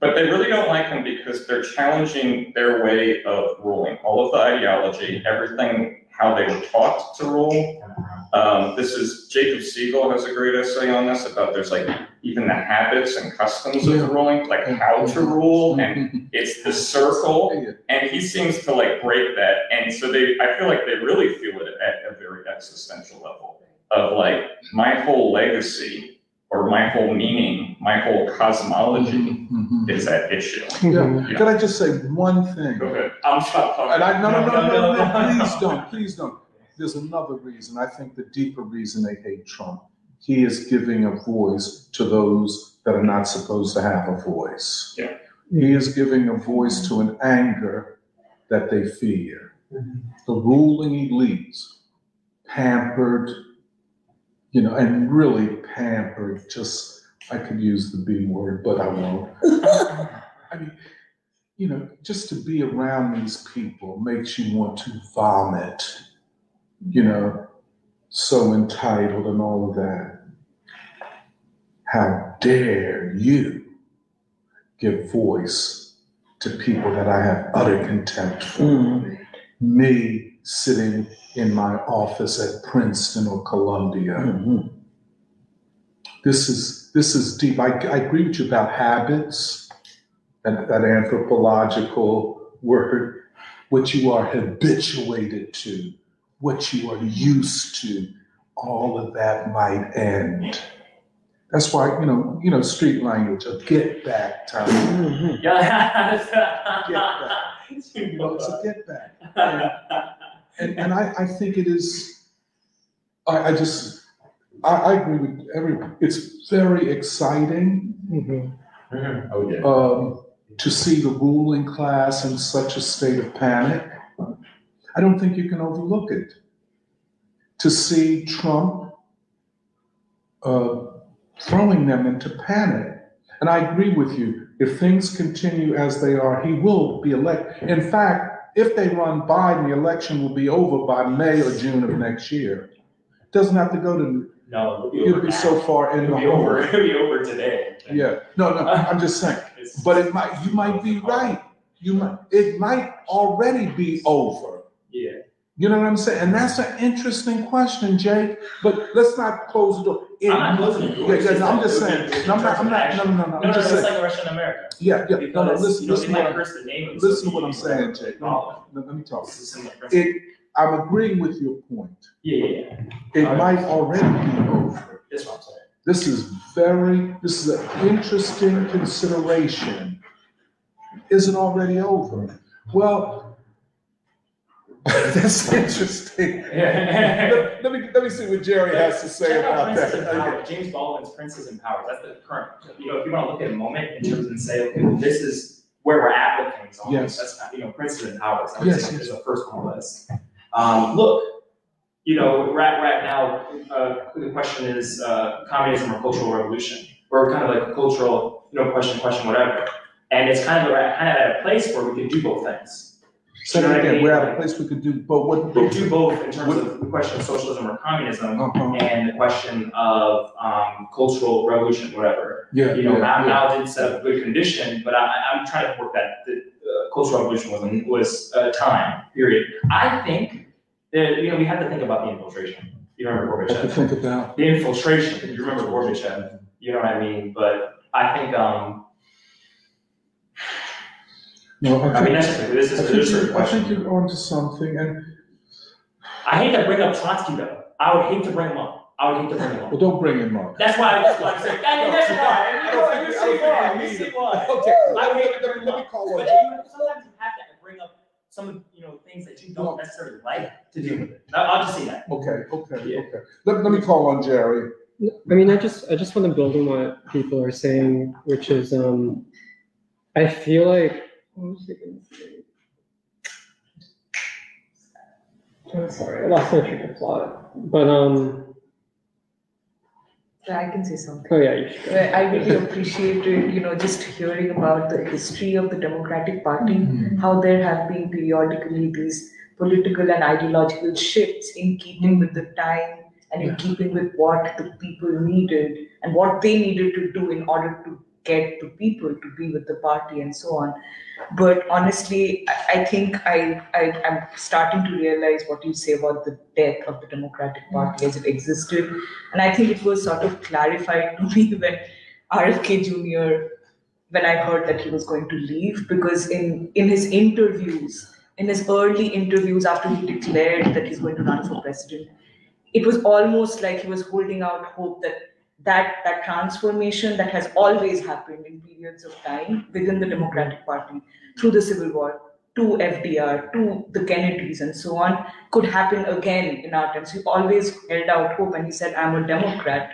But they really don't like them because they're challenging their way of ruling, all of the ideology, everything, how they were taught to rule. Um, this is Jacob Siegel has a great essay on this about there's like even the habits and customs Yeah. of ruling, like how to rule, and it's the circle. And he seems to like break that, and so they, I feel like they really feel it at a very existential level of like my whole legacy or my whole meaning, my whole cosmology Mhm. is at issue. Mhm. Yeah, can I just say one thing? Go ahead. I'm stop talking. And I, no, no, no, no, no, please don't, please don't. There's another reason, I think the deeper reason they hate Trump. He is giving a voice to those that are not supposed to have a voice. Yeah. He is giving a voice to an anger that they fear. The ruling elites, pampered, you know, and really pampered, just, I could use the B word, but I won't. I mean, you know, just to be around these people makes you want to vomit, you know, so entitled and all of that. How dare you give voice to people that I have utter contempt for? Mm. Me sitting in my office at Princeton or Columbia. Mhm. This is this is deep. I, I agree with you about habits and that anthropological word, what you are habituated to, what you are used to, all of that might end. That's why, you know, you know, street language, a get back time. Mhm. You know, it's a get back. And, and I, I think it is, I, I just, I, I agree with everyone. It's very exciting Mhm. Oh, yeah. um, to see the ruling class in such a state of panic. I don't think you can overlook it. To see Trump uh, throwing them into panic. And I agree with you. If things continue as they are, he will be elected. In fact, if they run Biden, the election will be over by May or June of next year. Doesn't have to go to, No, it'll be be so far in It'll the be over, it'll be over today. Yeah, no, no, I'm just saying. But it might, you might be right. You might, it might already be over. Yeah. You know what I'm saying? And that's an interesting question, Jake. But let's not close the door. It- I'm not closing the door. Yeah, yeah, I'm just saying. No, I'm not, I'm not, no, no, no, no, No, no, just it's saying. like Russia and America. Yeah, yeah, no, no, listen, you know, listen what, curse the name listen to what I'm saying, Jake. follow it. let me talk. It's a similar principle. It, I'm agreeing with your point. Yeah, yeah, yeah. It Alright. might already be over. That's what I'm saying. This is very, this is an interesting consideration. Is it already over? Well, that's interesting. Let, let me, let me see what Jerry has to say Check out about Princes that. James Baldwin's Princes and Power. That's the current, you know, if you want to look at a moment in terms and say, okay, well, this is where we're at with things. almost. Yes. That's, not- you know, Princes and Power. I would Yes, say yes. the first one on the list. Um, look, you know, right, right now, uh, the question is, uh, communism or cultural revolution. We're kind of like a cultural, you know, question, question, whatever. And it's kind of, kind of at a place where we can do both things. Say that again, we're at a place we could do, but what? We do both in terms of the question of socialism or communism, Uh-huh. and the question of um, cultural revolution, whatever. Yeah, You know, yeah, now, yeah. did set up a good condition, but I, I- I'm trying to work that the uh, cultural revolution was a, was a time period. I think that you know we have to think about the infiltration. You remember What to Gorbachev? think about. The infiltration. You remember Gorbachev? You know what I mean? But I think um, No, I mean that's just this is I think is a you, I think question. you're onto something, and, I hate to bring up Trotsky though. I would hate to bring him up. I would hate to bring him up. well, don't bring him up. That's why, that's why I'm saying, I mean, that's why, I don't you know, I you see why, we you see it. why. Okay, I hate to bring him up, call but you, sometimes you have to bring up some, of you know, things that you don't necessarily like to deal with it. I- I'll just say that. Okay, okay, Yeah. okay. Let, let me call on Jerry. I mean, I just I just want to build on what people are saying, which is um, I feel like what was I gonna say? I'm sorry, I lost my train of thought. But um, I can say something. oh yeah, you should. Uh, I really appreciated, you know, just hearing about the history of the Democratic Party, how there have been periodically these political and ideological shifts in keeping with the time and in keeping with what the people needed and what they needed to do in order to get the people to be with the party and so on. But honestly, I, I think I, I I'm starting to realize what you say about the death of the Democratic Party as it existed, and I think it was sort of clarified to me when RFK Jr. when I heard that he was going to leave because in in his interviews, in his early interviews after he declared that he's going to run for president, it was almost like he was holding out hope that that that transformation that has always happened in periods of time within the Democratic Party through the Civil War to FDR to the Kennedys and so on could happen again in our times. He always held out hope and he said, "I'm a Democrat."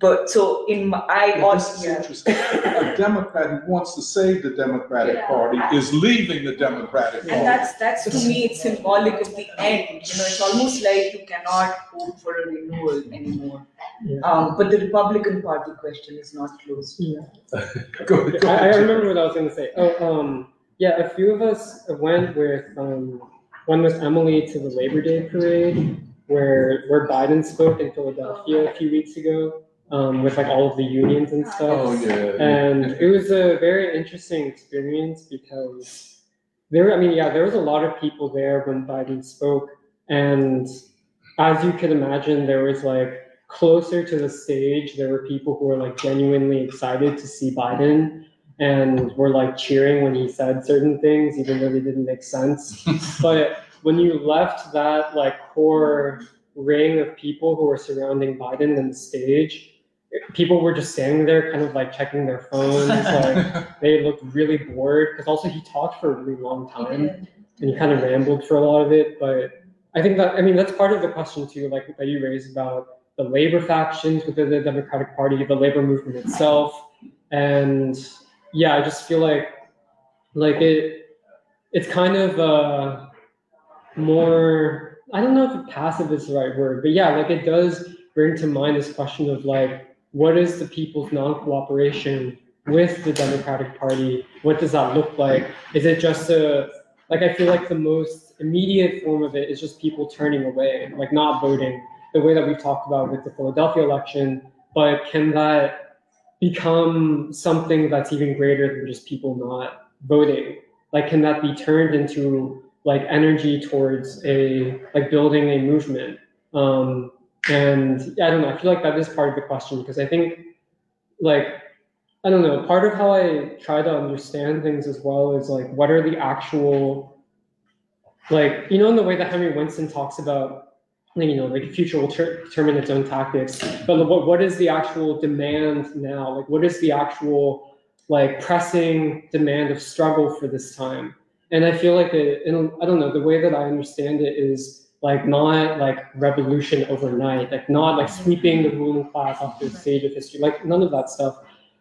But so in my, I This also is interesting. A Democrat who wants to save the Democratic Party is leaving the Democratic And Party. And that's that's to me it's symbolic of the end. You know, it's almost like you cannot hope for a renewal anymore. Yeah. Um, but the Republican Party question is not closed. Go- go I, I remember what I was going to say. Oh, um, yeah, a few of us went with um, one was Emily to the Labor Day parade, where where Biden spoke in Philadelphia a few weeks ago, um, with like all of the unions and stuff. Oh, yeah. And it was a very interesting experience because there, I mean, yeah, there was a lot of people there when Biden spoke. And as you could imagine, there was like closer to the stage, there were people who were like genuinely excited to see Biden and were like cheering when he said certain things, even though they didn't make sense. but when you left that like core ring of people who were surrounding Biden and the stage, people were just standing there kind of like checking their phones like they looked really bored because also he talked for a really long time and he kind of rambled for a lot of it but i think that i mean that's part of the question too like that you raised about the labor factions within the democratic party the labor movement itself and yeah i just feel like like it it's kind of uh more i don't know if passive is the right word but yeah like it does bring to mind this question of like what is the people's non-cooperation with the Democratic Party? What does that look like? Is it just a like I feel like the most immediate form of it is just people turning away, like not voting, the way that we've talked about with the Philadelphia election. But can that become something that's even greater than just people not voting? Like, can that be turned into like energy towards a like building a movement? Um, and I don't know. I feel like that is part of the question because I think, like, I don't know. Part of how I try to understand things as well is like, what are the actual, like, you know, in the way that Henry Winston talks about, you know, like the future will ter- determine its own tactics. But what what is the actual demand now? Like, what is the actual like pressing demand of struggle for this time? And I feel like it, in, I don't know. The way that I understand it is like not like revolution overnight, like not like sweeping the ruling class off the stage of history, like none of that stuff.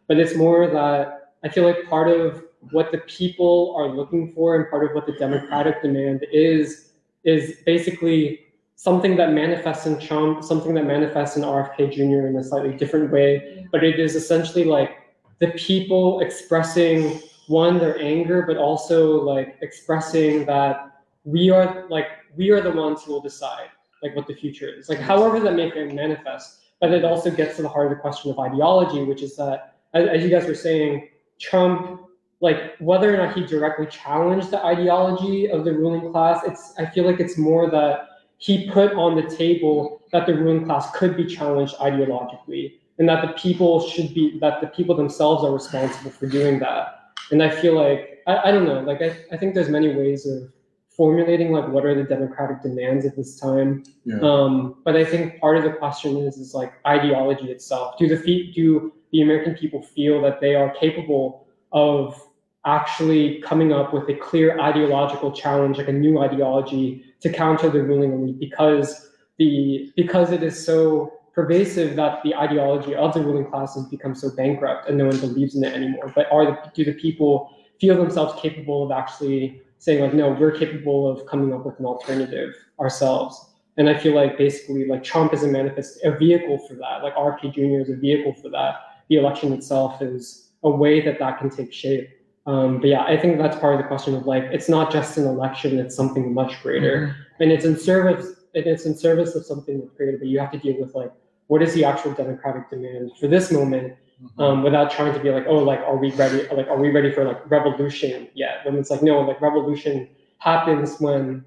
But it's more that I feel like part of what the people are looking for and part of what the democratic demand is is basically something that manifests in Trump, something that manifests in RFK Jr. in a slightly different way. But it is essentially like the people expressing one their anger, but also like expressing that we are like we are the ones who will decide like what the future is like however that may manifest but it also gets to the heart of the question of ideology which is that as, as you guys were saying trump like whether or not he directly challenged the ideology of the ruling class it's i feel like it's more that he put on the table that the ruling class could be challenged ideologically and that the people should be that the people themselves are responsible for doing that and i feel like i, I don't know like I, I think there's many ways of formulating like what are the democratic demands at this time. Yeah. Um, but I think part of the question is is like ideology itself. Do the do the American people feel that they are capable of actually coming up with a clear ideological challenge, like a new ideology to counter the ruling elite because the because it is so pervasive that the ideology of the ruling class has become so bankrupt and no one believes in it anymore. But are the do the people feel themselves capable of actually saying like, no, we're capable of coming up with an alternative ourselves. And I feel like basically like Trump is a manifest, a vehicle for that. Like RFK Jr. is a vehicle for that. The election itself is a way that that can take shape. Um, but yeah, I think that's part of the question of like, it's not just an election; it's something much greater, and it's in service. and It's in service of something much greater. But you have to deal with like, what is the actual democratic demand for this moment? um, without trying to be like, oh, like, are we ready? Like, are we ready for like revolution yet? When it's like, no, like revolution happens when,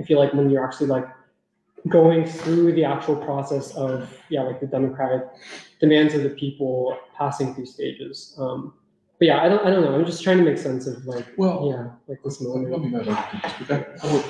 I feel like when you're actually like going through the actual process of, yeah, like the democratic demands of the people passing through stages. Um, but yeah, I don't, I don't know. I'm just trying to make sense of like, Well, yeah, like this let me, let moment. me know that, I would,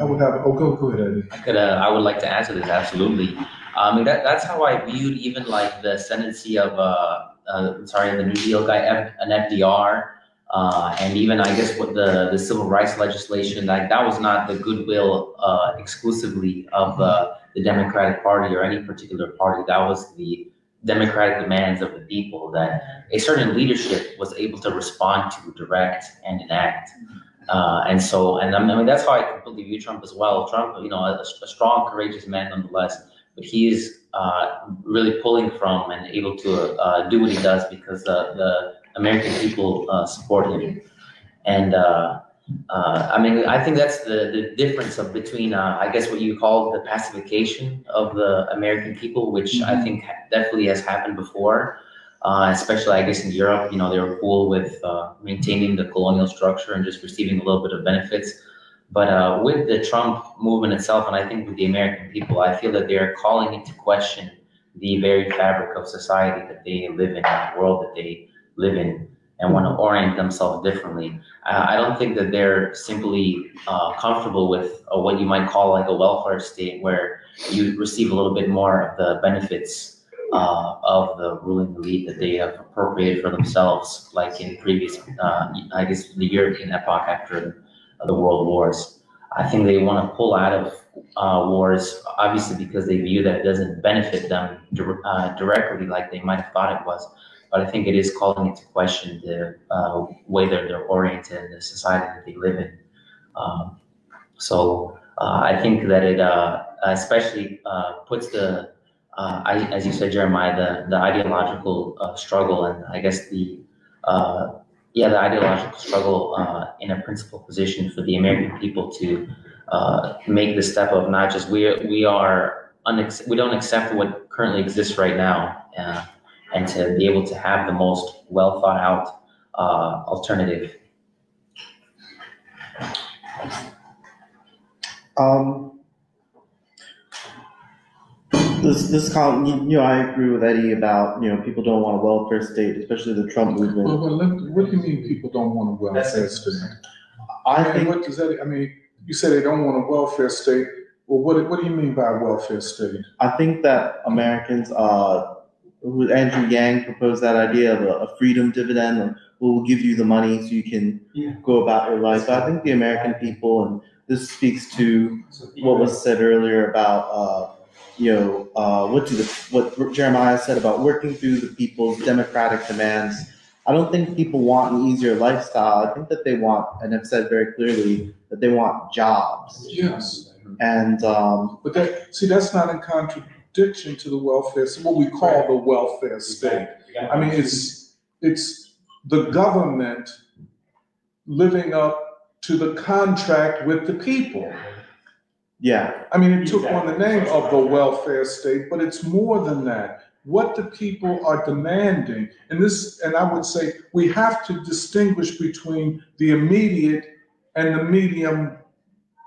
I would have, oh, go, go ahead, Eddie. I could, uh, I would like to answer this, absolutely. I mean, that, that's how I viewed even like the ascendancy of, uh, uh, sorry, the New Deal guy, F, an FDR. Uh, and even I guess what the, the civil rights legislation, like that was not the goodwill, uh, exclusively of, uh, the Democratic Party or any particular party. That was the democratic demands of the people that a certain leadership was able to respond to, direct, and enact. Uh, and so, and I mean, that's how I completely view Trump as well. Trump, you know, a, a strong, courageous man nonetheless, but he is uh, really pulling from and able to uh, do what he does because uh, the American people uh, support him. And uh, I mean, I think that's the, the difference of between, uh, I guess, what you call the pacification of the American people, which I think definitely has happened before. Uh, especially, I guess, in Europe, you know, they were cool with uh, maintaining the colonial structure and just receiving a little bit of benefits. But uh, with the Trump movement itself, and I think with the American people, I feel that they are calling into question the very fabric of society that they live in, the world that they live in, and want to orient themselves differently. I I don't think that they're simply uh, comfortable with uh, what you might call like a welfare state where you receive a little bit more of the benefits uh, of the ruling elite that they have appropriated for themselves, like in previous, uh, I guess, the European epoch after the world wars. I think they want to pull out of uh, wars, obviously because they view that it doesn't benefit them dir- uh, directly like they might have thought it was. But I think it is calling into question the uh, way that they're oriented in the society that they live in. Um, so uh, I think that it uh, especially uh, puts the, uh, I, as you said, Jeremiah, the, the ideological uh, struggle and I guess the, yeah, the ideological struggle in a principal position for the American people to make the step of not just we we are we don't accept what currently exists right now, and to be able to have the most well thought out uh, alternative. Um, this this con, you, you know, I agree with Eddie about you know people don't want a welfare state, especially the Trump movement. Well, well, let- what do you mean people don't want a welfare state? I mean, think What does that, I mean, you say they don't want a welfare state, well, what, what do you mean by a welfare state? I think that Americans, uh, who- Andrew Yang proposed that idea of a, a freedom dividend, or we'll give you the money so you can Yeah. go about your life. But I think the American people, and this speaks to what was said earlier about, uh, you know, uh, what do the, what Jeremiah said about working through the people's democratic demands. I don't think people want an easier lifestyle. I think that they want, and have said very clearly, that they want jobs. Yes, And, um, but that, see, that's not in contradiction to the welfare, so what we call the welfare state. I mean, it's, it's the government living up to the contract with the people. yeah, I mean, it took on the name of the welfare state, but it's more than that. What the people are demanding, and this, and I would say, we have to distinguish between the immediate and the medium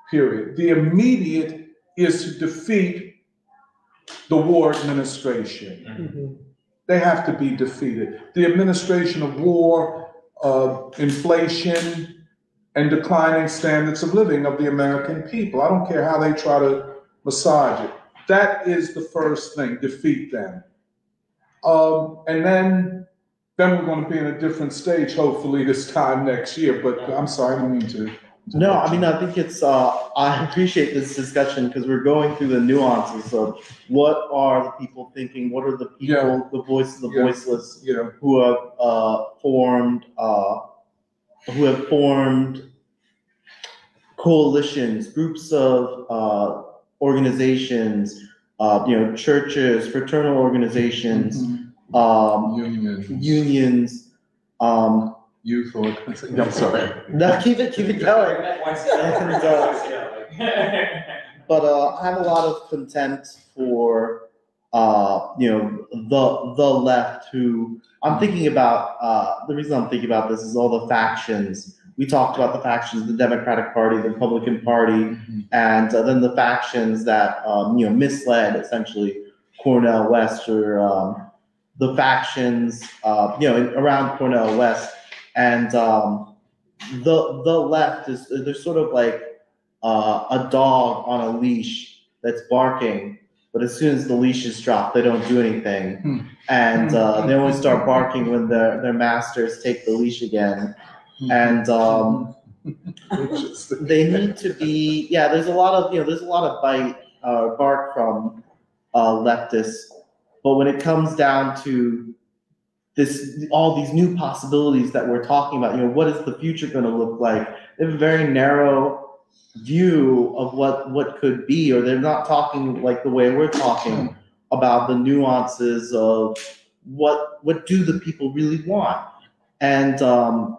period. The immediate is to defeat the war administration. Mhm. They have to be defeated. The administration of war, of inflation, and declining standards of living of the American people. I don't care how they try to massage it. That is the first thing, defeat them. Um, and then, then we're gonna be in a different stage, hopefully this time next year, but I'm sorry, I didn't mean to. No, I mean, I think it's, uh, I appreciate this discussion because we're going through the nuances of what are the people thinking, what are the Yeah. people, the voices, the Yeah. voiceless, You know, who have, uh, formed, uh, who have formed coalitions, groups of, uh, organizations, uh, you know, churches, fraternal organizations, um, unions, unions, um, youth organizations, I'm sorry. no, keep it, keep it going. But uh, I have a lot of contempt for uh, you know, the the left who I'm thinking about. Uh, the reason I'm thinking about this is all the factions. We talked about the factions: the Democratic Party, the Republican Party, and uh, then the factions that um, you know misled essentially Cornel West or um, the factions uh, you know around Cornel West, and um, the the left is there's sort of like uh, a dog on a leash that's barking, but as soon as the leash is dropped, they don't do anything, Hmm. and uh, they only start barking when their their masters take the leash again, and um, they need to be yeah there's a lot of you know there's a lot of bite uh, bark from uh, leftists. But when it comes down to this all these new possibilities that we're talking about you know what is the future going to look like they have a very narrow view of what what could be or they're not talking like the way we're talking about the nuances of what what do the people really want and um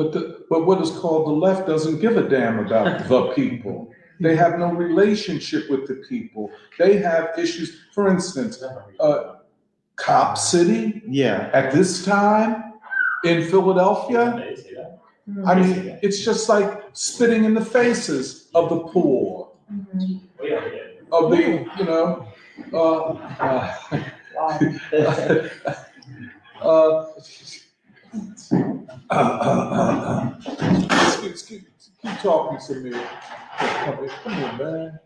But the, but what is called the left doesn't give a damn about the people. They have no relationship with the people. They have issues. For instance, uh, Cop City yeah at this time in Philadelphia. I mean, it's just like spitting in the faces of the poor, of the, you know, uh, uh, uh, uh, excuse, excuse, keep talking to me. Come here, come on, man.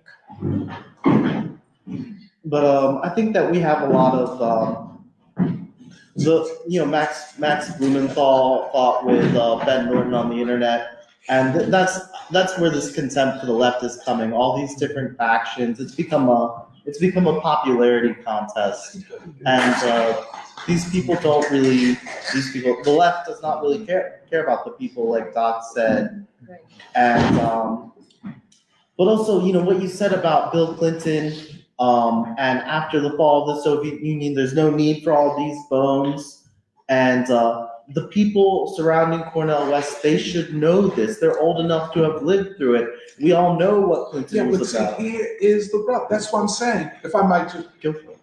But um, I think that we have a lot of um, the you know Max Max Blumenthal fought with uh, Ben Norton on the internet, and th- that's that's where this contempt for the left is coming. All these different factions. It's become a it's become a popularity contest, and uh, these people don't really these people the left does not really care care about the people like Doc said, and um, but also you know what you said about Bill Clinton. Um, and after the fall of the Soviet Union, there's no need for all these bones. And uh, the people surrounding Cornel West, they should know this. They're old enough to have lived through it. We all know what Clinton Yeah, but was see, here is the rub. That's what I'm saying. If I might just Go for it.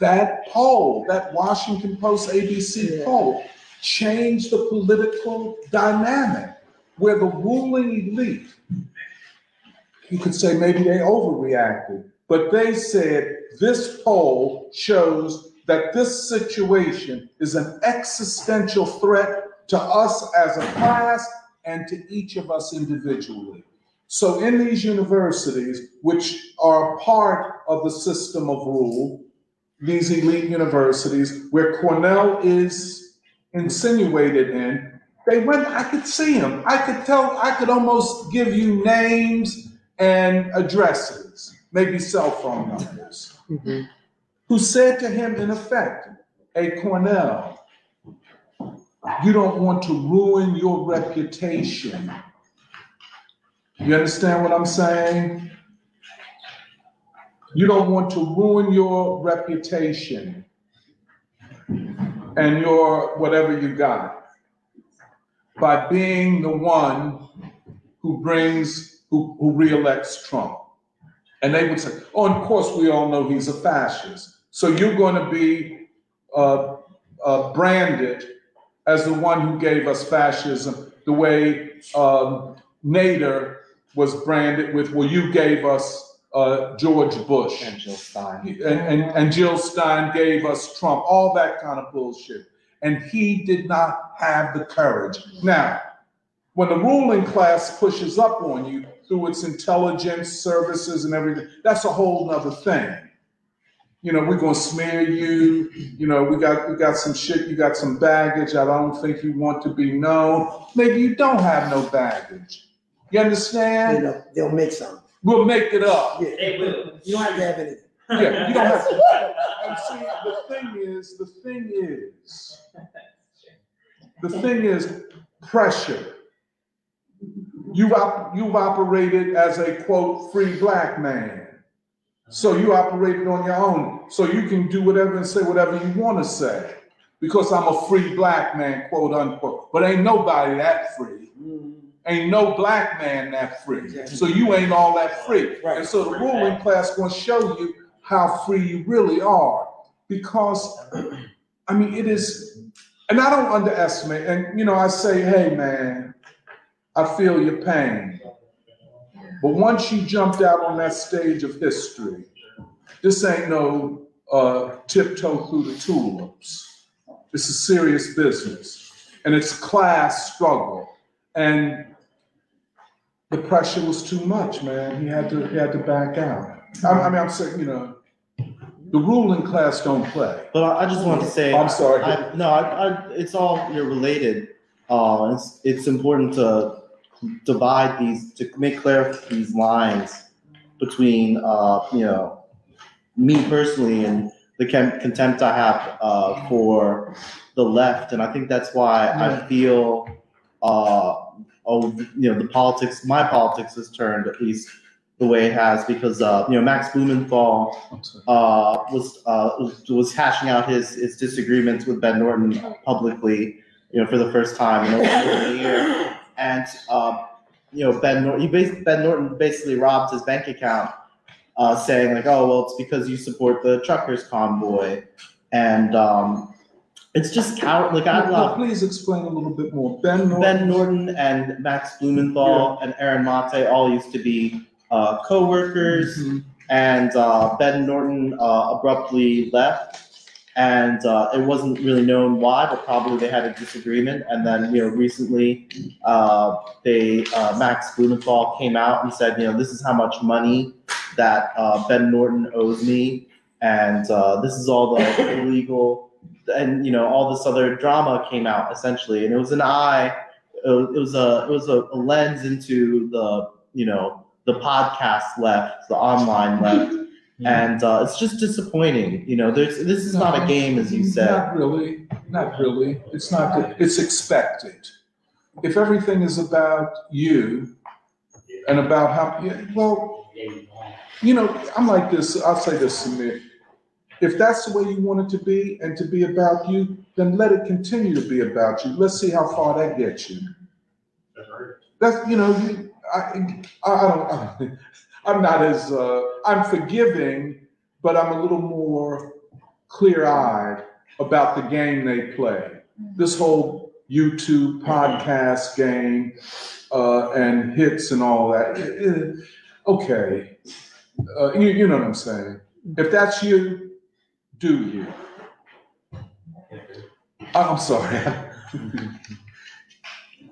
that poll, that Washington Post ABC Yeah. poll, changed the political dynamic where the ruling elite, you could say maybe they overreacted, but they said this poll shows that this situation is an existential threat to us as a class and to each of us individually. So in these universities, which are part of the system of rule, these elite universities where Cornel is insinuated in, they went, I could see them. I could tell, I could almost give you names and addresses, maybe cell phone numbers, Mhm. who said to him, in effect, Hey, Cornel, you don't want to ruin your reputation. You understand what I'm saying? You don't want to ruin your reputation and your whatever you got by being the one who brings, who, who reelects Trump. And they would say, oh, of course, we all know he's a fascist. So you're going to be uh, uh, branded as the one who gave us fascism, the way um, Nader was branded with, well, you gave us uh, George Bush. And Jill Stein. And, and, and Jill Stein gave us Trump, all that kind of bullshit. And he did not have the courage. Now, when the ruling class pushes up on you through its intelligence services and everything, that's a whole nother thing. You know, we're gonna smear you, you know, we got we got some shit, you got some baggage. I don't think you want to be known. Maybe you don't have no baggage. You You understand? know, they'll make some. We'll make it up. Yeah. Hey, Will. You don't have to have anything. Yeah, you don't have to. And see, the thing is, the thing is, the thing is pressure. You've op- you've operated as a quote free black man. So you operated on your own. So you can do whatever and say whatever you want to say. Because I'm a free black man, quote unquote. But ain't nobody that free. Mm-hmm. Ain't no black man that free. So you ain't all that free. And so the ruling class gonna show you how free you really are. because, I mean, it is, and I don't underestimate, and, you know, I say, hey, man, I feel your pain. But once you jumped out on that stage of history, this ain't no uh, tiptoe through the tulips. This is serious business, and it's class struggle. And the pressure was too much, man. He had to he had to back out. I, I mean, I'm saying, you know, the ruling class don't play. But I, I just want to say, I'm sorry. I, no, I, I, it's all you're related. Uh, it's it's important to divide these to make clear these lines between uh, you know me personally and the contempt I have uh, for the left, and I think that's why I feel uh, oh you know the politics my politics has turned at least the way it has because uh, you know Max Blumenthal uh, was, uh, was was hashing out his his disagreements with Ben Norton publicly, you know, for the first time in over a year, and uh, you know Ben Norton, Ben Norton basically robbed his bank account, uh, saying like, oh well, it's because you support the truckers convoy, and um, it's just coward. Like I love please explain a little bit more. Ben Norton. Ben Norton and Max Blumenthal and Aaron Mate all used to be uh, co-workers Mhm. and uh, Ben Norton uh, abruptly left, and uh, it wasn't really known why, but probably they had a disagreement. And then, you know, recently, uh, they uh, Max Blumenthal came out and said, you know, this is how much money that uh, Ben Norton owes me, and uh, this is all the illegal, and you know, all this other drama came out essentially, and it was an eye. It was a it was a, a lens into the you know the podcast left, the online left, and uh, it's just disappointing. You know, there's this is not a game, as you said. Not really, not really. It's not, it's expected. If everything is about you and about how, well, you know, I'm like this, I'll say this to me. If that's the way you want it to be and to be about you, then let it continue to be about you. Let's see how far that gets you. That's, you know, you- I, I, I don't, I, I'm not as, uh, I'm forgiving, but I'm a little more clear-eyed about the game they play. This whole YouTube podcast game uh, and hits and all that. okay, uh, you, you know what I'm saying. If that's you, do you. I'm sorry.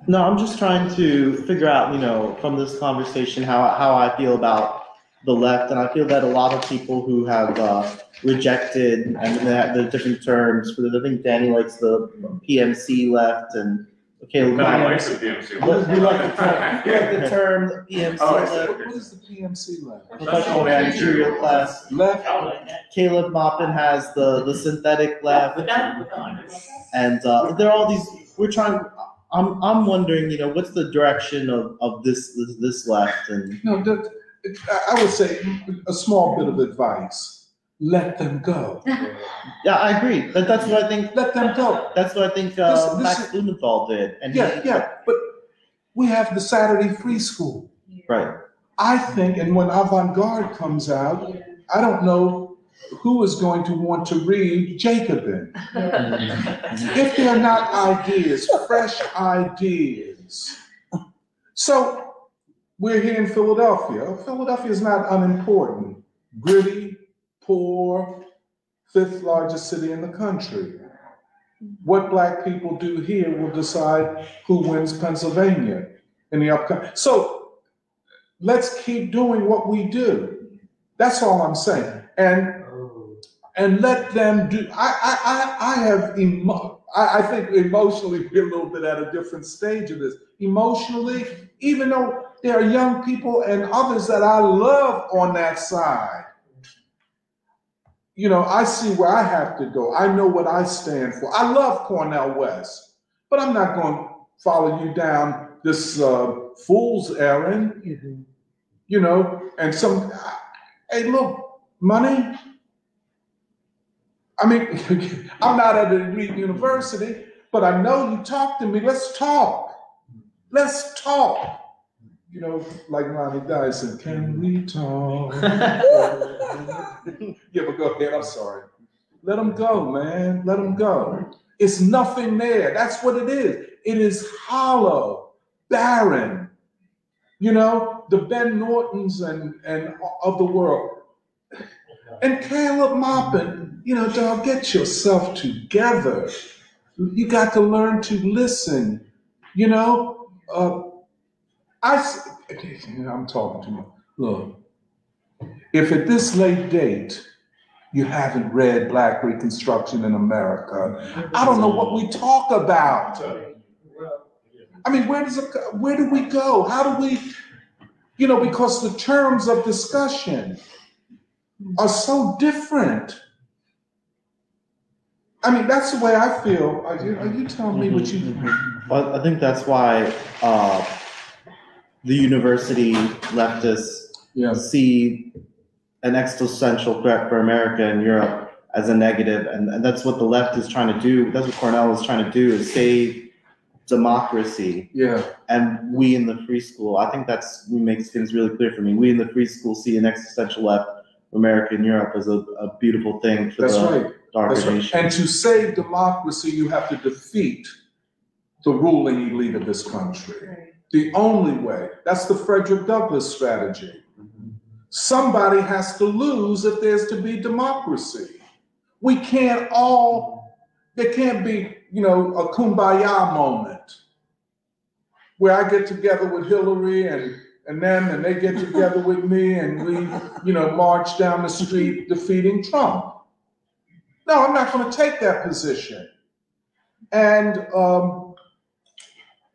No, I'm just trying to figure out, you know, from this conversation how how I feel about the left, and I feel that a lot of people who have uh, rejected and the, the different terms. For I think Danny likes the PMC left, and Caleb No one likes the PMC. But we like the term, we like the term PMC Oh, left, What is the PMC left? professional managerial class. Left. Caleb Maupin has the the synthetic left, and uh, there are all these. We're trying. I'm I'm wondering, you know, what's the direction of, of this, this this left and No, I- would say a small bit of advice. Let them go. yeah, I agree. That, that's what I think. Let them go. That's what I think uh, This- this Max Blumenthal did. And he- Yeah, yeah, but we have the Saturday free school. right. I think, and when avant-garde comes out, I don't know who is going to want to read Jacobin. If they're not ideas, fresh ideas. So we're here in Philadelphia. Philadelphia is not unimportant. Gritty, poor, fifth largest city in the country. What black people do here will decide who wins Pennsylvania in the upcoming. So let's keep doing what we do. That's all I'm saying. And and let them do. I I I, I have emo- I, I think emotionally we're a little bit at a different stage of this. Emotionally, even though there are young people and others that I love on that side. You know, I see where I have to go. I know what I stand for. I love Cornel West, but I'm not going to follow you down this uh, fool's errand. You know, and some. Hey, look, money. I mean, I'm not at a elite university, but I know you talk to me. Let's talk. Let's talk. You know, like Ronnie Dyson, can we talk? yeah, but go ahead. I'm sorry. Let them go, man. Let them go. It's nothing there. That's what it is. It is hollow, barren. You know, the Ben Nortons and, and of the world. And Caleb Maupin, you know, dog, get yourself together. You got to learn to listen. You know, uh, I, I'm talking to much. Look, if at this late date you haven't read Black Reconstruction in America, I don't know what we talk about. I mean, where does it, where do we go? How do we, you know, because the terms of discussion are so different. I mean, that's the way I feel. Are you, are you telling me what you? But I think that's why uh, the university leftists Yes. see an existential threat for America and Europe as a negative, and, and that's what the left is trying to do. That's what Cornel is trying to do is save democracy. Yeah. And we in the free school, I think that's makes things really clear for me. We in the free school see an existential left America and Europe as a, a beautiful thing for That's the right. darker That's right. nation. And to save democracy, you have to defeat the ruling elite of this country. The only way. That's the Frederick Douglass strategy. Somebody has to lose if there's to be democracy. We can't all, there can't be, you know, a kumbaya moment where I get together with Hillary and, and them and they get together with me and we, you know, march down the street defeating Trump. No, I'm not going to take that position. And um,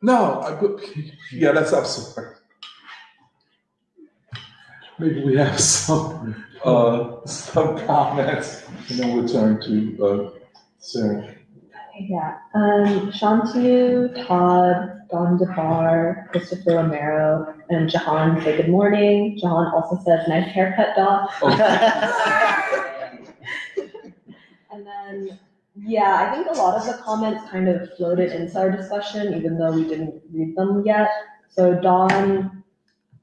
no, I, yeah, that's absurd. Maybe we have some uh, some comments, and then we'll turn to uh, Sarah. Yeah, um, Shantanu, Todd, Don DeBar, Christopher Romero, and Jahan say good morning. Jahan also says nice haircut, Doc. And then, yeah, I think a lot of the comments kind of floated into our discussion, even though we didn't read them yet. So Don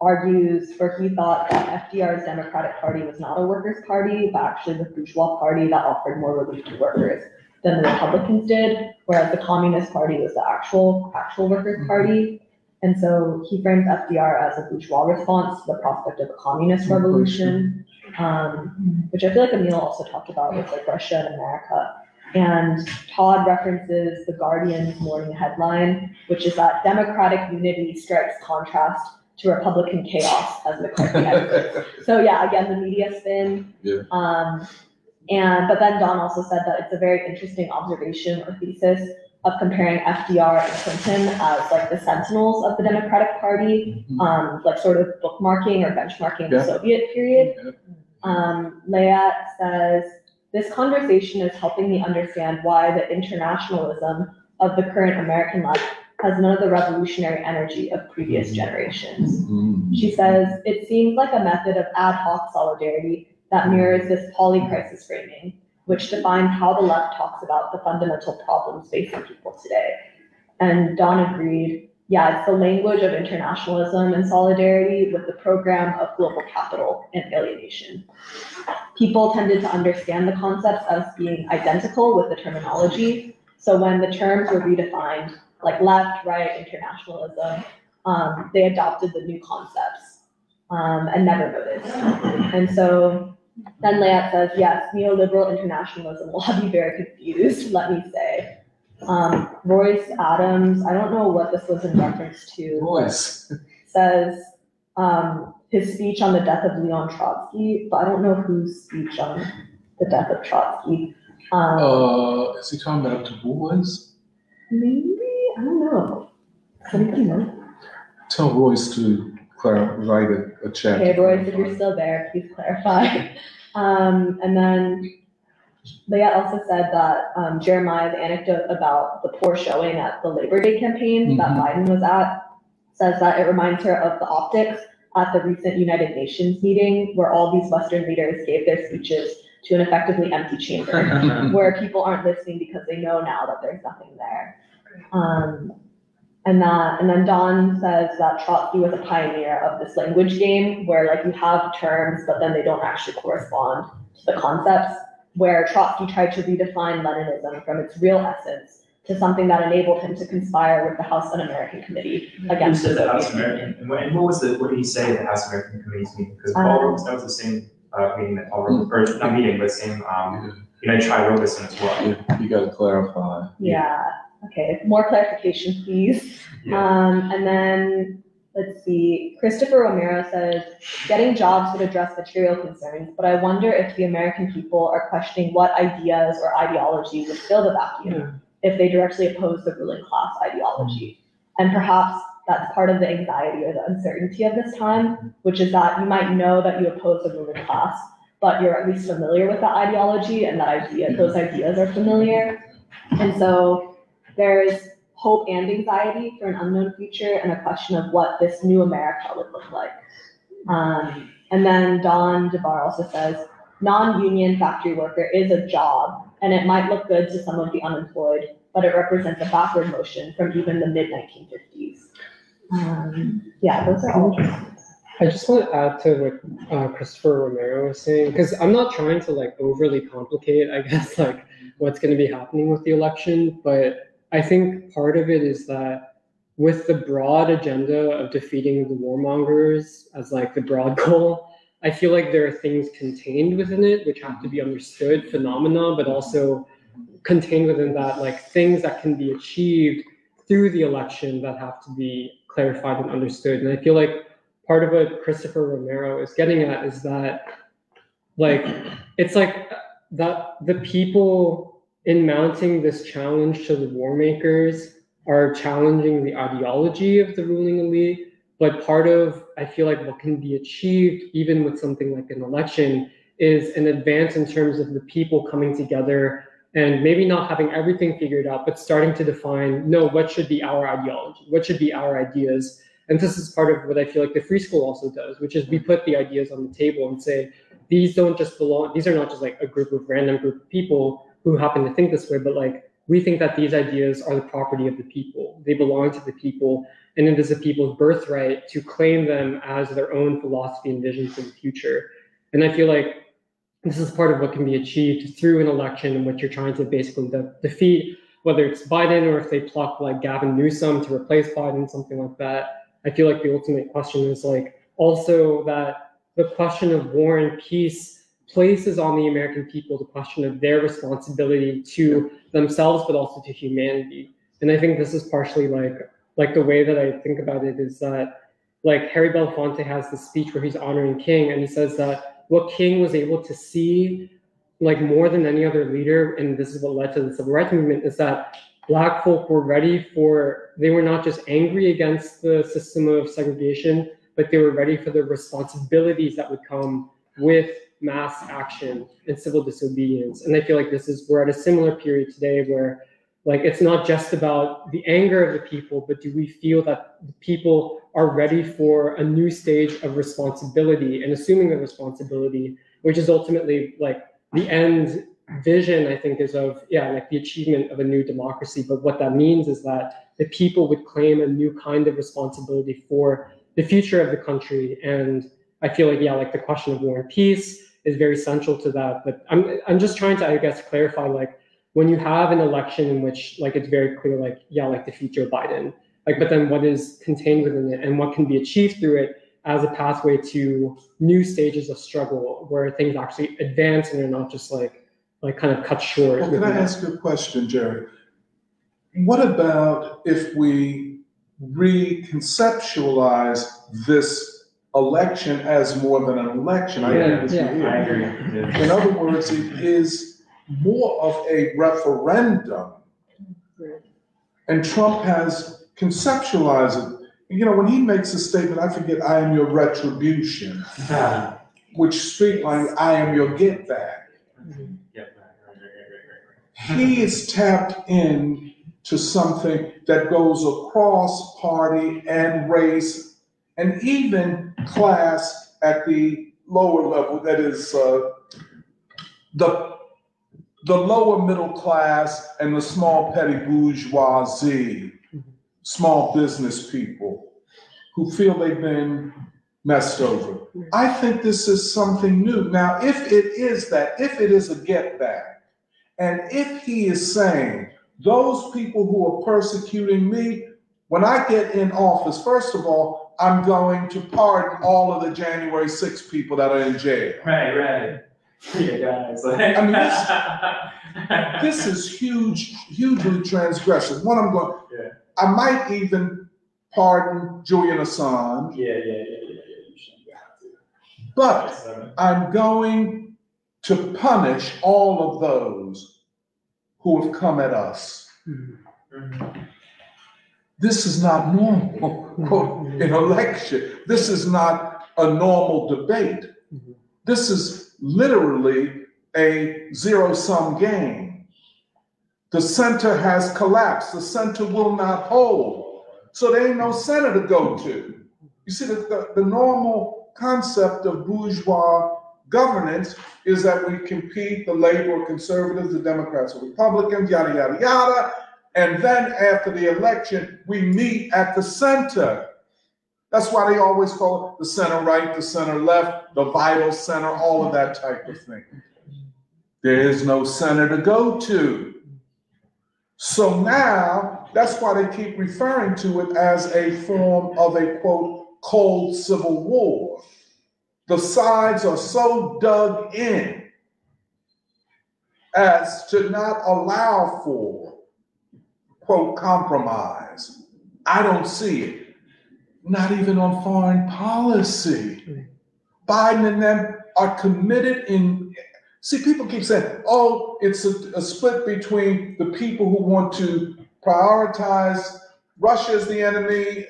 argues, for he thought that FDR's Democratic Party was not a workers' party, but actually the bourgeois party that offered more relief to workers than the Republicans did, whereas the Communist Party was the actual, actual workers' party. And so he frames FDR as a bourgeois response to the prospect of a communist revolution, um, which I feel like Emil also talked about with like Russia and America. And Todd references the Guardian's morning headline, which is that Democratic unity strikes contrast to Republican chaos as McCarthy exits. So yeah, again, the media spin. Yeah. Um, and, but then Don also said that it's a very interesting observation or thesis of comparing FDR and Clinton as like the sentinels of the Democratic Party, um, like sort of bookmarking or benchmarking the Soviet period. Yeah. Um, Leah says, this conversation is helping me understand why the internationalism of the current American left has none of the revolutionary energy of previous generations. She says, it seems like a method of ad hoc solidarity that mirrors this poly-crisis framing, which defines how the left talks about the fundamental problems facing people today. And Don agreed, yeah, it's the language of internationalism and solidarity with the program of global capital and alienation. People tended to understand the concepts as being identical with the terminology. So when the terms were redefined, like left, right, internationalism, um, they adopted the new concepts um, and never noticed. And so then Layat says, yes, neoliberal internationalism will have you very confused, let me say. Um, Royce Adams, I don't know what this was in reference to, Royce. says um, his speech on the death of Leon Trotsky, but I don't know whose speech on the death of Trotsky. Um, Uh, is he talking about Bois? maybe, I don't know. Anybody know? Tell Royce to clar- write a, a check. Okay, Royce, if you're still there, please clarify. Um, and then Leah also said that um, Jeremiah's anecdote about the poor showing at the Labor Day campaign that Mhm. Biden was at says that it reminds her of the optics at the recent United Nations meeting where all these Western leaders gave their speeches to an effectively empty chamber where people aren't listening because they know now that there's nothing there. Um, and that, and then Don says that Trotsky was a pioneer of this language game where like you have terms, but then they don't actually correspond to the concepts. where Trotsky tried to redefine Leninism from its real essence to something that enabled him to conspire with the House Un-American Committee against the House Soviet American, and what, and what was the, what did he say the House American Committee's meeting? Because Um, Paul Robeson, that was the same, uh, meeting that Paul Robeson, or not meeting, but same, um, you know, try Robeson as well. You gotta clarify. Yeah, okay, more clarification, please. Yeah. Um, and then, let's see, Christopher Romero says, getting jobs would address material concerns, but I wonder if the American people are questioning what ideas or ideology would fill the vacuum if they directly oppose the ruling class ideology. And perhaps that's part of the anxiety or the uncertainty of this time, which is that you might know that you oppose the ruling class, but you're at least familiar with that ideology and that idea, those ideas are familiar. And so there's hope and anxiety for an unknown future and a question of what this new America would look like. Um, and then Don DeBar also says, non-union factory worker is a job and it might look good to some of the unemployed, but it represents a backward motion from even the mid 1950s. Um, yeah, those are all. I just want to add to what uh, Christopher Romero was saying because I'm not trying to like overly complicate, I guess, like what's going to be happening with the election, but I think part of it is that with the broad agenda of defeating the warmongers as like the broad goal, I feel like there are things contained within it which have to be understood, phenomena, but also contained within that like things that can be achieved through the election that have to be clarified and understood. And I feel like part of what Christopher Romero is getting at is that like it's like uh, that the people in mounting this challenge to the war makers are challenging the ideology of the ruling elite but part of i feel like what can be achieved even with something like an election is an advance in terms of the people coming together and maybe not having everything figured out but starting to define no what should be our ideology what should be our ideas? And this is part of what I feel like the free school also does, which is we put the ideas on the table and say, these don't just belong, these are not just like a group of random group of people who happen to think this way, but like we think that these ideas are the property of the people. They belong to the people, and it is the people's birthright to claim them as their own philosophy and vision for the future. And I feel like this is part of what can be achieved through an election in which you're trying to basically de- defeat, whether it's Biden or if they pluck like Gavin Newsom to replace Biden, something like that. I feel like the ultimate question is like also that the question of war and peace places on the American people the question of their responsibility to themselves, but also to humanity. And I think this is partially like like the way that I think about it is that like Harry Belafonte has this speech where he's honoring King, and he says that what King was able to see, like more than any other leader, and this is what led to the civil rights movement, is that black folk were ready for they were not just angry against the system of segregation but they were ready for the responsibilities that would come with mass action and civil disobedience. And i feel like this is we're at a similar period today where like it's not just about the anger of the people but do we feel that the people are ready for a new stage of responsibility and assuming the responsibility which is ultimately like the end vision i think is of yeah like the achievement of a new democracy. But what that means is that the people would claim a new kind of responsibility for the future of the country and i feel like yeah like the question of war and peace is very central to that but i'm i'm just trying to i guess clarify like when you have an election in which like it's very clear like yeah like defeat joe biden like but then what is contained within it and what can be achieved through it as a pathway to new stages of struggle where things actually advance and are not just like like kind of cut short. Well, can I ask you a question, Jerry? What about if we reconceptualize this election as more than an election? I agree with you Yeah, here. I agree. Yeah. In other words, it is more of a referendum. And Trump has conceptualized it. You know, when he makes a statement, I forget, I am your retribution, which speak like, I am your get back. Yeah, right, right, right, right, right, right. He is tapped in to something that goes across party and race and even class at the lower level, that is, uh, the, the lower middle class and the small petty bourgeoisie, small business people who feel they've been messed over. I think this is something new. Now, if it is that, if it is a get back, and if he is saying, those people who are persecuting me, when I get in office, first of all, I'm going to pardon all of the January 6 people that are in jail. Right, right. Yeah, guys. I mean, This is huge, hugely transgressive. What I'm going, Yeah. I might even pardon Julian Assange, yeah, yeah, yeah, yeah, yeah. You shouldn't have to. but I'm going to punish all of those who have come at us. mhm. This is not normal, quote, a lecture. This is not a normal debate. This is literally a zero sum game. The center has collapsed. The center will not hold. So there ain't no center to go to. You see, the, the, the normal concept of bourgeois governance is that we compete the labor conservatives, the Democrats or Republicans, yada, yada, yada. And then after the election, we meet at the center. That's why they always call it the center right, the center left, the vital center, all of that type of thing. There is no center to go to. So now, that's why they keep referring to it as a form of a quote, cold civil war. The sides are so dug in as to not allow for quote, compromise. I don't see it. Not even on foreign policy. Biden and them are committed in. See, people keep saying, oh, it's a, a split between the people who want to prioritize Russia as the enemy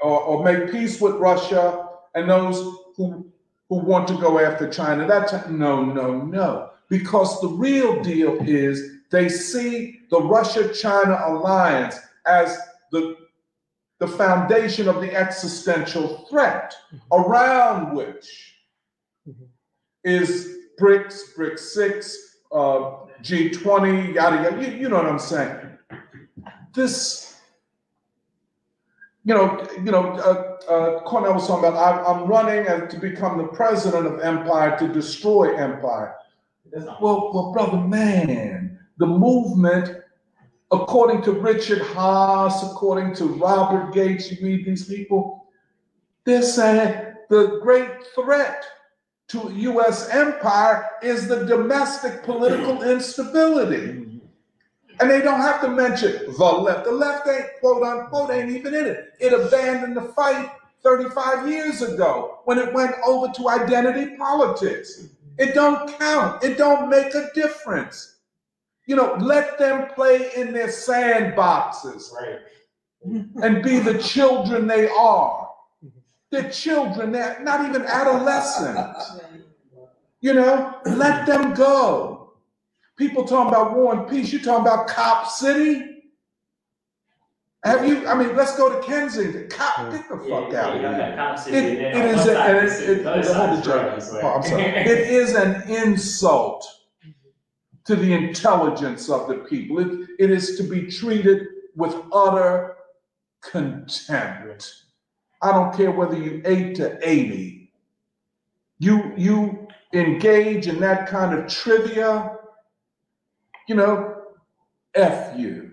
or, or make peace with Russia and those who, who want to go after China. That's no, no, no. Because the real deal is they see the Russia China alliance as the, the foundation of the existential threat around which is BRICS, BRICS 6, uh, G20, yada, yada. You, you know what I'm saying? This, you know, you know, uh, uh, Cornel was talking about, I'm, I'm running and to become the president of empire to destroy empire. Well, well, brother, man, the movement, according to Richard Haass, according to Robert Gates, you read these people, they're saying the great threat to U.S. empire is the domestic political instability. And they don't have to mention the left. The left ain't, quote unquote, ain't even in it. It abandoned the fight 35 years ago when it went over to identity politics. It don't count. It don't make a difference. You know, let them play in their sandboxes Right. and be the children they are. They're children, they're not even adolescents. You know, let them go. People talking about war and peace, you talking about Cop City? Have you, I mean, let's go to Kensington. Cop, get the fuck Yeah, out you of got here. that Cop City, It- and then it on a- side and is it- it- it- side hold is the joke. drugs, like- Oh, I'm sorry. It is an insult to the intelligence of the people. It, it is to be treated with utter contempt. I don't care whether you eight to eighty. You you engage in that kind of trivia, you know, F you.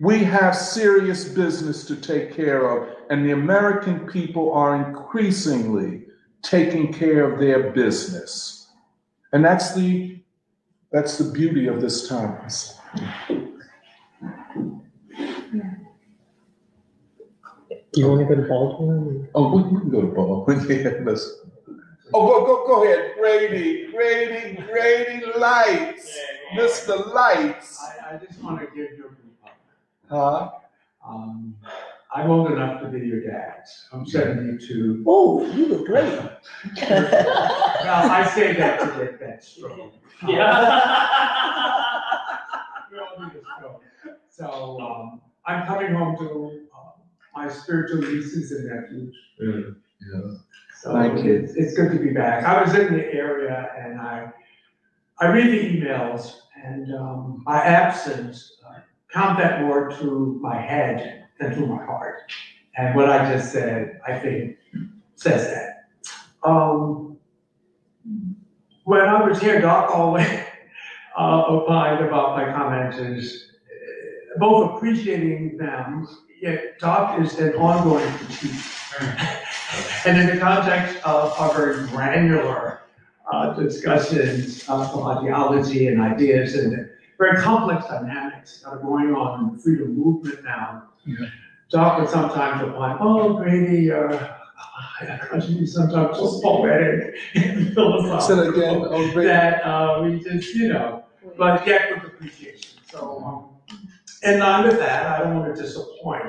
We have serious business to take care of, and the American people are increasingly taking care of their business. And that's the that's the beauty of this times. Do you want to go to Baldwin? Oh, we, we can go to Baldwin. Yeah, let's. Oh, go go go ahead, Grady, Grady, Grady Lights, Mr. Lights. I, I just want to give you a Huh? um, I'm old enough to be your dad. I'm seventy-two. Oh, you look great. Now, I say that to get that stroke. We all need a stroke. So, um, I'm coming home to, uh, my spiritual nieces and nephews. So Thank you. it's, it's good to be back. I was in the area and I, I read the emails and, um, my absence, uh, count that more to my head than to my heart. And what I just said, I think, says that. Um, when I was here, Doc always uh, opined about my comments is uh, both appreciating them, yet Doc is an ongoing critique. And in the context of our very granular uh, discussions of ideology and ideas and very complex dynamics that are going on in the freedom movement now, Doc would sometimes opine, oh, Brady, uh, you sometimes so poetic and philosophical that again, oh, that uh, we just, you know, but yet with appreciation. So, um, line with that, I don't want to disappoint.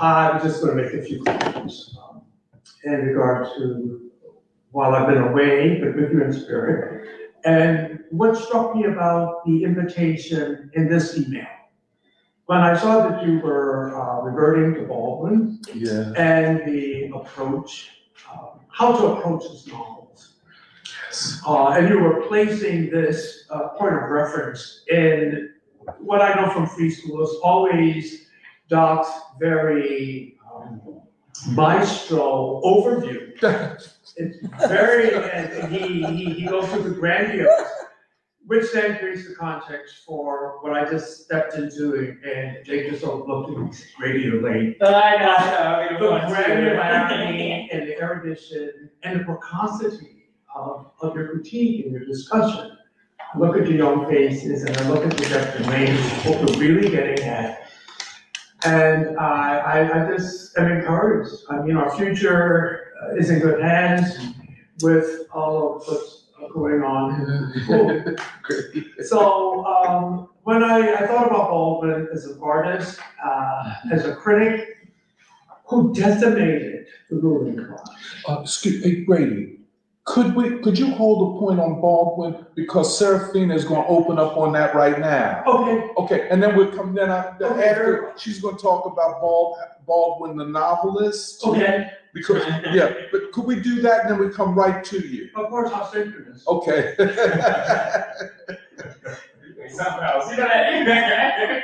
I'm just going to make a few comments um, in regard to while I've been away, but with you in spirit. And what struck me about the invitation in this email, when I saw that you were uh, reverting to Baldwin Yeah. and the approach, um, how to approach his novels. Uh, and you were placing this uh, point of reference in what I know from free school is always Doc's very um, maestro overview. It's very, and he, he, he goes through the grandiose, which then creates the context for what I just stepped into and- Jake just looked at me, Grady, you're late. I know, I know. The granularity and the erudition and the precocity of, of your critique and your discussion. I Look at your young faces and I look at the depth and range of what we're really getting at. And I, I, I just am encouraged. I mean, our future uh, is in good hands with all of what's going on. Great. So, um, when I, I thought about Baldwin as an artist, uh, as a critic, who decimated the ruling class. Uh, excuse, me, Brady, could we, could you hold a point on Baldwin? Because Seraphina is gonna open up on that right now. Okay, Okay, and then we'll come, then I, then Okay. after, she's gonna talk about Bald, Baldwin, the novelist. okay, Because, yeah, but could we do that and then we come right to you? of course, I'll synchronous. Okay. Something else. You gotta.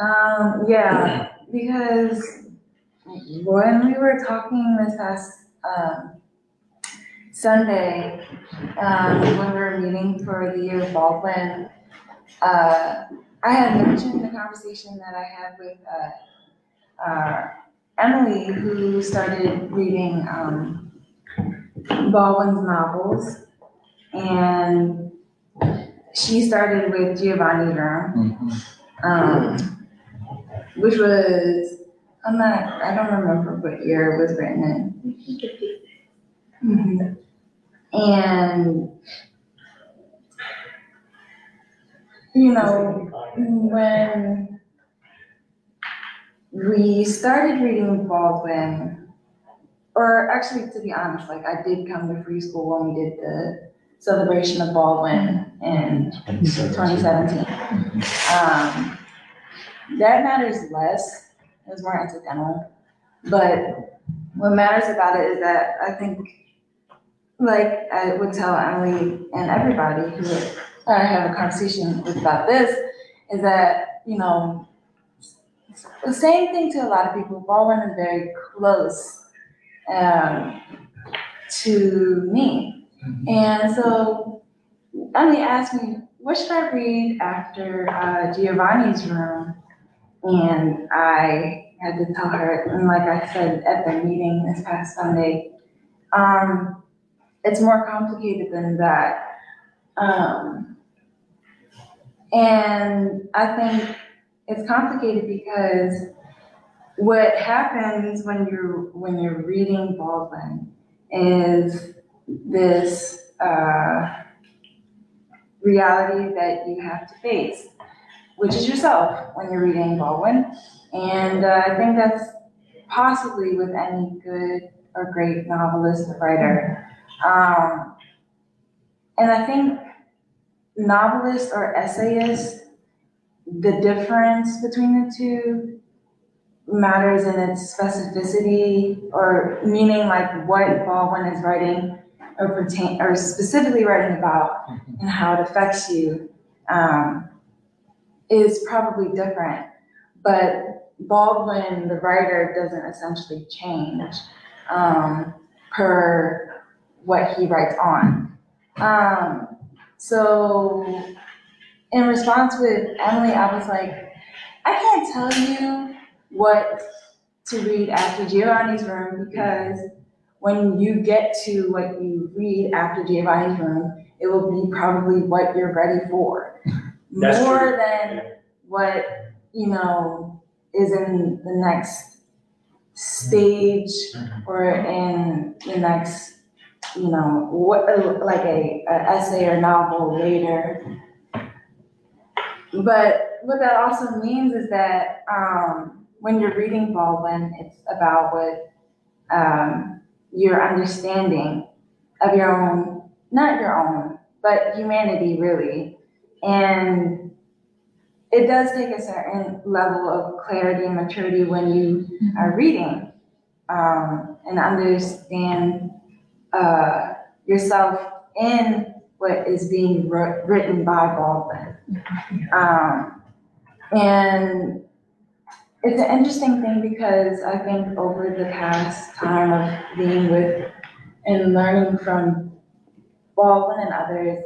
Um, yeah, because when we were talking this past, um, Sunday, um, when we were meeting for the year of Baldwin, uh, I had mentioned the conversation that I had with, uh, uh, Emily, who started reading, um, Baldwin's novels. And she started with Giovanni Room um, which was I'm not I don't remember what year it was written in. And you know when we started reading Baldwin, or actually to be honest, like I did come to free school when we did the celebration of Baldwin in 2017. Um, that matters less, it was more incidental. But what matters about it is that I think, like I would tell Emily and everybody who I have a conversation with about this, is that, you know, the same thing to a lot of people, Baldwin is very close um, to me. And so Emily asked me, what should I read after uh, Giovanni's room? And I had to tell her, and like I said at the meeting this past Sunday, um, it's more complicated than that. Um, and I think it's complicated because what happens when you're when you're reading Baldwin is this uh, reality that you have to face, which is yourself when you're reading Baldwin. And uh, I think that's possibly with any good or great novelist or writer. Um, and I think novelist or essayist, the difference between the two matters in its specificity or meaning like what Baldwin is writing or pertain, or specifically writing about and how it affects you, um, is probably different. But Baldwin, the writer, doesn't essentially change, um, per what he writes on. Um, so in response with Emily, I was like, I can't tell you what to read after Giovanni's Room because when you get to what you read after Giovanni's Room, it will be probably what you're ready for. That's More true. than what, you know, is in the next stage or in the next, you know, what, like a, a essay or novel later. But what that also means is that, um, when you're reading Baldwin, it's about what, um, your understanding of your own, not your own, but humanity really. And it does take a certain level of clarity and maturity when you are reading um, and understand uh, yourself in what is being wr- written by Baldwin. Um, and it's an interesting thing because I think over the past time of being with and learning from Baldwin and others,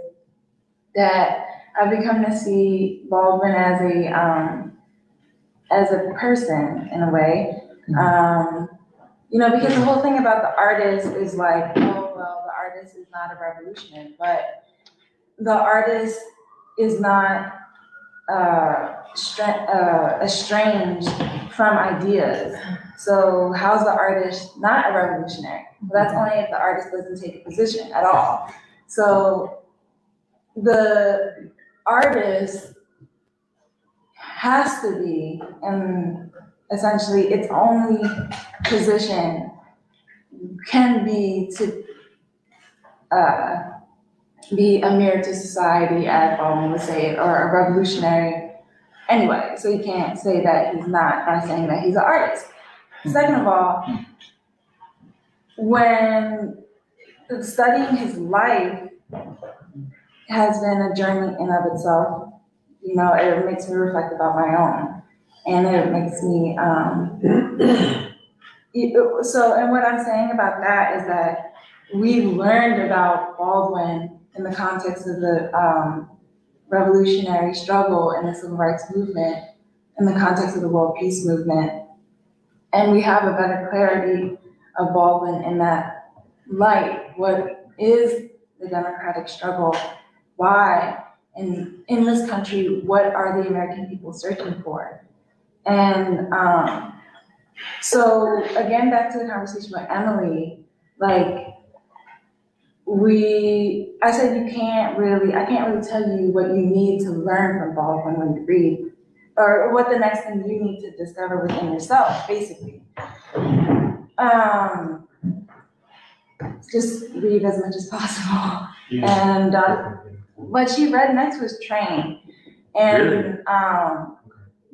that I've become to see Baldwin as a um, as a person in a way. Um, you know, because the whole thing about the artist is like, oh well, the artist is not a revolutionary, but the artist is not uh, uh, estranged from ideas. So how's the artist not a revolutionary? Well, that's only if the artist doesn't take a position at all. So the artist has to be, and essentially its only position can be to uh, be a mirror to society, as Baldwin would say, or a revolutionary. Anyway, so you can't say that he's not by saying that he's an artist. Second of all, when studying his life has been a journey in of itself, you know, it makes me reflect about my own, and it makes me um, so, and what I'm saying about that is that we learned about Baldwin in the context of the um, revolutionary struggle and the civil rights movement, in the context of the world peace movement. And we have a better clarity of Baldwin in that light. What is the democratic struggle? Why? And in this country, what are the American people searching for? And um, so again, back to the conversation with Emily, like we, I said you can't really, I can't really tell you what you need to learn from Baldwin when you read, or what the next thing you need to discover within yourself, basically. Um, just read as much as possible. And uh, what she read next was Train, and um,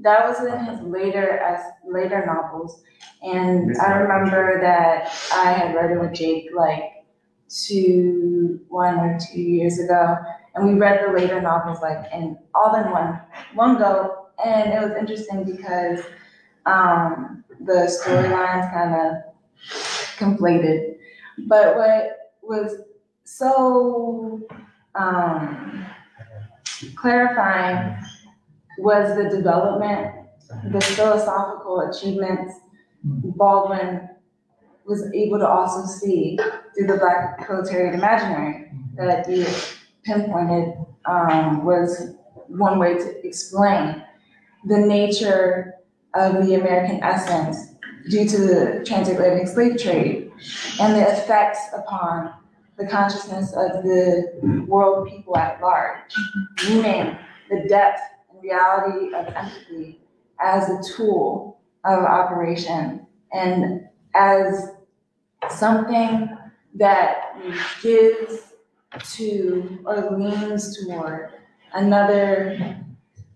that was in his later as later novels. And I remember that I had read it with Jake like two, one or two years ago, and we read the later novels like in all in one one go, and it was interesting because um, the storylines kind of conflated. But what was so um, clarifying was the development, the uh-huh. philosophical achievements Baldwin was able to also see through the Black proletariat imaginary mm-hmm. that he pinpointed um, was one way to explain the nature of the American essence due to the transatlantic slave trade and the effects upon the consciousness of the world people at large, mm-hmm. meaning the depth reality of empathy as a tool of operation and as something that gives to or leans toward another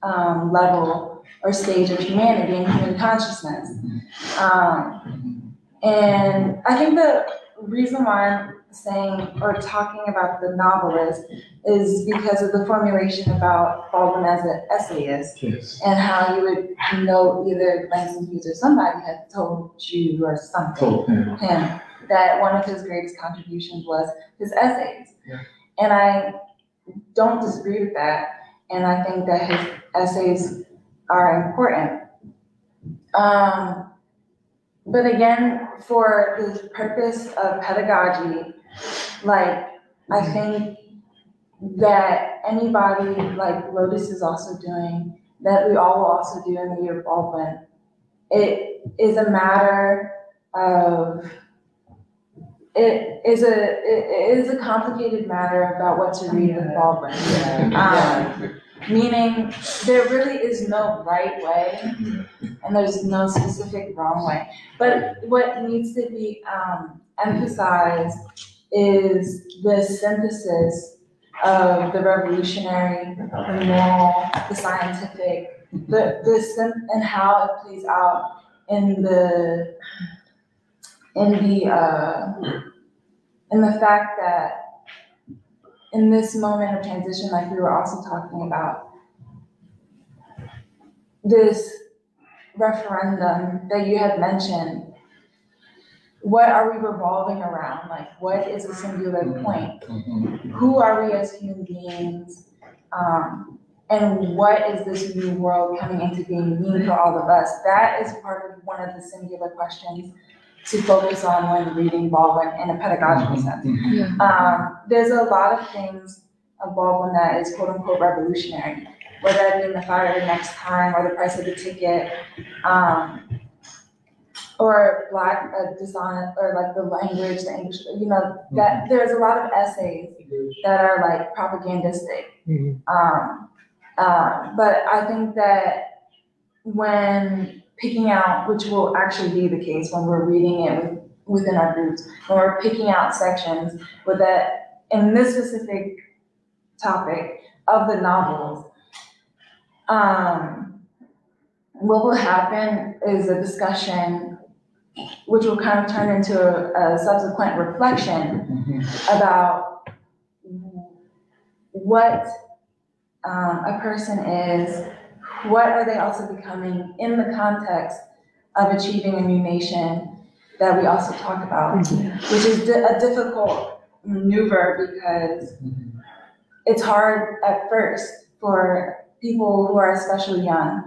um, level or stage of humanity and human consciousness. Um, and I think the reason why I'm saying or talking about the novelist is because of the formulation about Baldwin as an essayist Yes. and how you would know either Langston Hughes or somebody had told you or something Told him. him that one of his greatest contributions was his essays. Yeah. And I don't disagree with that, and I think that his essays are important. Um, but again, for the purpose of pedagogy, like I think that anybody like Lotus is also doing, that we all will also do in the year of Baldwin, it is a matter of it is a it it is a complicated matter about what to read with Baldwin. Um, meaning there really is no right way and there's no specific wrong way. But what needs to be um, emphasized is the synthesis of the revolutionary, the moral, the scientific, the the and how it plays out in the in the uh, in the fact that in this moment of transition, like we were also talking about, this referendum that you had mentioned, what are we revolving around? Like, what is a singular point? Who are we as human beings? Um, and what is this new world coming into being mean for all of us? That is part of one of the singular questions to focus on when reading Baldwin in a pedagogical sense. Um, there's a lot of things of Baldwin that is quote unquote revolutionary, whether it be in the fire next time or the price of the ticket, um, or black uh, dishonest or like the language, the English, you know, that there's a lot of essays that are like propagandistic. Mhm. Um, uh, but I think that when picking out, which will actually be the case when we're reading it with, within our groups, when we're picking out sections with that, in this specific topic of the novels, um, what will happen is a discussion which will kind of turn into a, a subsequent reflection mm-hmm. about what um, a person is, what are they also becoming in the context of achieving a new nation that we also talk about, mm-hmm. which is di- a difficult maneuver because mm-hmm. it's hard at first for people who are especially young,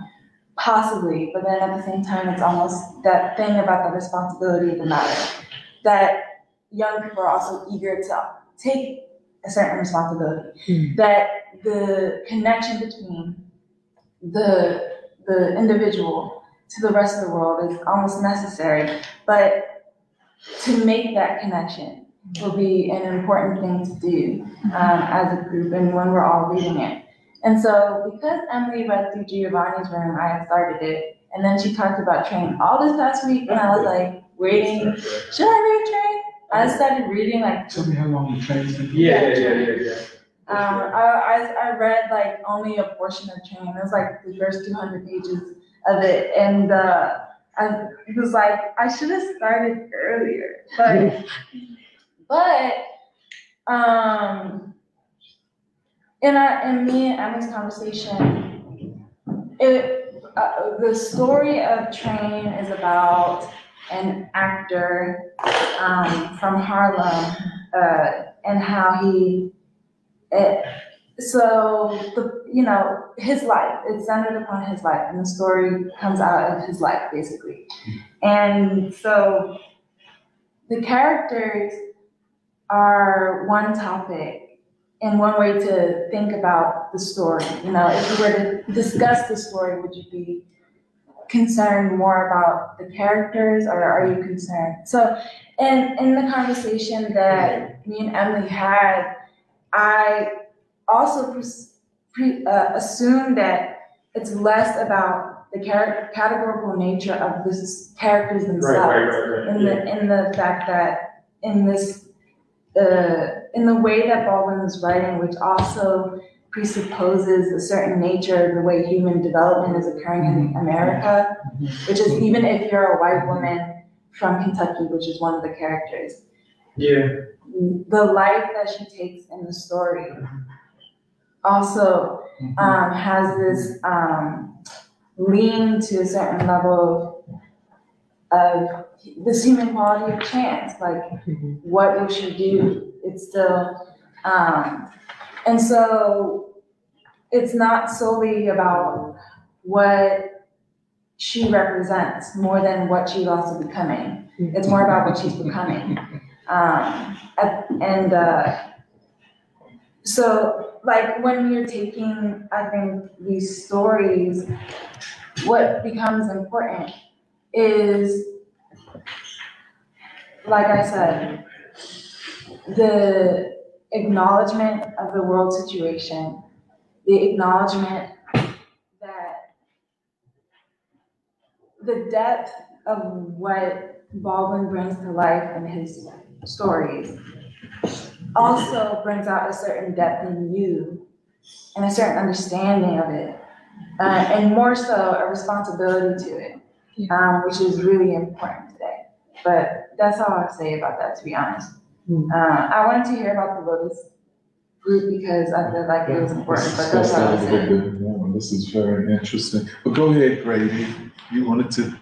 possibly, but then at the same time, it's almost that thing about the responsibility of the matter that young people are also eager to take a certain responsibility. That the connection between the the individual to the rest of the world is almost necessary. But to make that connection will be an important thing to do um, as a group and when we're all reading it. And so because Emily read through Giovanni's room, I had started it. And then she talked about train all this past week, and I was like, waiting, should I read train? I started reading like Tell me how long the train's been. Yeah, yeah, yeah, yeah, yeah. um, I, I, I read like only a portion of Train. It was like the first 200 pages of it. And uh, I was like, I should have started earlier. But, but, um, in our, in me and Emily's conversation, it, uh, the story of Train is about an actor um, from Harlem uh, and how he it, so the you know his life it's centered upon his life and the story comes out of his life basically. And so the characters are one topic and one way to think about the story you know if you were to discuss the story would you be concerned more about the characters or are you concerned so in in the conversation that me and emily had I also pres- pre- uh, assume that it's less about the char- categorical nature of the characters themselves. Right, right, right, right, In the in the fact that in this uh, in the way that Baldwin is writing, which also presupposes a certain nature, of the way human development is occurring in America, which is even if you're a white woman from Kentucky, which is one of the characters, Yeah. the life that she takes in the story also um, has this um, lean to a certain level of this human quality of chance. Like, what will she do? It's still, um, and so it's not solely about what she represents more than what she's also becoming. It's more about what she's becoming. Um, and uh, so, like, when you're taking, I think, these stories, what becomes important is, like I said, the acknowledgement of the world situation, the acknowledgement that the depth of what Baldwin brings to life in his stories also brings out a certain depth in you and a certain understanding of it, uh, and more so a responsibility to it, um, which is really important today. But that's all I say about that, to be honest. Uh, I wanted to hear about the Lotus group because I feel like it was important, but that's all I Discuss was that a little bit more. This is very interesting. But go ahead, Grady. You wanted to,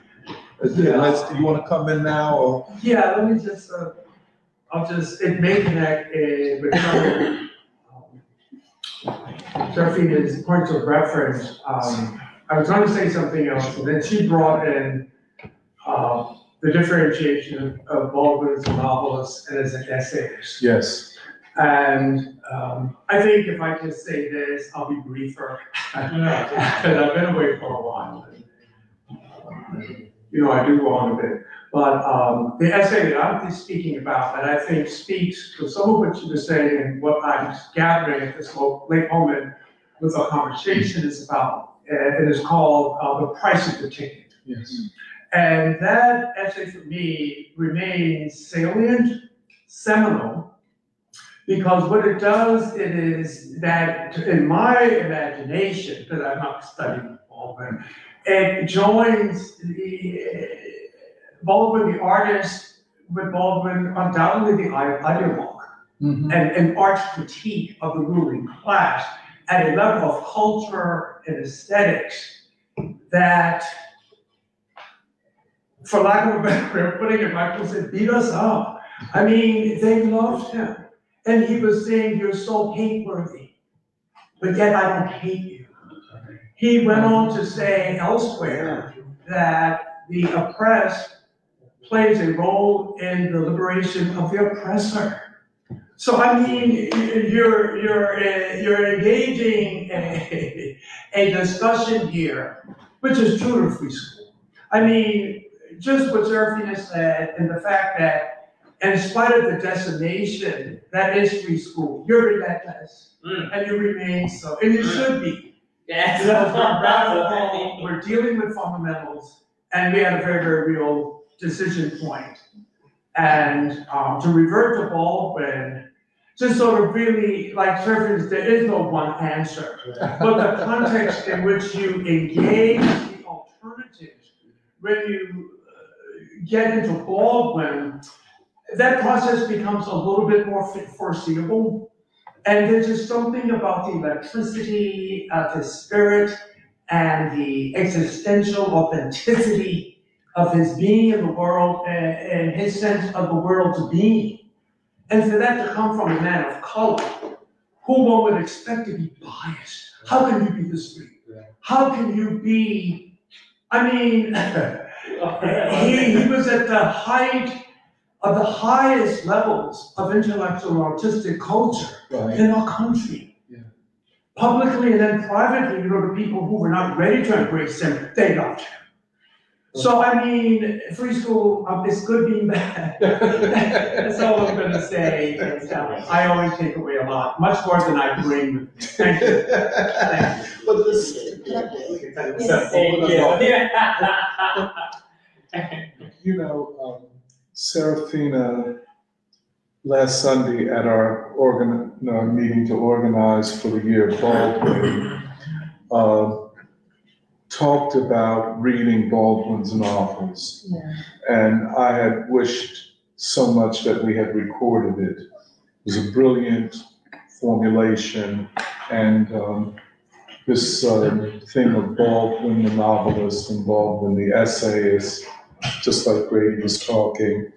uh, Yeah. let's, you want to come in now or? Yeah, let me just, uh, I'll just, it may connect with some um, Serafina's points of reference. Um, I was going to say something else, and then she brought in uh, the differentiation of- Baldwin as a novelist and as an essayist. Yes. And um, I think if I just say this, I'll be briefer. I don't know, Because I've been away for a while. You know, I do go on a bit. But um, the essay that I'm speaking about, that I think speaks to some of what you were saying and what I'm gathering at this late moment with the conversation is about, uh, it is called uh, The Price of the Ticket. Yes. And that essay for me remains salient, seminal, because what it does, it is that in my imagination, because I'm not studying Baldwin, it joins the Baldwin, the artist, with Baldwin, undoubtedly the ideologue, mm-hmm. and an art critique of the ruling class at a level of culture and aesthetics that for lack of a better way of putting it, Michael said, beat us up. I mean, they loved him. And he was saying, You're so hate worthy, but yet I don't hate you. He went on to say elsewhere that the oppressed plays a role in the liberation of the oppressor. So I mean, you're you're uh, you're engaging a, a discussion here, which is true to free school. I mean, just what Serafina said, and the fact that, in spite of the decimation that is free school, you're relentless, and you remain so, and you should be. Yes. Because we're radical, we're dealing with fundamentals, and we had a very, very real decision point. And um, to revert to Baldwin, just sort of really, like surface, there is no one answer. But the context in which you engage the alternatives, when you get into Baldwin, that process becomes a little bit more foreseeable. And there's just something about the electricity of his spirit and the existential authenticity of his being in the world and, and his sense of the world's being. And for that to come from a man of color, who one would expect to be biased. How can you be this free? How can you be, I mean, he, he was at the height of the highest levels of intellectual and artistic culture Right. in our country. Yeah. Publicly and then privately, you know, the people who were not ready to embrace him, they loved him. So I mean, free school, um, it's good being bad. That's all I'm gonna say. And, uh, I always take away a lot, much more than I bring. Thank you. Thank you. But this, you know, um, Serafina last Sunday at our organ, no, meeting to organize for the year Baldwin, uh, talked about reading Baldwin's novels. And I had wished so much that we had recorded it. It was a brilliant formulation and, um, this, um, thing of Baldwin, the novelist, and Baldwin, the essayist, just like Grady was talking.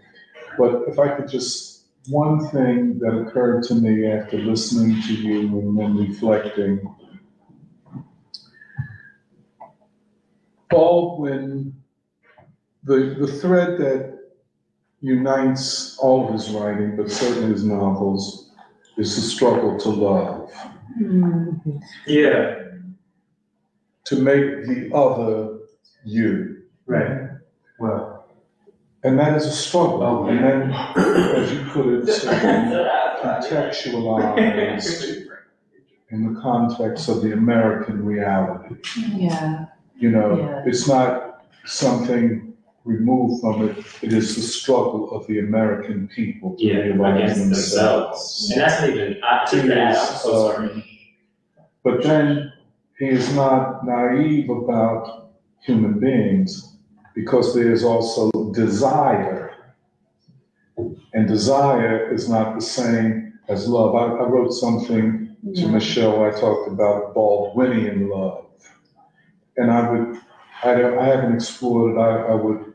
But if I could just, one thing that occurred to me after listening to you and then reflecting. Baldwin, the, the thread that unites all his writing, but certainly his novels, is the struggle to love, Yeah, to make the other you. right. Well. And that is a struggle. Oh, and then, as you put it, so contextualized in the context of the American reality. Yeah. You know, Yeah. it's not something removed from it, it is the struggle of the American people to Yeah, realize against themselves. And that's not even, I, to that, I'm so sorry. But then he is not naive about human beings because there is also desire. And desire is not the same as love. I, I wrote something to Michelle, I talked about Baldwinian love. And I would, I don't, I haven't explored it, I, I would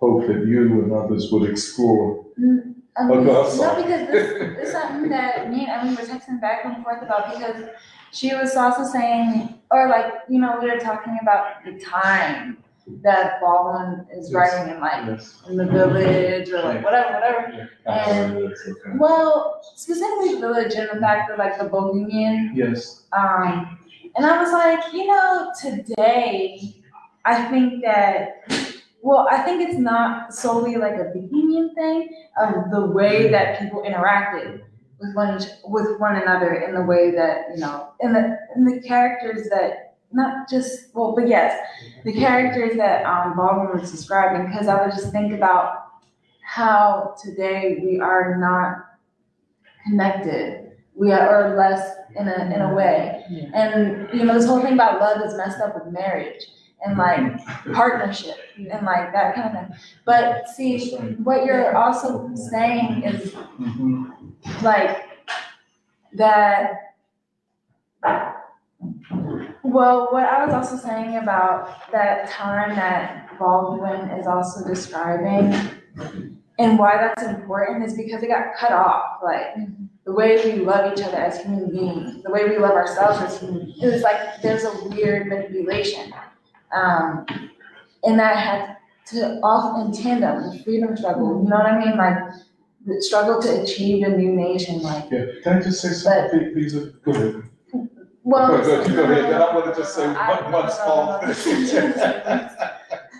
hope that you and others would explore. Mm, I mean, no, because this, this is something that me and Emily were texting back and forth about because she was also saying, or like, you know, we were talking about the time that Baldwin is Yes. writing in like, Yes. in the village or like whatever, whatever. And, Okay. well, specifically village and the fact that like the Bohemian Yes. um, and I was like, you know, today, I think that, well, I think it's not solely like a bohemian thing of the way that people interacted with one with one another in the way that you know, in the in the characters that not just well, but yes, the characters that um, Baldwin was describing. Because I would just think about how today we are not connected. We are or less in a in a way. And you know, this whole thing about love is messed up with marriage and like partnership and like that kind of thing. But see, what you're also saying is Mhm. Like that. Well, what I was also saying about that time that Baldwin is also describing and why that's important is because it got cut off. Like the way we love each other as human beings, the way we love ourselves as human beings, it was like there's a weird manipulation. Um, and that had to off in tandem, the freedom struggle, you know what I mean? Like the struggle to achieve a new nation, like Yeah, can I just say something? These are good. well. Go ahead, go ahead. I want to just say I- one, one small thing.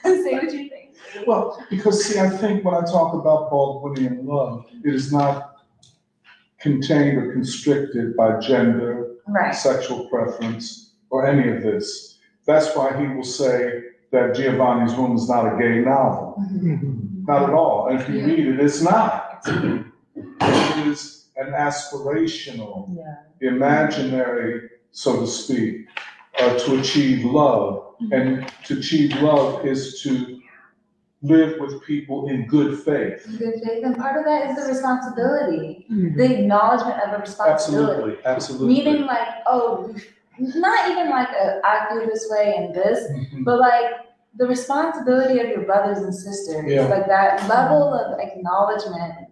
Say what you think. Well, because see, I think when I talk about Baldwinian love, it is not contained or constricted by gender, Right. sexual preference, or any of this. That's why he will say that Giovanni's Room is not a gay novel. Mm-hmm. Not at all. And if you read it, it's not. It is an aspirational, imaginary, so to speak, uh, to achieve love. And to achieve love is to live with people in good faith. Good faith, and part of that is the responsibility, the acknowledgement of the responsibility. Absolutely, absolutely. Meaning like, oh, not even like a, I feel this way and this, Mhm. but like the responsibility of your brothers and sisters, Yeah. like that level of acknowledgement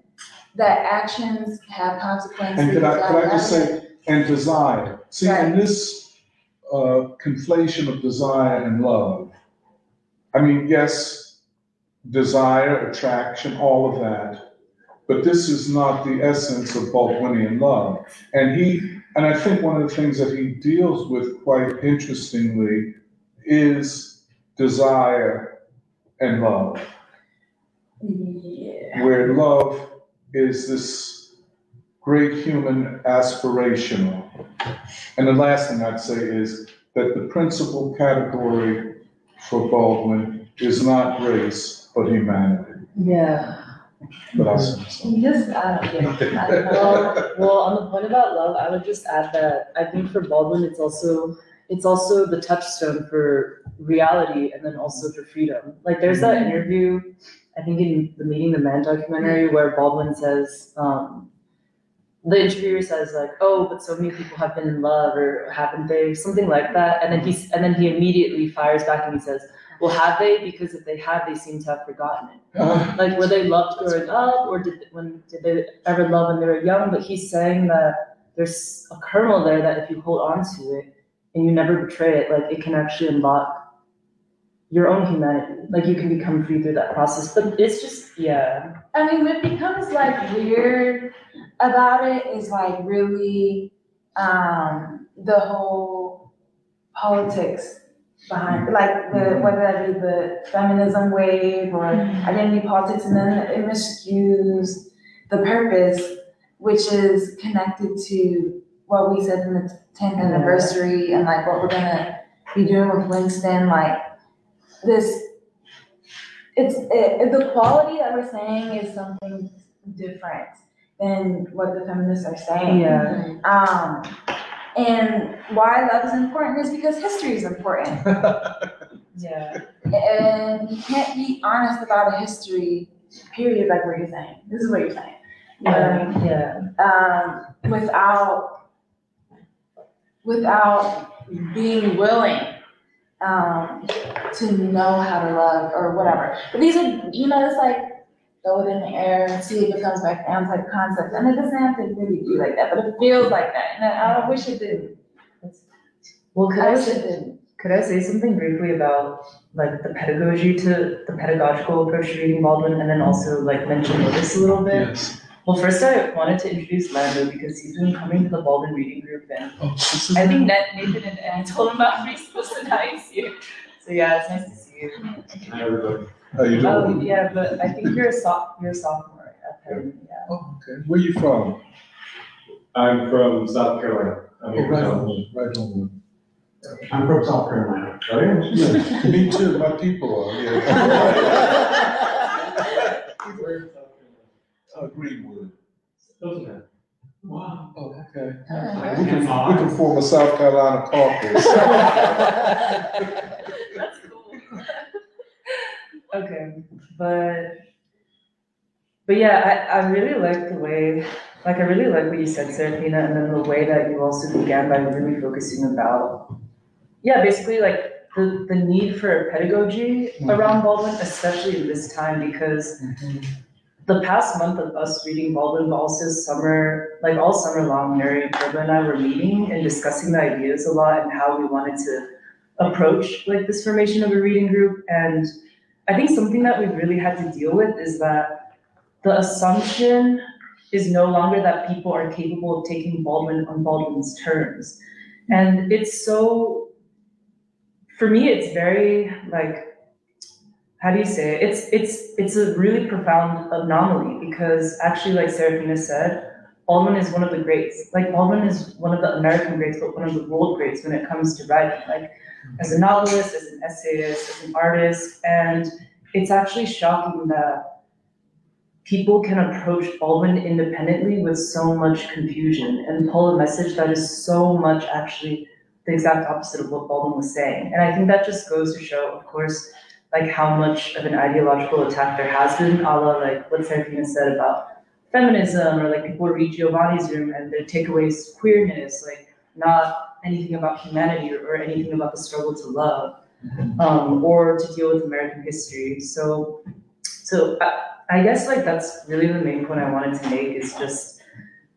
that actions have consequences. And could I, could I just say, and desire. See, in this uh, conflation of desire and love, I mean, yes, desire, attraction, all of that, but this is not the essence of Baldwinian love. And he, and I think one of the things that he deals with quite interestingly is desire and love, Yeah. where love is this great human aspirational. And the last thing I'd say is that the principal category for Baldwin is not race, but humanity. Yeah. But I'll send. You just, uh, yeah. well, well, on the point about love, I would just add that I think for Baldwin, it's also it's also the touchstone for reality and then also for freedom. Like there's that interview, I think in the Meeting the Man documentary, where Baldwin says, um, the interviewer says like, "Oh, but so many people have been in love, or haven't they?" Something like that, and then he's and then he immediately fires back and he says, "Well, have they? Because if they have, they seem to have forgotten it." like were they loved growing up or did when did they ever love when they were young but he's saying that there's a kernel there that if you hold on to it and you never betray it like it can actually unlock your own humanity. Like you can become free through that process but it's just yeah. I mean, what becomes like weird about it is like really um, the whole politics behind, like the mm-hmm. whether that be the feminism wave or mm-hmm. identity politics, and then it miscues the purpose, which is connected to what we said in the 10th mm-hmm. anniversary and like what we're gonna be doing with Winston, like this it's it, the quality that we're saying is something different than what the feminists are saying. Yeah. Um, and why love is important is because history is important. yeah And you can't be honest about a history, period, like what you're saying. This is what you're saying. You know what I mean? yeah um, without without being willing um, to know how to love or whatever. But these are, you know, it's like throw it in the air and see if it comes back down type concepts. And it doesn't have to really be like that, but it feels like that. And I, I wish it didn't. well could I I say, could I say something briefly about like the pedagogy to the pedagogical approach to reading Baldwin and then also like mention this a little bit Yes. Well, first I wanted to introduce Lando because he's been coming to the Baldwin Reading Group and Oh, I think that Nathan and Annie told him about free schools and now he's here. So yeah, it's nice to see you. Hi, everybody. How you Oh, doing? Um, yeah, but I think you're a soph, you're a sophomore at Penn, yeah. Oh, okay. Where you from? I'm from South Carolina. I'm Oh, right from- on, right on. I'm from South Carolina. Oh, yeah. Me too, my people uh, are, yeah. Uh, Greenwood. Wow. Oh, okay. Alright. We can, we can form a South Carolina caucus. That's cool. Okay, but, but yeah, I, I really like the way, like, I really like what you said, Serafina, and then the way that you also began by really focusing about, yeah, basically like the, the need for pedagogy around Baldwin, especially this time, because the past month of us reading Baldwin, also summer, like all summer long, Mary and Purva and I were meeting and discussing the ideas a lot and how we wanted to approach like this formation of a reading group. And I think something that we've really had to deal with is that the assumption is no longer that people are capable of taking Baldwin on Baldwin's terms. And it's so, for me, it's very like, how do you say it? It's it's it's a really profound anomaly because actually, like Serafina said, Baldwin is one of the greats. Like Baldwin is one of the American greats, but one of the world greats when it comes to writing. Like mm-hmm. as a novelist, as an essayist, as an artist, and it's actually shocking that people can approach Baldwin independently with so much confusion and pull a message that is so much actually the exact opposite of what Baldwin was saying. And I think that just goes to show, of course, like how much of an ideological attack there has been, a la like what Serafina said about feminism, or like people read Giovanni's room and their takeaways is queerness, like not anything about humanity or, or anything about the struggle to love, um, or to deal with American history. So, so I, I guess like that's really the main point I wanted to make is just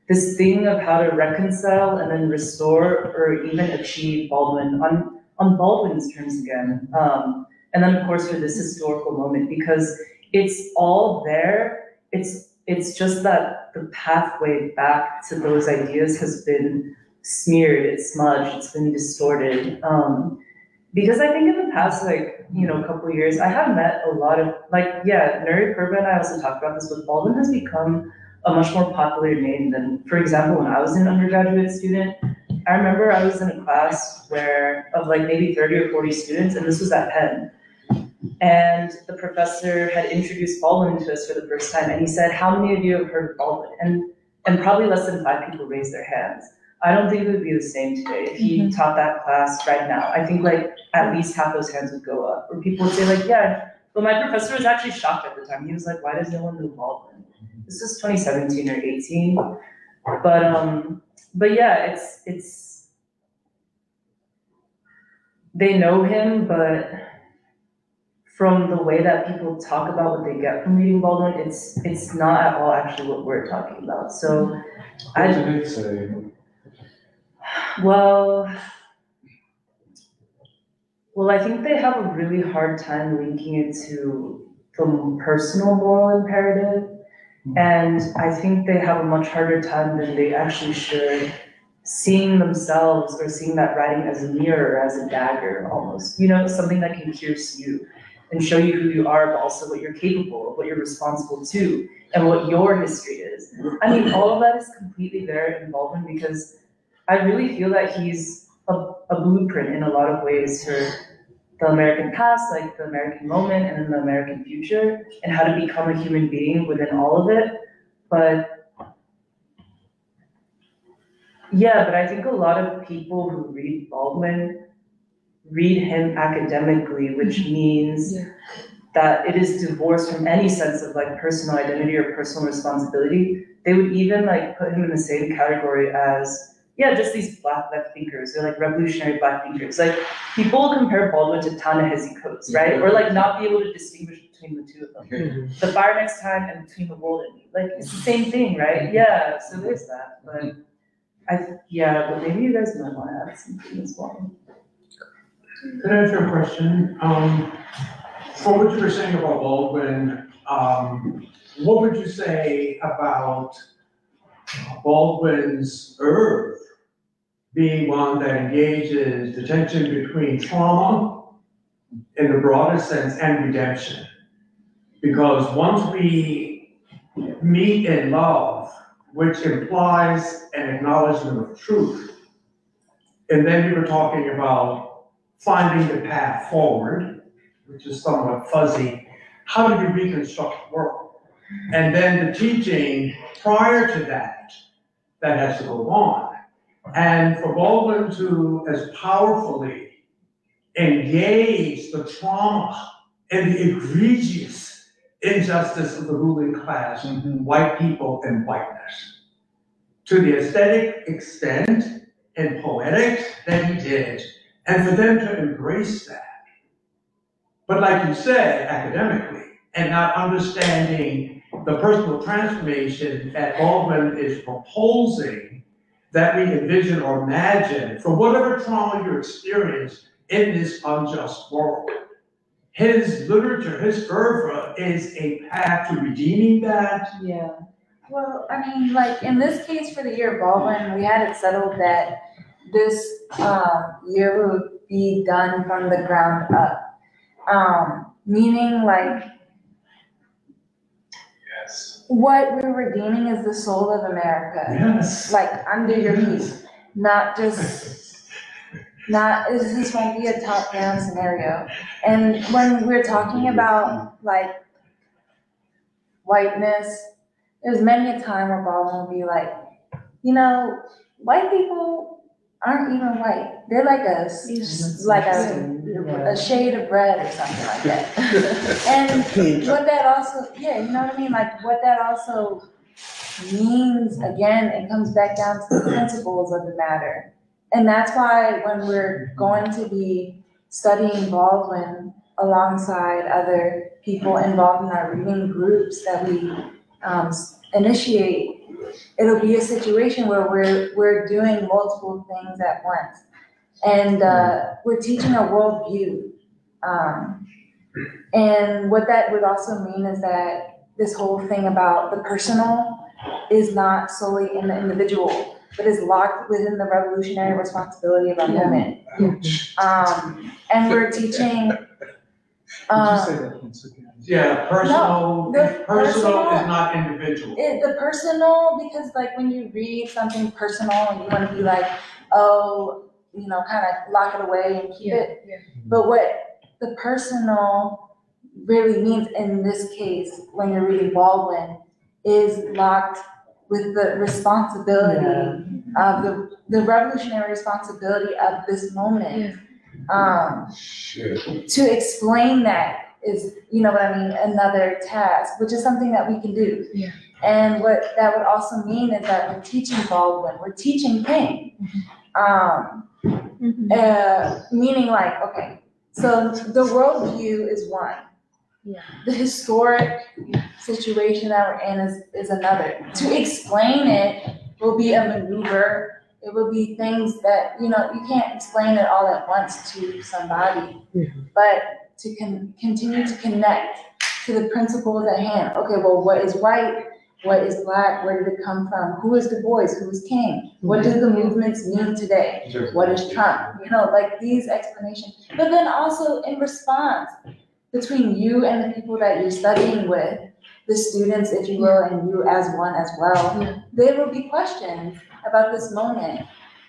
this thing of how to reconcile and then restore or even achieve Baldwin on on Baldwin's terms again. Um, and then of course for this historical moment because it's all there. It's it's just that the pathway back to those ideas has been smeared, it's smudged, it's been distorted. Um, because I think in the past, like, you know, a couple years, I have met a lot of, like, yeah, Nuri Purba and I also talked about this, but Baldwin has become a much more popular name than, for example, when I was an undergraduate student, I remember I was in a class where, of like maybe 30 or 40 students, and this was at Penn. And the professor had introduced Baldwin to us for the first time, and he said, "How many of you have heard of Baldwin?" And and probably less than five people raised their hands. I don't think it would be the same today if he taught that class right now. I think like at least half those hands would go up, or people would say like, "Yeah." But my professor was actually shocked at the time. He was like, "Why does no one know Baldwin?" This was 2017 or 18, but um, but yeah, it's it's they know him, but from the way that people talk about what they get from reading Baldwin, it's it's not at all actually what we're talking about. So, What I did it say? well, well, I think they have a really hard time linking it to the personal moral imperative. Hmm. And I think they have a much harder time than they actually should seeing themselves or seeing that writing as a mirror, as a dagger almost, you know, something that can pierce you and show you who you are, but also what you're capable of, what you're responsible to, and what your history is. I mean, all of that is completely there in Baldwin because I really feel that he's a, a blueprint in a lot of ways for the American past, like the American moment, and then the American future, and how to become a human being within all of it. But yeah, but I think a lot of people who read Baldwin read him academically, which mm-hmm. means that it is divorced from any sense of like personal identity or personal responsibility. They would even like put him in the same category as yeah, just these black left thinkers or like revolutionary black thinkers. Like people compare Baldwin to Ta-Nehisi Coates, right? Or like not be able to distinguish between the two of them. Mm-hmm. The fire next time and between the world and me. Like it's the same thing, right? Mm-hmm. Yeah. So there's that. But I yeah, but maybe you guys might want to add something as well. Could I ask you a question? Um, for what you were saying about Baldwin, um, what would you say about Baldwin's Earth being one that engages the tension between trauma in the broader sense and redemption? Because once we meet in love, which implies an acknowledgement of truth, and then you were talking about finding the path forward, which is somewhat fuzzy. How do you reconstruct the world? And then the teaching prior to that, that has to go on. And for Baldwin to as powerfully engage the trauma and the egregious injustice of the ruling class, and white people and whiteness, to the aesthetic extent and poetic that he did, and for them to embrace that. But like you said, academically, and not understanding the personal transformation that Baldwin is proposing that we envision or imagine for whatever trauma you experience in this unjust world. His literature, his oeuvre is a path to redeeming that. Yeah. Well, I mean, like, in this case for the year of Baldwin, we had it settled that this, um, year would be done from the ground up. Um, meaning like, Yes. what we're redeeming is the soul of America. Yes. Like, under your feet, not just, not, this this won't be a top-down scenario. And when we're talking about, like, whiteness, there's many a time where Baldwin will be like, you know, white people aren't even white. They're like a, s- like a, a shade of red or something like that. And what that also, yeah, you know what I mean? Like what that also means, again, it comes back down to the principles of the matter. And that's why when we're going to be studying Baldwin alongside other people involved in our reading groups that we um, initiate, it'll be a situation where we're, we're doing multiple things at once. And uh, we're teaching a worldview. Um, and what that would also mean is that this whole thing about the personal is not solely in the individual, but is locked within the revolutionary responsibility of our Yeah. moment. Um, and we're teaching, um, Yeah, personal, No, the personal personal- is not individual. it, the personal, because like when you read something personal and you wanna be like, oh, you know, kind of lock it away and keep it. But what the personal really means in this case, when you're reading Baldwin, is locked with the responsibility of the, the revolutionary responsibility of this moment. Um, to explain that is, you know what I mean, another task, which is something that we can do. Yeah. And what that would also mean is that we're teaching Baldwin, we're teaching King. Um, uh, meaning like, okay, so the worldview is one. Yeah. The historic situation that we're in is, is another. To explain it will be a maneuver. It will be things that, you know, you can't explain it all at once to somebody. But to con- continue to connect to the principles at hand. Okay, well, what is white? What is black? Where did it come from? Who is Du Bois? Who is King? What do the movements mean today? What is Trump? You know, like these explanations. But then also in response between you and the people that you're studying with, the students, if you will, and you as one as well, there will be questions about this moment.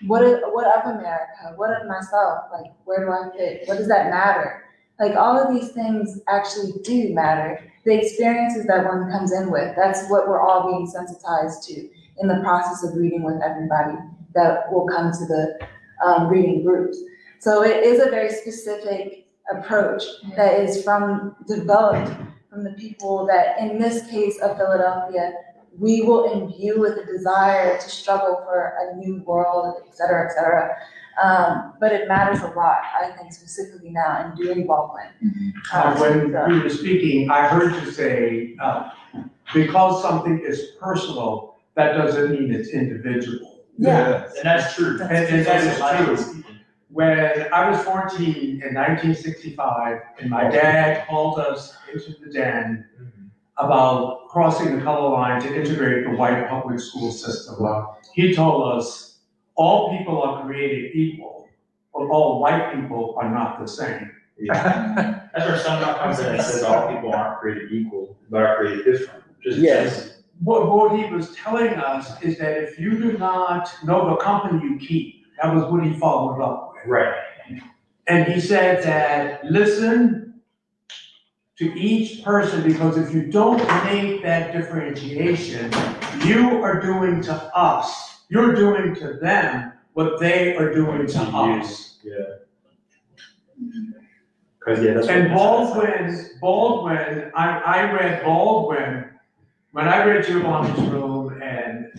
What is, what of America? What of myself? Like, where do I fit? What does that matter? Like, all of these things actually do matter. The experiences that one comes in with, that's what we're all being sensitized to in the process of reading with everybody that will come to the um, reading groups. So it is a very specific approach that is from, developed from the people that, in this case of Philadelphia, we will imbue with a desire to struggle for a new world, et cetera, et cetera. Um, but it matters a lot, I think specifically now in doing Baldwin. Uh, Um, when so- you were speaking, I heard you say, uh, because something is personal, that doesn't mean it's individual. Yeah. And that's true. And, and that is true. When I was fourteen in nineteen sixty-five, and my dad called us into the den about crossing the color line to integrate the white public school system. He told us, all people are created equal, but all white people are not the same. That's where some comes in and says all people aren't created equal, but are created different. Just Yes. What, what he was telling us is that if you do not know the company you keep, that was what he followed up with. Right. And he said that, listen to each person, because if you don't make that differentiation, you are doing to us, you're doing to them what they are doing to us. Yeah. Yeah, that's. And Baldwin, Baldwin, I, I read Baldwin, when I read Giovanni's Room and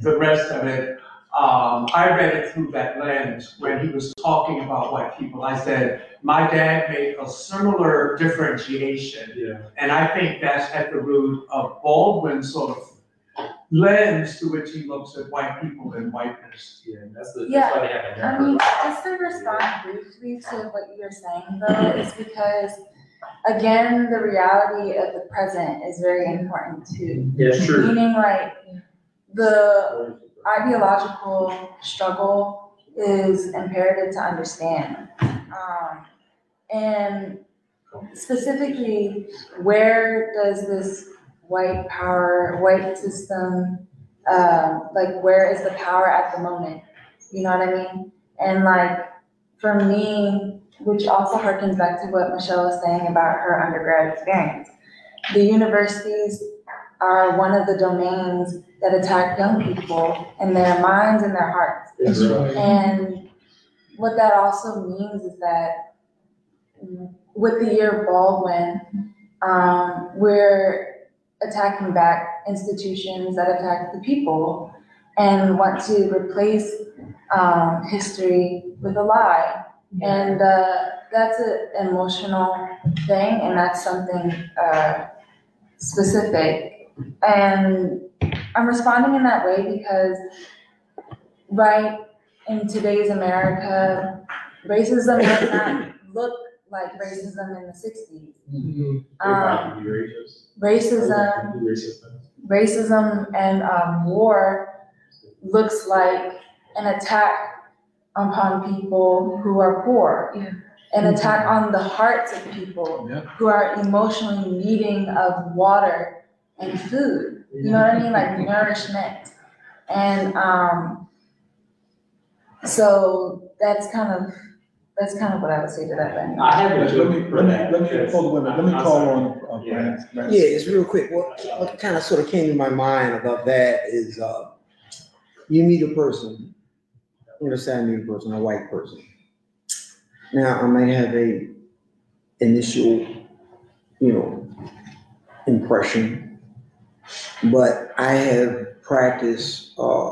the rest of it, um, I read it through that lens when he was talking about white people. I said, my dad made a similar differentiation. Yeah. And I think that's at the root of Baldwin's sort of lens to which he looks at white people and whiteness. Yeah, that's the, Yeah, that's why they have a I mean, just to respond briefly to what you're saying though, is because, again, the reality of the present is very important too. Yeah, it's true. Meaning like, the ideological struggle is imperative to understand. Um, and specifically, where does this white power, white system, um, like where is the power at the moment? You know what I mean? And like, for me, which also harkens back to what Michelle was saying about her undergrad experience, the universities are one of the domains that attack young people in their minds and their hearts. That's right. And what that also means is that with the year of Baldwin, um, we're attacking back institutions that attack the people and want to replace um, history with a lie. And uh, that's an emotional thing, and that's something uh, specific. And I'm responding in that way because, right, in today's America, racism does not look like racism in the 60s. Um, racism, racism and um, war looks like an attack upon people who are poor. An attack on the hearts of people who are emotionally needing of water and food. You know what I mean? Like nourishment. And um, so that's kind of That's kind of what I would say to that then. I have Let me, let me, that. let me, because- hold on, wait a minute. let me call on, uh, Yeah. Brand. Brand. Yeah, it's real quick. What, what kind of sort of came to my mind about that is, uh, you meet a person, let's say I meet a person, a white person. Now, I might have a initial, you know, impression, but I have practiced, uh,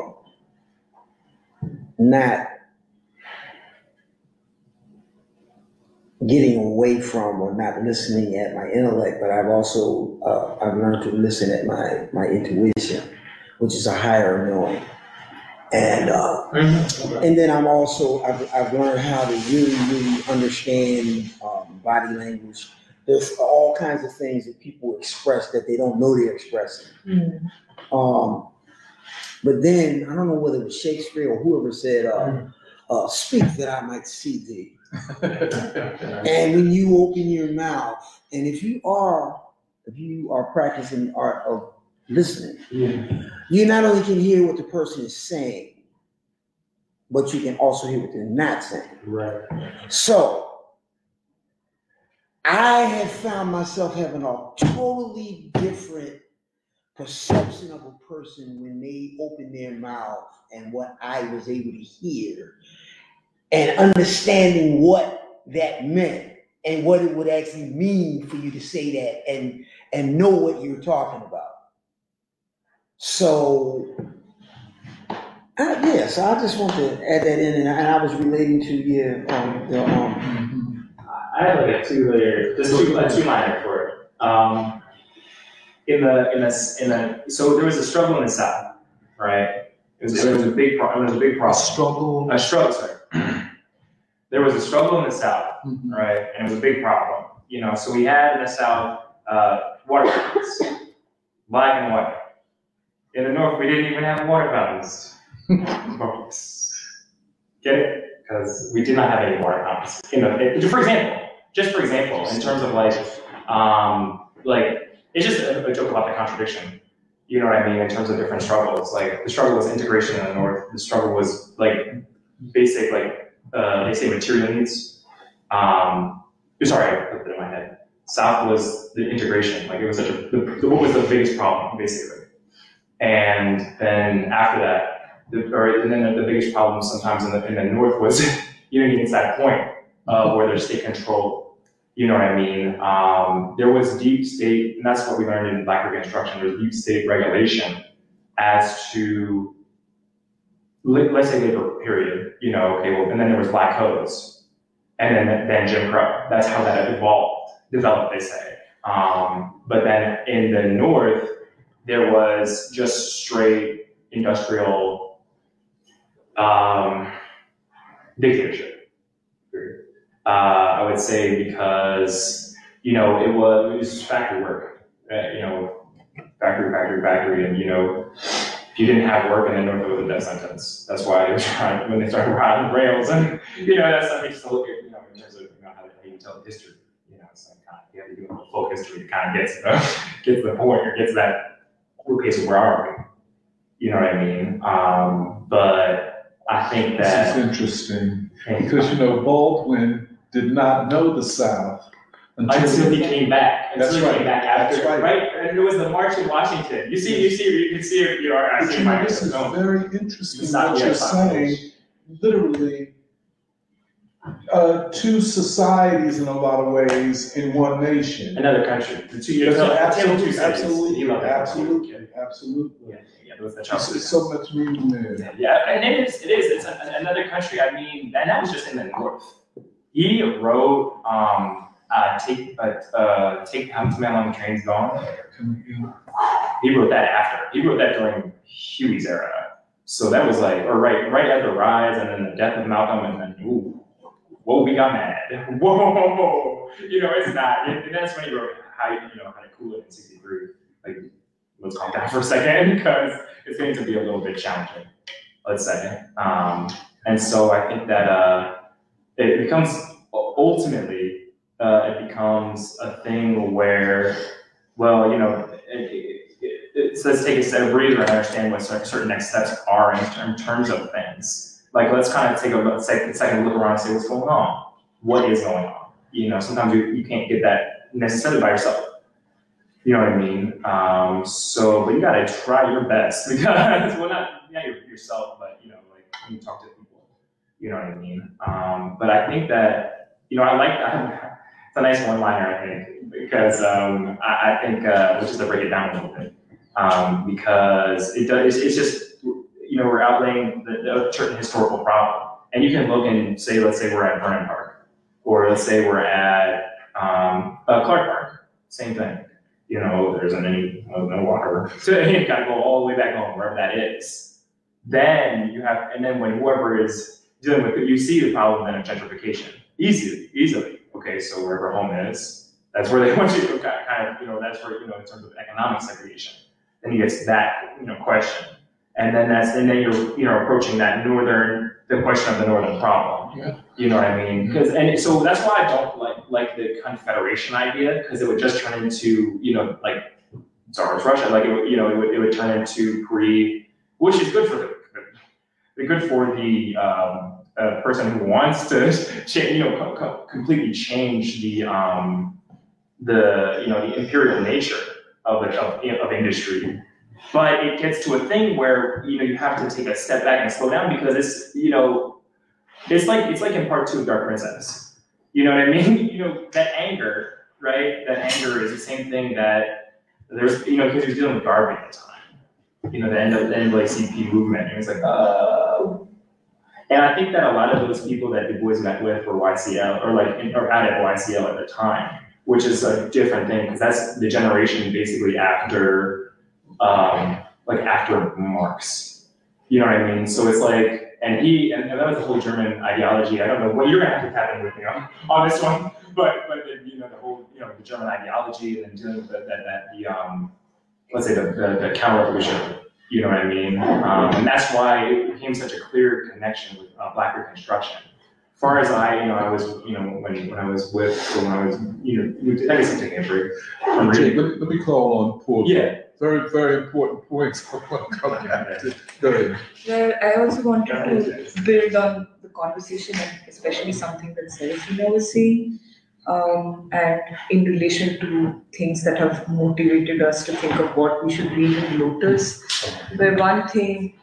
not getting away from or not listening at my intellect, but I've also uh, I've learned to listen at my my intuition, which is a higher knowing. And uh, and then I'm also I've, I've learned how to really really understand um, body language. There's all kinds of things that people express that they don't know they're expressing. Um, but then I don't know whether it was Shakespeare or whoever said, uh, uh, "Speak that I might see thee." And when you open your mouth, and if you are, if you are practicing the art of listening, you not only can hear what the person is saying, but you can also hear what they're not saying. Right. So I have found myself having a totally different perception of a person when they open their mouth and what I was able to hear and understanding what that meant and what it would actually mean for you to say that and and know what you're talking about. So yes, I just want to add that in, and I, and I was relating to yeah, um, the um, I have like a two layer, just two, a two liner for it. Um, in the, in the, in the, so there was a struggle in the South, right? It was, it was a big pro, it was a big problem. Struggle. A struggle, sorry. There was a struggle in the South, right? And it was a big problem, you know, so we had in the South, uh, water fountains, black and white. In the North, we didn't even have water fountains. Get it? Because we did not have any water fountains. You know, it- for example, just for example, in terms of like, um, like, it's just a, a joke about the contradiction. You know what I mean? In terms of different struggles, like the struggle was integration in the North. The struggle was like basic, like uh, they say material needs. Um, sorry, I put that in my head. South was the integration. Like it was such a the, the, what was the biggest problem basically. And then after that, the, or and then the biggest problem sometimes in the in the North was you know getting to that point uh, where there's state control. You know what I mean? Um, there was deep state, and that's what we learned in Black Reconstruction. There's deep state regulation as to let- let's say labor period. You know, okay, well, and then there was black codes, and then then Jim Crow. That's how that evolved, developed. They say. Um, but then in the North, there was just straight industrial um, dictatorship. Uh, I would say because you know it was, it was factory work, uh, you know, factory, factory, factory, and you know, if you didn't have work in the north, it was a death sentence. That's why they were trying when they started riding rails, and you know, that's something just to look at, you know, in terms of you know how, how you tell history. You know, it's like kind of, you have to do a full history to kind of get to the get to the point or get to that. Okay, so where are we? You know what I mean? Um, but I think that This is interesting, because you know Baldwin did not know the South until he came back. Until That's he right. came back after, That's right. And it was the March in Washington. You see, you see, you can see it. you are I But see you my know, this is very interesting what you're saying. Literally, uh, two societies in a lot of ways in one nation. Another country. The two years. That's the tale of two absolutely, absolutely, You absolutely, absolutely. Yeah, yeah, there was the This Charles. is so much movement. Yeah, and it is. It is. It's a, another country. I mean, and that was just in the north. He wrote, um, uh, take, uh, uh, take man on the trains gone. He wrote that after. He wrote that during Huey's era. So that was like, or right, right at the rise, and then the death of Malcolm, and then ooh, whoa, we got mad. Whoa, you know, it's not. And that's when he wrote how you know how to cool it in '63. Like, let's calm down for a second because it's going to be a little bit challenging. Let's say. Um, and so I think that uh, it becomes ultimately uh, it becomes a thing where, well, you know, it, it, it, so let's take a set of breather and understand what certain next steps are in, in terms of things. Like let's kind of take a a second look around and see what's going on. what is going on. You know, sometimes you, you can't get that necessarily by yourself. You know what I mean? Um, so, but you gotta try your best because, well, not, not your, yourself, but, you know, like when you talk to you know what I mean? Um, but I think that, you know, I like, I, it's a nice one-liner, I think, because, um, I, I think, uh, just break it down a little bit. Um, because it does, it's, it's just, you know, we're outlaying the, the certain historical problem. And you can look and say, let's say we're at Vernon Park, or let's say we're at, um, uh, Clark Park, same thing you know, there isn't any, uh, no water. So you gotta go all the way back home, wherever that is. Then you have, and then when whoever is dealing with it, you see the problem then of gentrification easily, easily. Okay, so wherever home is, that's where they want you to kind of, you know, that's where, you know, in terms of economic segregation. Then you get to that, you know, question. And then that's, and then you're, you know, approaching that northern, the question of the northern problem. Yeah. You know what I mean? Mm-hmm. Because, and so that's why I don't like, like the confederation idea, because it would just turn into, you know, like Tsarist Russia, like it would, you know, it would, it would turn into pre, which is good for the, the good for the, um, person who wants to change, you know, co- co- completely change the, um, the, you know, the imperial nature of, of, of industry. But it gets to a thing where, you know, you have to take a step back and slow down because it's, you know, it's like, it's like in part two of Dark Princess. You know what I mean? You know, that anger, right? That anger is the same thing that there's, you know, because he was dealing with Garvey at the time. You know, the end of the NAACP movement. And it's like, uh, and I think that a lot of those people that Du Bois met with were YCL or like, in- or out at YCL at the time, which is a different thing because that's the generation basically after, um, like after Marx. You know what I mean? So it's like, and he, and, and that was the whole German ideology. I don't know what you're gonna have to tap in with me on, on this one, but but the, you know the whole you know the German ideology and then dealing with that that, the um let's say the the, the counter revolution. You know what I mean? Um, and that's why it became such a clear connection with uh, Black Reconstruction. As far as I, you know, I was, you know, when, when I was with, so when I was, you know, I guess I'm taking a break from Jay, reading. let me, let me call on Paul. Yeah. Very, very important points. I want to come back to. Go ahead. Well, I also wanted to build on the conversation and especially something that Serafina was saying. Um, and in relation to things that have motivated us to think of what we should read in Lotus. Where one thing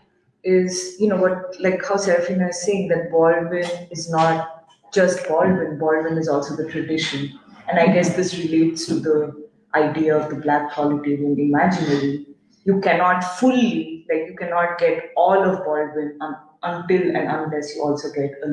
is, you know, what like how Serafina is saying that Baldwin is not just Baldwin, Baldwin is also the tradition. And I guess this relates to the idea of the black totalitarian imaginary. You cannot fully, like, you cannot get all of Baldwin until and unless you also get a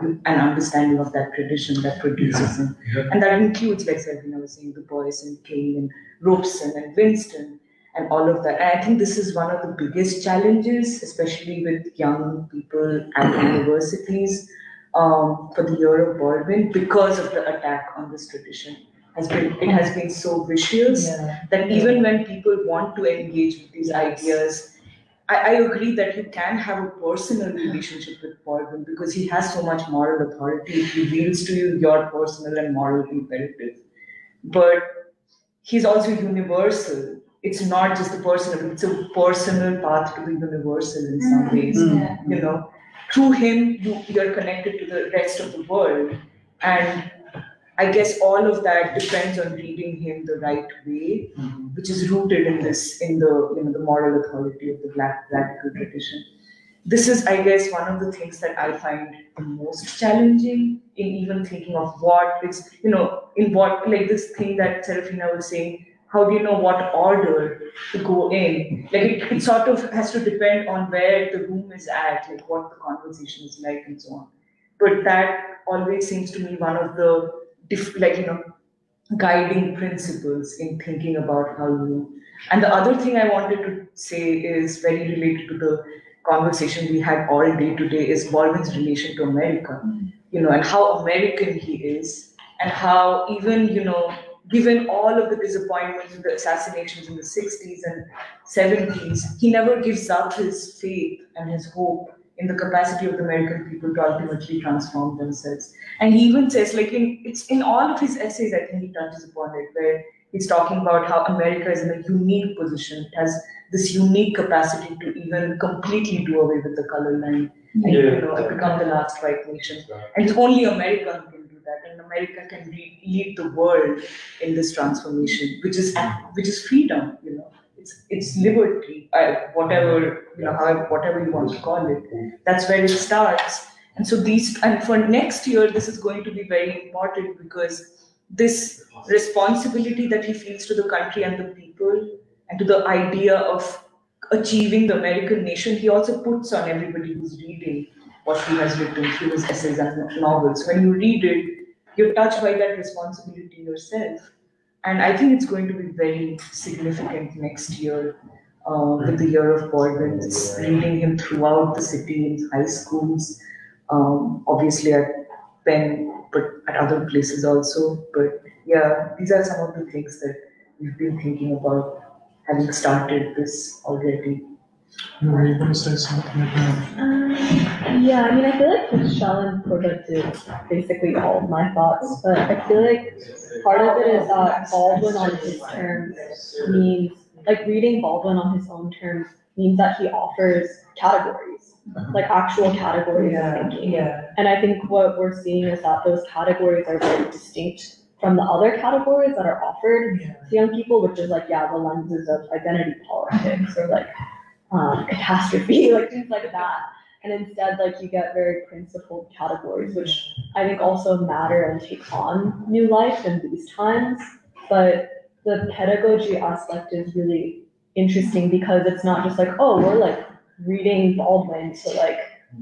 an understanding of that tradition that produces him. And that includes, like Serafina was saying, Du Bois and King and Robeson and Winston and all of that. And I think this is one of the biggest challenges, especially with young people at universities um, for the year of Baldwin because of the attack on this tradition. Has been it has been so vicious that even when people want to engage with these ideas, I, I agree that you can have a personal relationship with Baldwin because he has so much moral authority. He reveals to you your personal and moral imperative. But he's also universal. It's not just the personal, it's a personal path to the universal in some mm-hmm. ways. You know, through him, you, you're connected to the rest of the world. And I guess all of that depends on reading him the right way, mm-hmm. which is rooted in this, in the you know the moral authority of the black radical tradition. This is, I guess, one of the things that I find the most challenging in even thinking of what is, you know, in what like this thing that Serafina was saying. How do you know what order to go in? Like it, it sort of has to depend on where the room is at, like what the conversation is like, and so on. But that always seems to me one of the diff- like you know guiding principles in thinking about how you and the other thing i wanted to say is very related to the conversation we had all day today is baldwin's relation to america. Hmm. You know and how american he is and how even you know given all of the disappointments and the assassinations in the 60s and 70s he never gives up his faith and his hope in the capacity of the American people to ultimately transform themselves. And he even says, like in it's in all of his essays, I think he touches upon it, where he's talking about how America is in a unique position. It has this unique capacity to even completely do away with the color line and you Yeah. know become the last white nation. And it's only America who can do that, and America can lead the world in this transformation, which is which is freedom. It's it's liberty, uh, whatever you know, however, whatever you want to call it. That's where it starts. And so these, and for next year, this is going to be very important because this responsibility that he feels to the country and the people, and to the idea of achieving the American nation, he also puts on everybody who's reading what he has written through his essays and novels. When you read it, you're touched by that responsibility yourself. And I think it's going to be very significant next year uh, with the year of Baldwin. It's him throughout the city in high schools, um, obviously at Penn, but at other places also. But yeah, these are some of the things that we've been thinking about having started this already. Were you gonna say something about? Um, yeah, I mean, I feel like Michelle and Corbett did basically all of my thoughts, but I feel like part of it is that Baldwin on his terms means, like reading Baldwin on his own terms means that he offers categories, like actual categories of thinking. yeah. And I think what we're seeing is that those categories are very distinct from the other categories that are offered to young people, which is like, yeah, the lenses of identity politics or like um, catastrophe, like things like that. And instead, like you get very principled categories, which I think also matter and take on new life in these times. But the pedagogy aspect is really interesting because it's not just like, oh, we're like reading Baldwin to like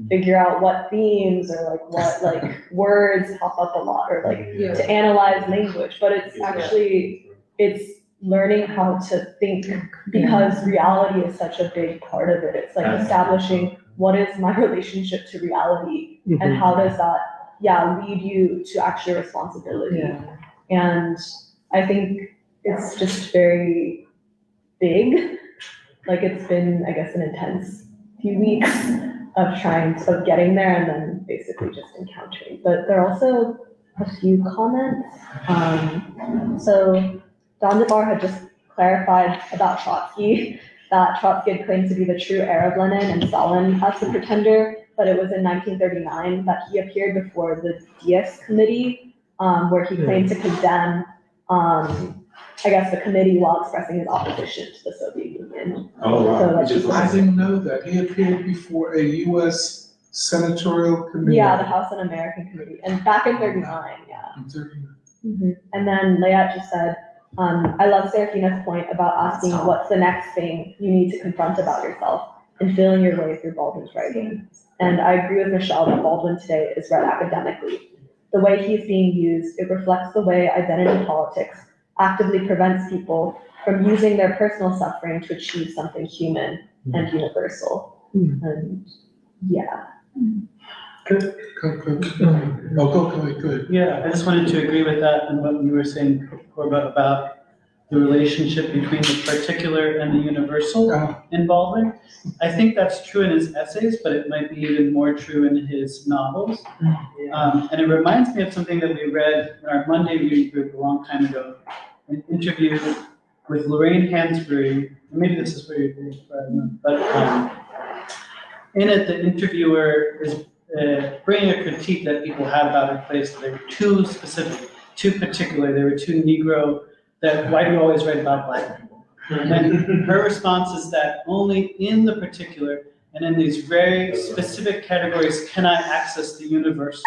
figure out what themes or like what like words pop up a lot or like Yeah. to analyze language, but it's actually it's learning how to think because reality is such a big part of it. It's like establishing what is my relationship to reality and Mhm. how does that yeah lead you to actual responsibility. And I think it's just very big. Like it's been, I guess, an intense few weeks of trying of getting there and then basically just encountering. But there are also a few comments. Um, so Don DeBar had just clarified about Trotsky that Trotsky had claimed to be the true heir of Lenin and Stalin as the pretender, but it was in 1939 that he appeared before the Dies Committee, um, where he claimed to condemn, um, I guess, the committee while expressing his opposition to the Soviet Union. Oh, So, wow. like, he I was- didn't know that. He appeared before a US senatorial committee. Yeah, the House Un-American Committee, and back in thirty-nine, yeah. Mhm. And then Layat just said, um, I love Serafina's point about asking what's the next thing you need to confront about yourself and feeling your way through Baldwin's writing. And I agree with Michelle that Baldwin today is read academically. The way he's being used, it reflects the way identity politics actively prevents people from using their personal suffering to achieve something human and hmm. universal. Hmm. And yeah. Hmm. Good, good, good. Oh, go, go, good. Yeah, I just wanted to agree with that and what you were saying, Corbett, about the relationship between the particular and the universal in Baldwin. I think that's true in his essays, but it might be even more true in his novels. Um, and it reminds me of something that we read in our Monday reading group a long time ago, an interview with Lorraine Hansberry. Maybe this is where you're reading from, but um, in it, the interviewer is bringing a critique that people had about her plays. They were too specific, too particular. They were too Negro. That why do you always write about black people? And her response is that only in the particular and in these very specific categories can I access the universal.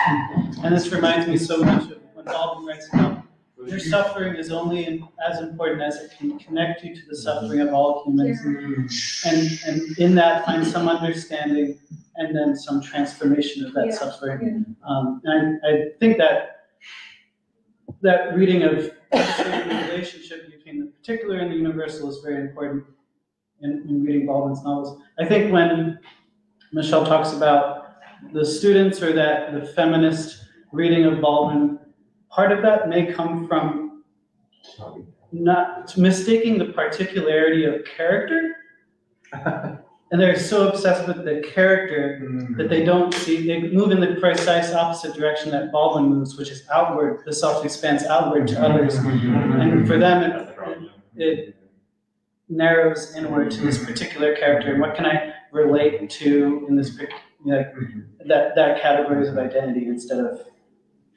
And this reminds me so much of when Baldwin writes about your suffering is only as important as it can connect you to the suffering of all humans. And, and in that find some understanding and then some transformation of that Yeah. suffering. Um, and I, I think that that reading of the relationship between the particular and the universal is very important in, in reading Baldwin's novels. I think when Michelle talks about the students or that the feminist reading of Baldwin, part of that may come from not mistaking the particularity of character. And they're so obsessed with the character that they don't see, they move in the precise opposite direction that Baldwin moves, which is outward, the self expands outward to others. And for them, it, it narrows inward to this particular character. And what can I relate to in this, like, that, that categories of identity instead of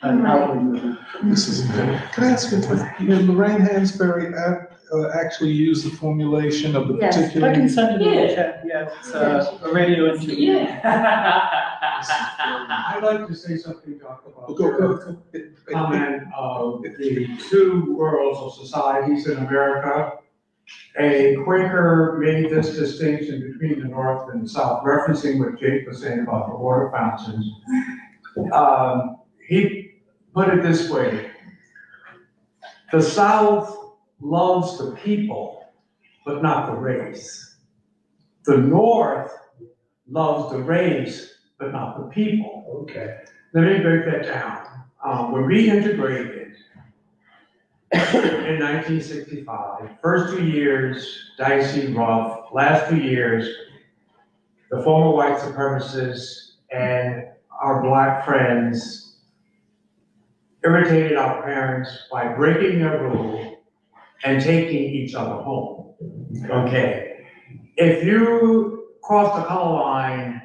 an outward movement. This is. Can I ask you, a question? did Lorraine Hansberry ac- uh, actually use the formulation of the Yes, particular? I can send it in Yeah. the chat, yeah, it's uh, a radio interview. I'd like to say something, Doc, about Go, go, your go. comment of the two worlds of societies in America. A Quaker made this distinction between the North and the South, referencing what Jake was saying about the water fountains. Um, he put it this way. The South loves the people, but not the race. The North loves the race, but not the people. Okay. Let me break that down. Um, when we integrated in First two years dicey, rough, last two years, the former white supremacists and our black friends irritated our parents by breaking their rule and taking each other home. Okay, if you crossed the color line,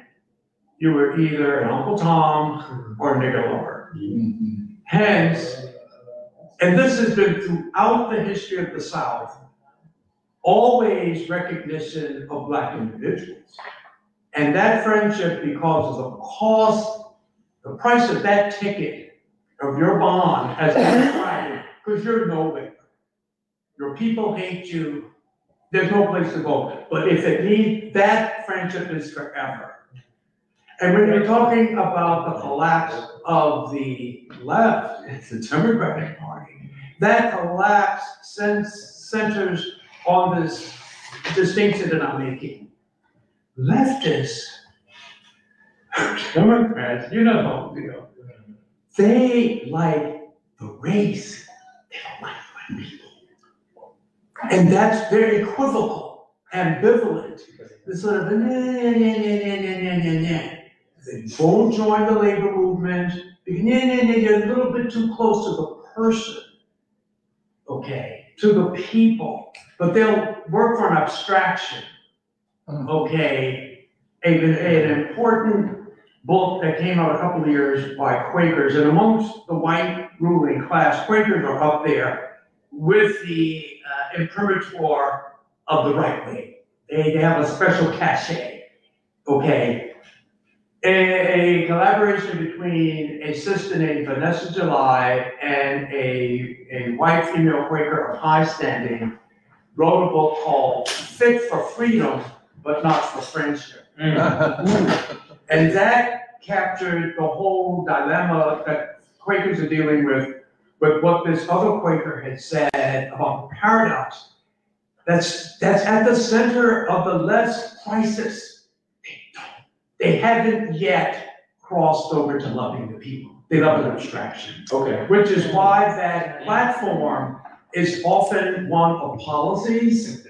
you were either an Uncle Tom or a nigger lover. Hence, and this has been throughout the history of the South, always recognition of black individuals. And that friendship, because of the cost, the price of that ticket of your bond has been decided, because you're nowhere. Your people hate you, there's no place to go. But if it needs, that friendship is forever. And when you're talking about the collapse of the left, it's the Democratic Party, that collapse cen- centers on this distinction that I'm making. Leftists, Democrats, you know, you know, they like the race, they don't like white people. And that's very equivocal, ambivalent, the sort of, nah, nah, nah, nah, nah, nah, nah, nah. They won't join the labor movement, nah, nah, nah, you're a little bit too close to the person. Okay, to the people, but they'll work for an abstraction. Okay, a, an important book that came out a couple of years by Quakers, and amongst the white ruling class, Quakers are up there with the uh, imprimatur of the right wing. They, they have a special cachet, okay? A, a collaboration between a sister named Vanessa Julye and a, a white female Quaker of high standing wrote a book called Fit for Freedom, but Not for Friendship. And that captured the whole dilemma that Quakers are dealing with, with what this other Quaker had said about the paradox. That's, that's at the center of the left's crisis. They they haven't yet crossed over to loving the people. They love an abstraction. Okay. Which is why that platform is often one of policies.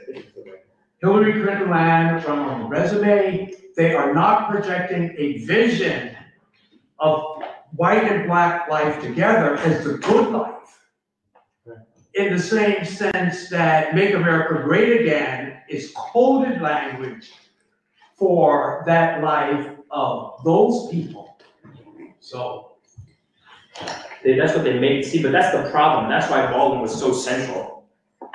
Hillary Clinton land from a resume. They are not projecting a vision of white and black life together as the good life. In the same sense that Make America Great Again is coded language for that life of those people. So, that's what they made, see, but that's the problem, that's why Baldwin was so central.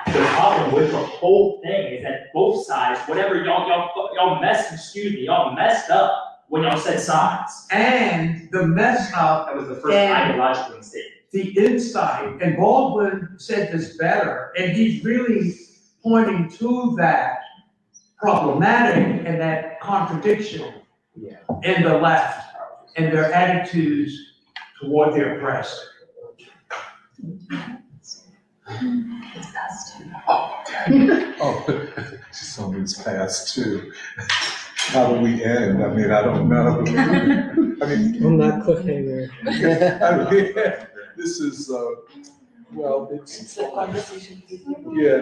The problem with the whole thing is that both sides, whatever y'all, y'all, y'all messed, excuse me, y'all messed up when y'all said sides. and the mess up That was the first ideological mistake. the inside, and Baldwin said this better, and he's really pointing to that problematic and that contradiction in the left and their attitudes toward the oppressed. Oh, someone's passed too. How do we end? I mean, I don't know. I mean, On that cliffhanger. I mean, this is, uh, well, it's, yeah.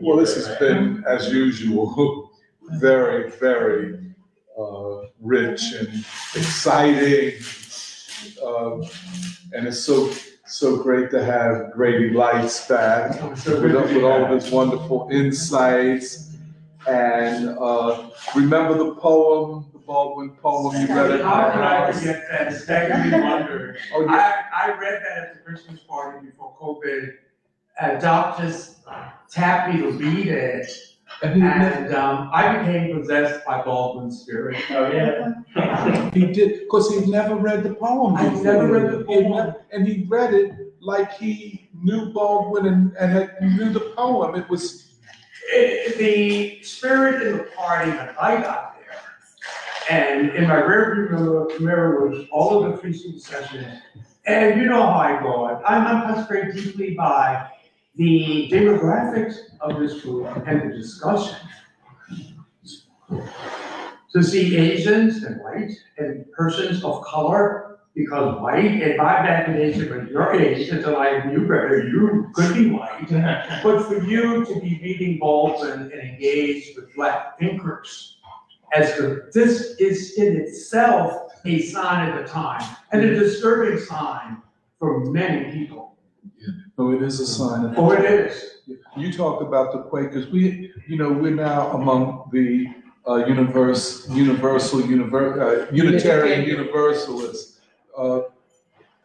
Well, this has been, as usual, very, very, uh, rich and exciting. Um, and it's so, so great to have Grady Lights back with, good to be with all of his wonderful insights. And, uh, remember the poem, the Baldwin poem, you read it? How could I forget that staggering wonder? Oh, yeah. I, I read that at the Christmas party before COVID. Uh, Doc just tapped me to read it, And he never- and, um, I became possessed by Baldwin's spirit. Oh, yeah. He did, because he never read the poem I before. never read the poem. never- And he read it like he knew Baldwin and, and had, knew the poem. It was, It, the spirit in the party that I got there, and in my rearview mirror- mirror was all of the free sessions. And you know how I go, I'm, I'm touched very deeply by the demographics of this group and the discussion. To see Asians and white and persons of color, because white, and my definition, when you're Asian, so I knew better, you could be white. But for you to be reading Baldwin and engaged with black thinkers, as the, this is in itself a sign of the time, and a disturbing sign for many people. No, it is a sign of. Oh, it is. You talk about the Quakers, we, you know, we're now among the uh, universe, universal, univer, uh, Unitarian Universalists. Uh,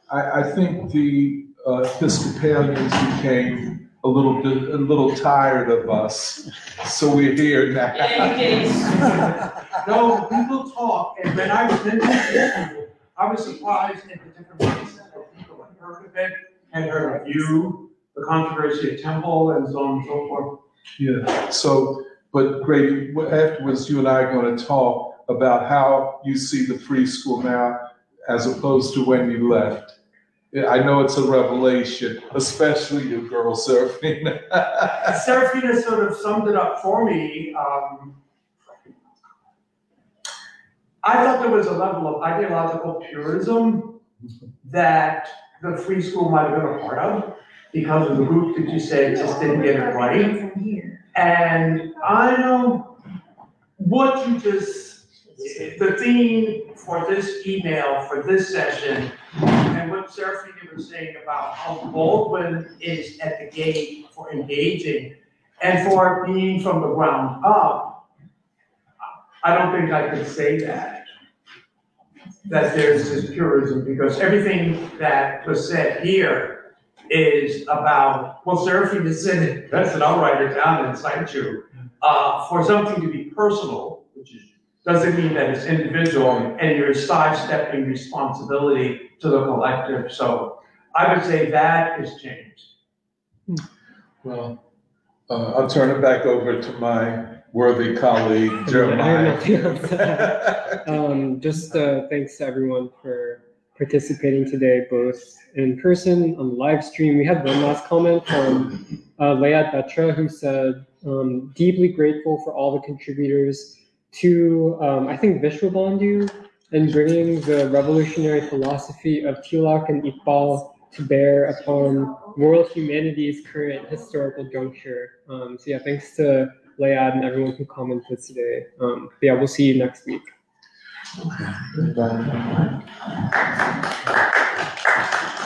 I, I think the uh, Episcopalians became a little bit, a little tired of us, so we're here now. No, people talk, and when I was in this, I was surprised at the different ways that people had heard of it, had heard of you, the controversy of temple, and so on and so forth. Yeah, so, but wh- afterwards, you and I are gonna talk about how you see the free school now as opposed to when you left. I know it's a revelation, especially you girl surfing. Serafina sort of summed it up for me. Um, I thought there was a level of ideological purism that the free school might have been a part of because of the group that you said just didn't get it right. And I know what you just, the theme for this email, for this session, and what Serafina was saying about how Baldwin is at the gate for engaging and for being from the ground up, I don't think I could say that. That there's this purism, because everything that was said here is about, well, Serafina said it, that's it, I'll write it down and cite you. Uh, for something to be personal, which is, doesn't mean that it's individual and you're sidestepping responsibility to the collective, so I would say that has changed. Well, uh, I'll turn it back over to my worthy colleague Jeremiah. nothing else to add. Um, just, uh, thanks to everyone for participating today, both in person, on the live stream. We had one last comment from, uh, Layat Betra, who said, um, deeply grateful for all the contributors to, um, I think Vishwabandhu and bringing the revolutionary philosophy of Tilak and Iqbal to bear upon world humanity's current historical juncture. Um, so yeah, thanks to Layad and everyone who commented today. Um, but yeah, we'll see you next week. Bye.